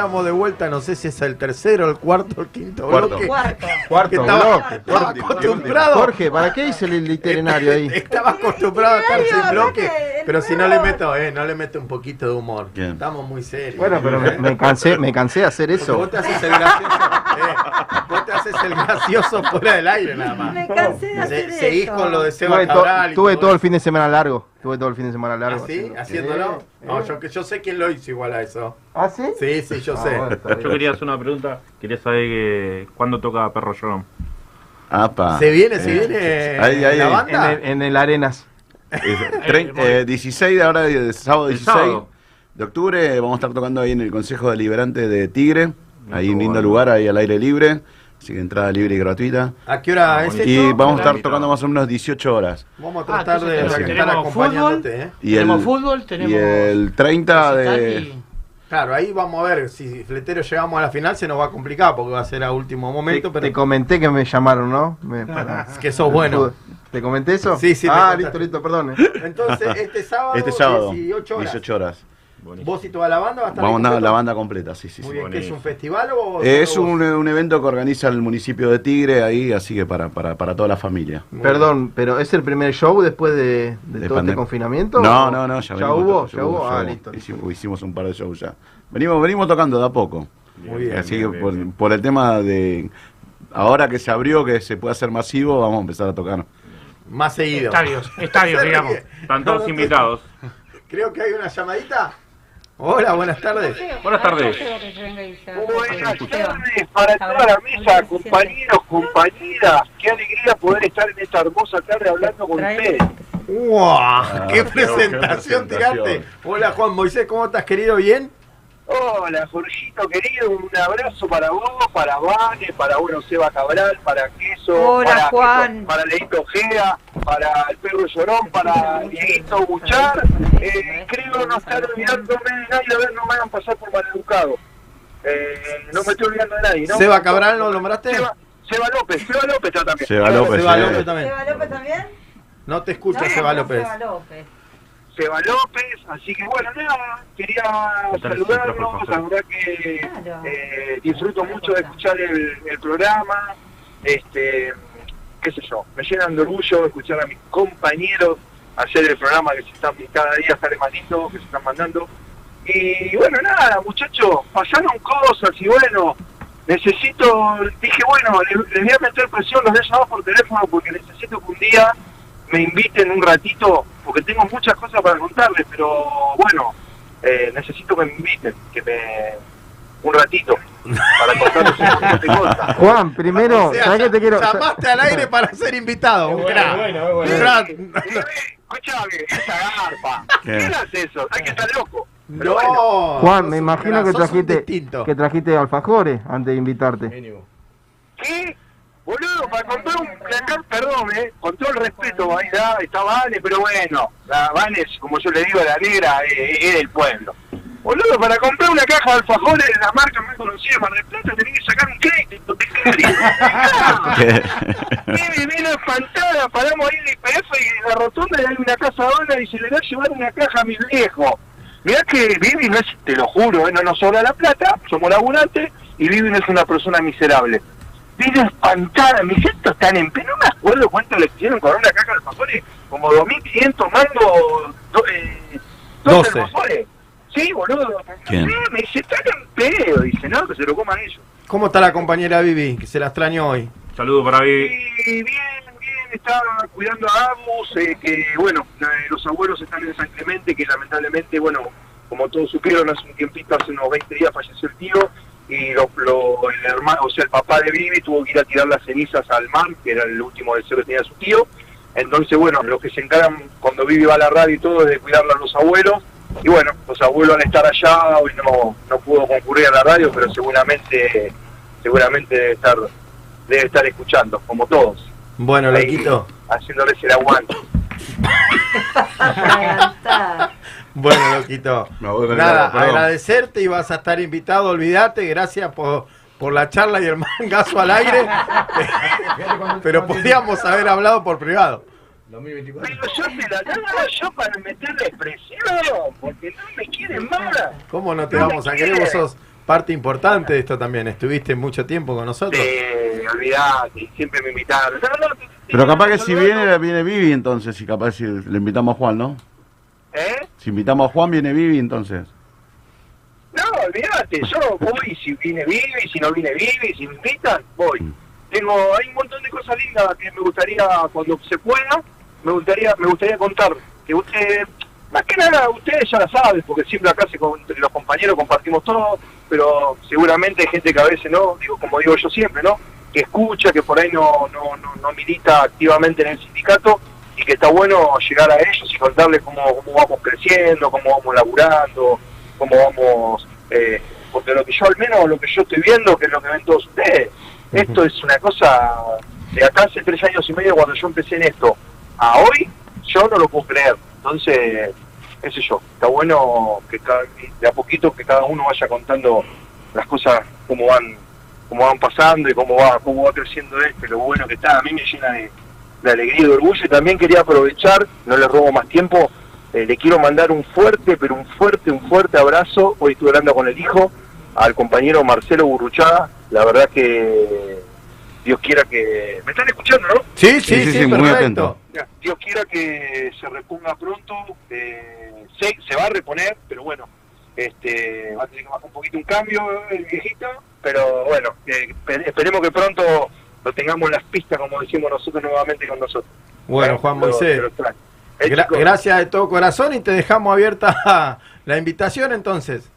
Estamos de vuelta. No sé si es el tercero, el cuarto, el quinto Cuarto. bloque. Cuarto. Cuarto estaba, bloque, estaba cuarto, acostumbrado. Jorge, ¿para qué hice el literario ahí? Estaba acostumbrado a estar sin bloque. Pero si no le meto, eh, no le meto un poquito de humor. Bien. Estamos muy serios. Bueno, pero me, ¿eh? me cansé, me cansé de hacer Porque eso. vos te haces el gracioso. eh, vos te haces el gracioso fuera del aire nada más. Me cansé de hacer Se- seguís eso. con lo de Seba Tuve, to- tuve todo el eso. fin de semana largo. Tuve todo el fin de semana largo. ¿Ah, sí? ¿Haciéndolo? No, yo, que- yo sé quién lo hizo igual a eso. ¿Ah, sí? Sí, sí, yo Ah, sé. bueno. Yo quería hacer una pregunta, quería saber que, cuándo toca Perro Llorón. Apa. ¿Se viene, se Eh, viene ahí, ahí, la ahí. banda? En el, en el Arenas. Eh, trein- eh, 16 de ahora, de sábado El 16 sábado. de octubre, vamos a estar tocando ahí en el Consejo Deliberante de Tigre, ahí un lindo bueno. lugar, ahí al aire libre, así que entrada libre y gratuita. ¿A qué hora es Y esto? vamos a estar tocando más o menos 18 horas. Vamos a Ah, tratar de entonces estar tenemos acompañándote, ¿eh? Y tenemos el, fútbol, tenemos y el 30 recital de... y- Claro, ahí vamos a ver si Fletero llegamos a la final se nos va a complicar porque va a ser a último Te, momento, te pero comenté que me llamaron, ¿no? Me- para- es que sos bueno. ¿Te comenté eso? Sí, sí, Ah, listo, listo, perdón. eh. Entonces, este sábado, Este sábado, 18 horas. 18 horas. Buenísimo. ¿Vos y toda la banda va a estar Vamos a la banda completa, sí, sí. Muy sí. bien, ¿qué es un festival o Es un, un evento que organiza el municipio de Tigre ahí, así que para, para, para toda la familia. Muy Perdón, pero ¿es el primer show después de, de De todo este confinamiento? No, ¿O- no, no, ya, ¿Ya venimos hubo? ¿Ya hubo? Ah, listo. Hicimos, hicimos un par de shows ya. Venimos, venimos tocando de a poco. Muy bien. Así bien, que bien, por, bien. por el tema de ahora que se abrió, que se puede hacer masivo, vamos a empezar a tocar. Más seguido. Estadios, estadios, digamos. Están todos invitados. Creo que hay una llamadita. Hola, buenas tardes. Buenas tardes. Buenas tardes para toda la mesa, compañeros, compañeras. Qué alegría poder estar en esta hermosa tarde hablando con ustedes. ¡Wow! ¡Qué qué presentación presentación. tiraste! Hola Juan Moisés, ¿cómo estás querido? ¿Bien? Hola, Jorgito querido, un abrazo para vos, para Vane, para bueno Seba Cabral, para Queso, Hola, para, Juan. Para Leito Ojeda, para el perro Llorón, para Dieguito Buchar. Eh, creo no estar olvidándome de nadie, a ver, no me hagan pasar por maleducado. Eh, no me estoy olvidando de nadie, ¿no? ¿Seba Cabral lo nombraste? Seba, Seba López, Seba López está también. Seba López, Seba sí. López también. ¿Seba López también? No te escucha No, Seba López. Seba López. Seba López, así que bueno, nada, quería saludarlos, la verdad que eh, disfruto mucho de escuchar el, el programa, este, qué sé yo, me llenan de orgullo escuchar a mis compañeros hacer el programa que se están cada día sale más lindo, que se están mandando. Y bueno, nada, muchachos, pasaron cosas y bueno, necesito, dije, bueno, le- les voy a meter presión, los voy a llamar por teléfono porque necesito que un día me inviten un ratito, porque tengo muchas cosas para contarles, pero bueno, eh, necesito que me inviten, que me un ratito para contarles un cosas. Juan, primero, O sea, ¿sabes qué te quiero? Llamaste al aire para ser invitado. un crack. Un crack. Escuchame, esa garpa. ¿Qué? ¿Qué es eso? Hay que estar loco. No, Juan, sos me imagino que trajiste, que trajiste alfajores antes de invitarte. ¿Qué? Boludo, para comprar un eh, con todo el respeto, ahí da, está Vane, pero bueno, la Vane es, como yo le digo, la negra, eh, es del pueblo. Boludo, para comprar una caja de alfajores de la marca más conocida de Mar del Plata tenés que sacar un crédito, te Vivi vino espantada, paramos ahí en el IPF y en la rotonda y hay una casa dona y se le va a llevar una caja a mi viejo. Mirá que Vivi no es, te lo juro, eh, no nos sobra la plata, somos laburantes y Vivi no es una persona miserable. Vino espantada, mis estos están en no me acuerdo cuánto le hicieron con una caja de alfajores, como 2.500 mangos, do, eh, 12 12. alfajores. Sí, boludo. ¿Quién? Me dice, están en pedo, dice, no, que se lo coman ellos. ¿Cómo está la compañera Vivi? Que se la extrañó hoy. Saludos para Vivi. Y bien, bien, estaba cuidando a ambos, eh, que bueno, los abuelos están en San Clemente, que lamentablemente, bueno, como todos supieron, hace un tiempito, hace unos 20 días falleció el tío, y lo, lo- el hermano, o sea, el papá de Vivi tuvo que ir a tirar las cenizas al mar, que era el último deseo que tenía su tío. Entonces, bueno, los que se encargan cuando Vivi va a la radio y todo es de cuidarla a los abuelos. Y bueno, los abuelos al estar allá hoy no, no pudo concurrir a la radio, pero seguramente seguramente debe estar debe estar escuchando, como todos. Bueno, Ahí, loquito. Haciéndoles el aguante. Bueno, loquito. Me voy Nada, agradecerte y vas a estar invitado, olvídate. Gracias por, por la charla y el mangazo al aire. Pero podríamos haber hablado por privado. Pero yo te la daba yo para meterle presión, porque no me quieren más. ¿Cómo no te vamos a querer? Vos sos parte importante de esto también. Estuviste mucho tiempo con nosotros. Olvidate, siempre me invitaron. No, no, Pero capaz que si viene, viene Vivi entonces, y capaz si le invitamos a Juan, ¿no? ¿Eh? Si invitamos a Juan, viene Vivi entonces. No, olvídate, yo voy si viene Vivi, si no viene Vivi, si me invitan, voy. Tengo, hay un montón de cosas lindas que me gustaría, cuando se pueda, me gustaría, me gustaría contar. Que usted, más que nada, ustedes ya la saben, porque siempre acá se, entre los compañeros compartimos todo, pero seguramente hay gente que a veces no, digo, como digo yo siempre, ¿no? Que escucha, que por ahí no, no, no, no milita activamente en el sindicato y que está bueno llegar a ellos y contarles cómo, cómo vamos creciendo, cómo vamos laburando, cómo vamos, eh, porque lo que yo al menos, lo que yo estoy viendo, que es lo que ven todos ustedes, esto es una cosa de acá hace tres años y medio cuando yo empecé en esto, a hoy, yo no lo puedo creer. Entonces, qué sé yo, está bueno que cada- de a poquito que cada uno vaya contando las cosas cómo van cómo van pasando y cómo va cómo va creciendo esto, lo bueno que está, a mí me llena de, de alegría y de orgullo. Y también quería aprovechar, no le robo más tiempo, eh, le quiero mandar un fuerte, pero un fuerte, un fuerte abrazo. Hoy estuve hablando con el hijo, al compañero Marcelo Burruchaga. La verdad que Dios quiera que... ¿Me están escuchando, no? Sí, sí, sí, muy perfecto. atento. Dios quiera que se reponga pronto. eh, se, se va a reponer, pero bueno, este va a tener que bajar un poquito un cambio el viejito, pero bueno, eh, espe- esperemos que pronto lo tengamos en las pistas, como decimos nosotros nuevamente con nosotros. Bueno, Juan Lo- Moisés. Eh, Gra- chicos, gracias de todo corazón y te dejamos abierta la invitación entonces.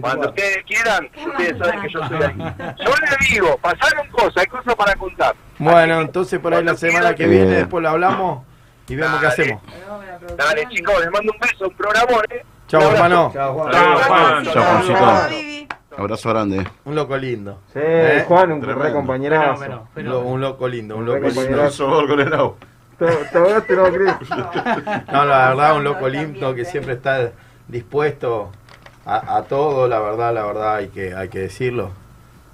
Cuando ustedes quieran, ustedes saben que yo soy ahí. Yo les digo, pasaron cosas, hay cosas para contar. Bueno, entonces por ahí la semana que viene Bien. después lo hablamos y vemos qué hacemos. Dale, chicos, les mando un beso, un programón, ¿eh? Chao, hermano. Chao, Juan. Chao, Juan. Chao, Abrazo grande. Un loco lindo. Sí, ¿Eh? Juan, un re compañerazo. Pero, Un, lo- un loco lindo, un loco lindo. con el agua. ¿Te te acordaste, no, la verdad, un loco lindo que siempre está dispuesto a, a todo, la verdad, la verdad, hay que, hay que decirlo.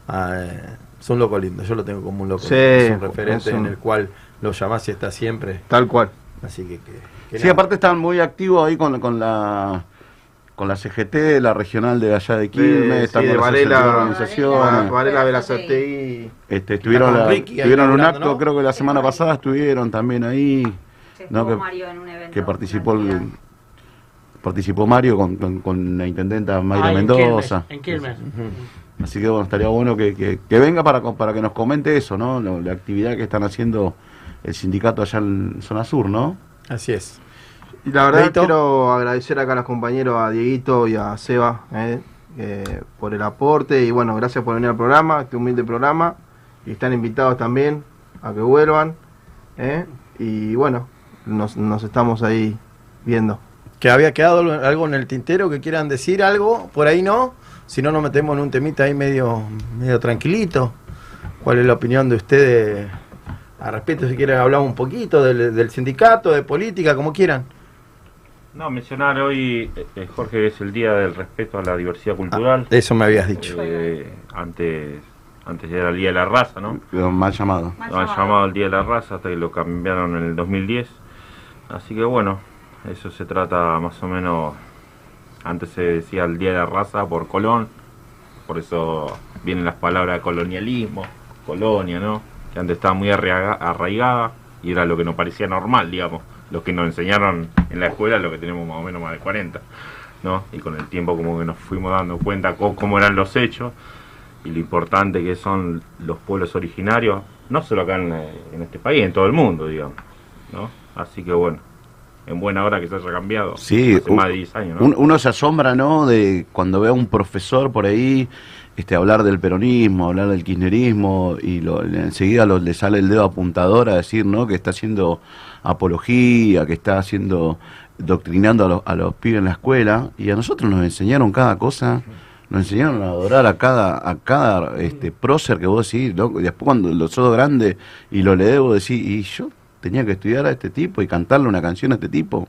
Ah, eh, es un loco lindo, yo lo tengo como un loco Sí, lindo. Es un referente es un- en el cual lo llamás y está siempre. Tal cual. Así que. que- que Sí, nada. aparte están muy activos ahí con, con la con la CGT, la regional de allá de Quilmes, sí, están de Varela, organizaciones. Varela Velazategui. Este, estuvieron la- Ricky tuvieron un acto, ¿no? creo que la semana pasada estuvieron también ahí, ¿no? Estuvo que, Mario en un evento. que participó el, participó Mario con, con, con la intendenta Mayra Ah, en Mendoza. Quilmes, En Quilmes. Así que bueno, estaría bueno que, que- que venga para, para que nos comente eso, ¿no? Lo- la actividad que están haciendo el sindicato allá en zona sur, ¿no? Así es. Y la verdad Deito. quiero agradecer acá a los compañeros, a Dieguito y a Seba, eh, eh, por el aporte y bueno, gracias por venir al programa, este humilde programa. Y están invitados también a que vuelvan. eh, y bueno, nos, nos estamos ahí viendo. Que había quedado algo- en el tintero que quieran decir algo, por ahí no. Si no, nos metemos en un temita ahí medio, medio tranquilito. ¿Cuál es la opinión de ustedes al respecto? Si quieren hablar un poquito del, del sindicato, de política, como quieran. No, mencionar hoy, eh, Jorge, es el Día del Respeto a la Diversidad Cultural. Eso me habías dicho. Eh, antes, antes era el Día de la Raza, ¿no? Pero mal llamado. Lo han llamado el Día de la Raza hasta que lo cambiaron en el 2010. Así que bueno, eso se trata más o menos. Antes se decía el Día de la Raza por Colón, por eso vienen las palabras colonialismo, colonia, ¿no? Que antes estaba muy arraiga- arraigada y era lo que nos parecía normal, digamos. Lo que nos enseñaron en la escuela, lo que tenemos más o menos más de 40, ¿no? Y con el tiempo como que nos fuimos dando cuenta co- cómo eran los hechos y lo importante que son los pueblos originarios, no solo acá en, eh, en este país, en todo el mundo, digamos, ¿no? Así que bueno, en buena hora que se haya cambiado. Sí, hace más de 10 años, ¿no? un- uno se asombra, ¿no? De cuando ve a un profesor por ahí este, hablar del peronismo, hablar del kirchnerismo, y lo- enseguida lo- le sale el dedo apuntador a decir, ¿no? Que está haciendo apología, que está haciendo, doctrinando a los, a los pibes en la escuela, y a nosotros nos enseñaron cada cosa. Nos enseñaron a adorar a cada, a cada este, prócer que vos decís, y después cuando lo sos grande y lo lees, vos decís, y yo tenía que estudiar a este tipo y cantarle una canción a este tipo,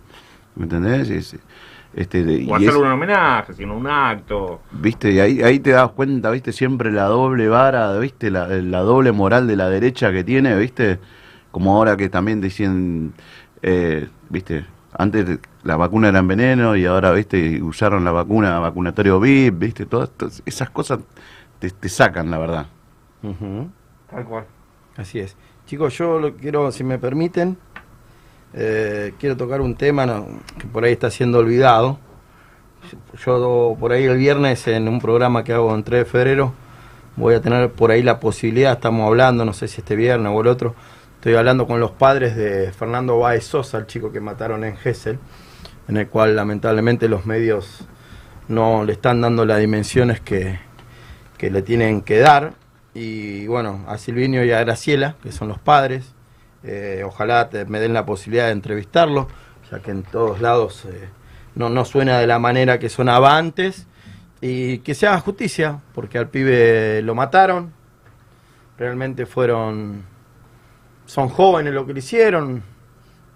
¿me entendés? Es- este, de- o y hacerle es- un homenaje, sino un acto. Viste, y ahí, ahí te das cuenta, viste, siempre la doble vara, viste, la, la doble moral de la derecha que tiene, viste, como ahora que también decían, eh, viste, antes la vacuna era en veneno y ahora, viste, usaron la vacuna vacunatorio VIP, viste, todas todas esas cosas te, te sacan, la verdad. Tal cual. Así es. Chicos, yo lo quiero, si me permiten, eh, quiero tocar un tema no, que por ahí está siendo olvidado. Yo por ahí el viernes en un programa que hago en 3 de febrero voy a tener por ahí la posibilidad, estamos hablando, no sé si este viernes o el otro, estoy hablando con los padres de Fernando Báez Sosa, el chico que mataron en Gessel, en el cual lamentablemente los medios no le están dando las dimensiones que, que le tienen que dar. Y bueno, a Silvinio y a Graciela, que son los padres, eh, ojalá me den la posibilidad de entrevistarlo, ya que en todos lados eh, no, no suena de la manera que sonaba antes. Y que se haga justicia, porque al pibe lo mataron. Realmente fueron. Son jóvenes lo que le hicieron.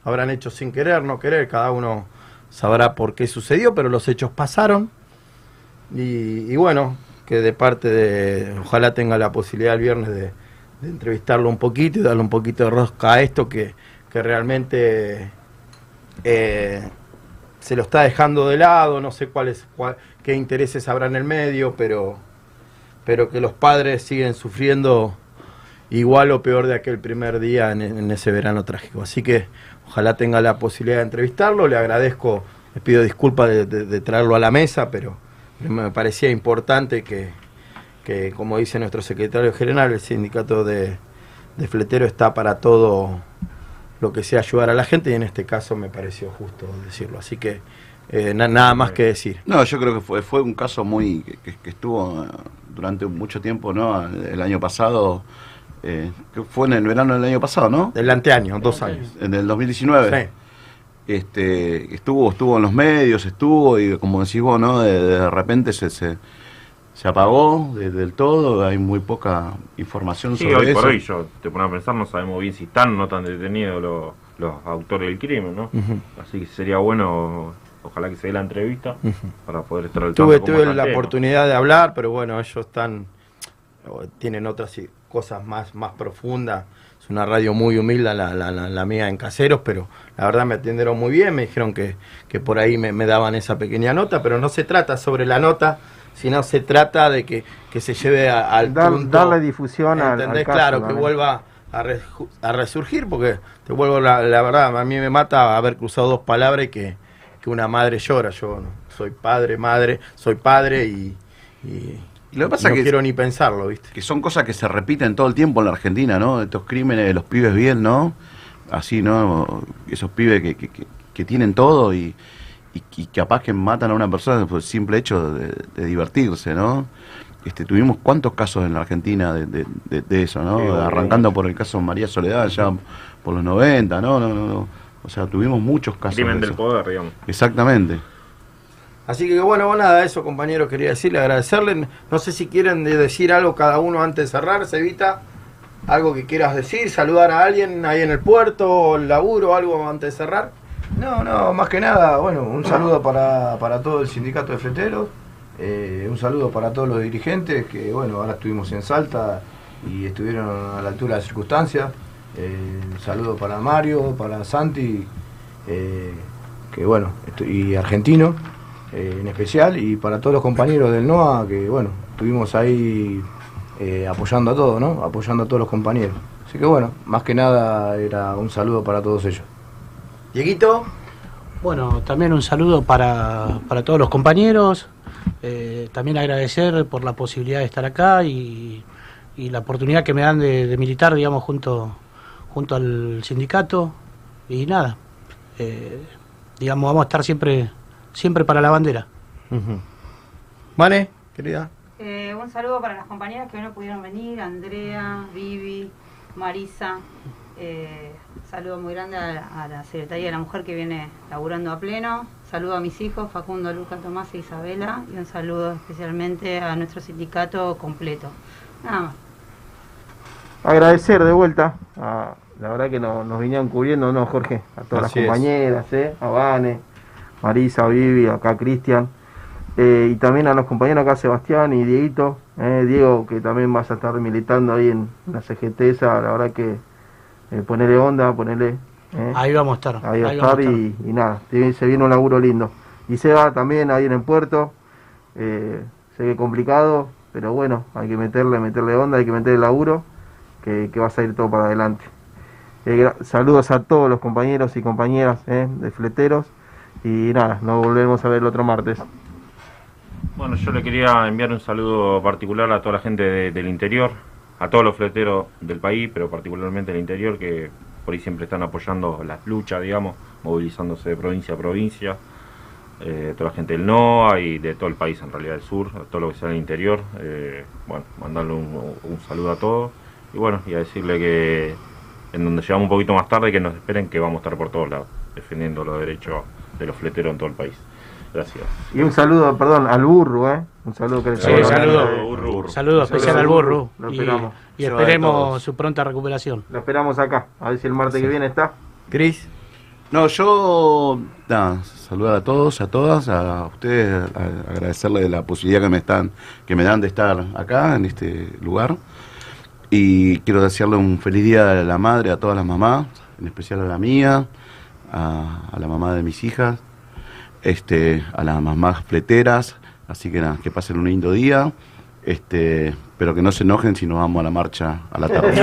Habrán hecho sin querer, no querer. Cada uno sabrá por qué sucedió, pero los hechos pasaron. Y, bueno, que de parte de. Ojalá tenga la posibilidad el viernes de, de entrevistarlo un poquito y darle un poquito de rosca a esto que, que realmente eh, se lo está dejando de lado. No sé cuáles cuál- qué intereses habrá en el medio, pero, pero que los padres siguen sufriendo igual o peor de aquel primer día en, ese verano trágico. Así que ojalá tenga la posibilidad de entrevistarlo. Le agradezco, le pido disculpas de, traerlo a la mesa, pero me parecía importante que, que, como dice nuestro secretario general, el sindicato de, de fletero está para todo lo que sea ayudar a la gente y en este caso me pareció justo decirlo. Así que eh, na- nada más que decir. No, yo creo que fue, fue un caso muy que, que- que estuvo eh, durante mucho tiempo, ¿no? El año pasado eh, que fue en el verano del año pasado, ¿no? Del anteaño, dos años. En el 2019. Este, estuvo, estuvo en los medios, estuvo, y como decís vos, ¿no? De, de repente se, se, se apagó de- del todo, hay muy poca información Sí, sobre hoy eso. por hoy yo te pongo a pensar, no sabemos bien si están o no están detenidos los, los autores del crimen, ¿no? Así que sería bueno, ojalá que se dé la entrevista para poder estar al tanto Tuve, tuve la oportunidad de hablar, pero bueno, ellos están, tienen otras cosas más, más profundas. Es una radio muy humilde la, la, la, la mía en Caseros, pero la verdad me atendieron muy bien, me dijeron que, que por ahí me, me daban esa pequeña nota, pero no se trata sobre la nota, sino se trata de que, que se lleve a- al Dar- punto, darle difusión al- ¿entendés? al caso, claro, que vuelva a, resurgir, porque te vuelvo la, la verdad, a mí me mata haber cruzado dos palabras que, que una madre llora. Yo no, soy padre, madre, soy padre Y lo que pasa no que- quiero ni pensarlo, ¿viste? Que son cosas que se repiten todo el tiempo en la Argentina, ¿no? Estos crímenes de los pibes bien, ¿no? Así, ¿no? Esos pibes que, que, que- tienen todo y, y, y capaz que matan a una persona por el simple hecho de, de divertirse, ¿no? Este, tuvimos cuántos casos en la Argentina de, de- de- de eso, ¿no? Sí. Arrancando por el caso María Soledad, ya por los 90, ¿no? no, no, no. O sea, tuvimos muchos casos. Crimen de del eso. poder, digamos. Exactamente. Así que bueno, nada, eso compañeros quería decirle, agradecerle. No sé si quieren de- decir algo cada uno antes de cerrar, Evita algo que quieras decir, saludar a alguien ahí en el puerto, o el laburo, algo antes de cerrar. No, no, más que nada, bueno, un saludo para, para todo el sindicato de fleteros, eh, un saludo para todos los dirigentes que, bueno, ahora estuvimos en Salta y estuvieron a la altura de las circunstancias. Eh, un saludo para Mario, para Santi, eh, que bueno, y Argentino eh, en especial, y para todos los compañeros del NOA que, bueno, estuvimos ahí eh, apoyando a todos, ¿no? Apoyando a todos los compañeros. Así que bueno, más que nada era un saludo para todos ellos. Dieguito. Bueno, también un saludo para, para todos los compañeros. eh, también agradecer por la posibilidad de estar acá y, y la oportunidad que me dan de, de militar, digamos, junto, junto al sindicato. Y nada, eh, digamos, vamos a estar siempre, siempre para la bandera. Vale, querida. Eh, un saludo para las compañeras que hoy no pudieron venir, Andrea, Vivi, Marisa. Eh, saludo muy grande a, la- a la Secretaría de la Mujer que viene laburando a pleno. Saludo a mis hijos, Facundo, Lucas, Tomás e Isabela. Y un saludo especialmente a nuestro sindicato completo. Nada más. Agradecer de vuelta, a- la verdad que no- nos vinieron cubriendo, ¿no, Jorge? A todas Así las es. compañeras, ¿eh? A Vane, Marisa, Vivi, acá Cristian. Eh, y también a los compañeros acá, Sebastián y Dieguito. eh, Diego, que también vas a estar militando ahí en la CGT esa, la verdad que eh, ponerle onda, ponerle... eh, Ahí vamos a estar. Ahí va a vamos estar y, y nada, se viene un laburo lindo. Y Seba también ahí en el puerto, sé que complicado, pero bueno, hay que meterle, meterle onda, hay que meterle laburo, que, que va a salir todo para adelante. Saludos a todos los compañeros y compañeras eh, de fleteros y nada, nos volvemos a ver el otro martes. Bueno, yo le quería enviar un saludo particular a toda la gente de- del interior, a todos los fleteros del país, pero particularmente del interior, que por ahí siempre están apoyando las luchas, digamos, movilizándose de provincia a provincia. Eh, toda la gente del NOA y de todo el país, en realidad del sur, a todo lo que sea el interior. Eh, bueno, mandarle un, un saludo a todos y bueno, y a decirle que en donde llegamos un poquito más tarde, que nos esperen que vamos a estar por todos lados, defendiendo los derechos de los fleteros en todo el país. Gracias. Y un saludo, perdón, al burro, ¿eh? Un saludo que le Sí, saludo. saludo, burro. saludo especial al burro. Lo Y, esperamos. y de esperemos su pronta recuperación. Lo esperamos acá, a ver si el martes que viene está. Cris. No, yo nada, saludar a todos, a todas, a ustedes, a- agradecerles la posibilidad que me están, que me dan de estar acá en este lugar. Y quiero desearle un feliz día a la madre, a todas las mamás, en especial a la mía, a, a la mamá de mis hijas, este, a las mamás fleteras, así que nada, que pasen un lindo día, este, pero que no se enojen si nos vamos a la marcha a la tarde.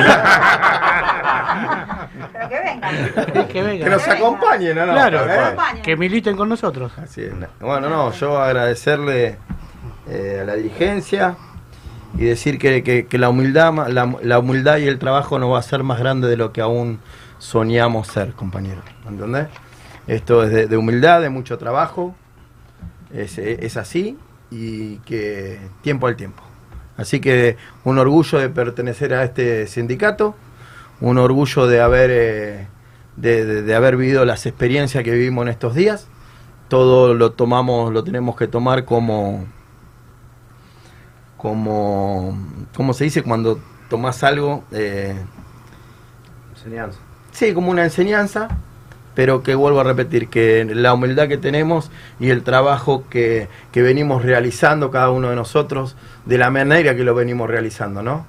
Pero que vengan. que venga. Que nos acompañen, ¿no? Claro, ¿Eh? que militen con nosotros. Así es. Bueno, no, yo agradecerle eh, a la dirigencia y decir que, que- que la, humildad, ma- la, la humildad y el trabajo no va a ser más grande de lo que aún soñamos ser, compañeros. ¿Entendés? Esto es de, de humildad, de mucho trabajo. Es, así y que tiempo al tiempo. Así que un orgullo de pertenecer a este sindicato, un orgullo de haber, eh, de haber vivido las experiencias que vivimos en estos días. Todo lo tomamos, lo tenemos que tomar como, como, ¿cómo se dice? Cuando tomás algo, eh, Enseñanza. Sí, como una enseñanza, pero que vuelvo a repetir, que la humildad que tenemos y el trabajo que, que venimos realizando cada uno de nosotros, de la manera que lo venimos realizando, ¿no?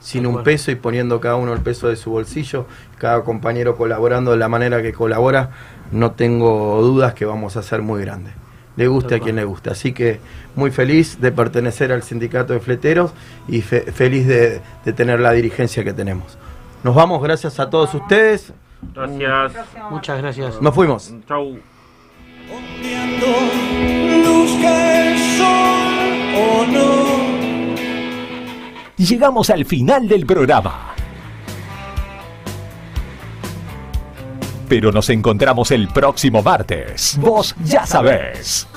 Sin un peso y poniendo cada uno el peso de su bolsillo, cada compañero colaborando de la manera que colabora, no tengo dudas que vamos a ser muy grandes. Le guste a quien le guste. Así que muy feliz de pertenecer al sindicato de fleteros y fe- feliz de, de tener la dirigencia que tenemos. Nos vamos, gracias a todos ustedes. Gracias. Muchas gracias. Nos fuimos. Chau. Llegamos al final del programa. Pero nos encontramos el próximo martes. Vos ya sabés.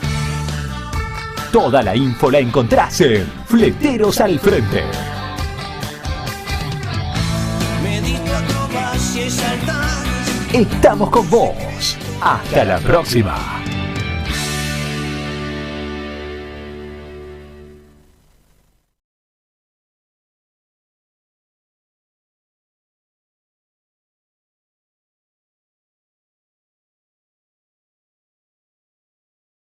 Toda la info la encontrás en Fleteros al Frente. Estamos con vos. Hasta la próxima.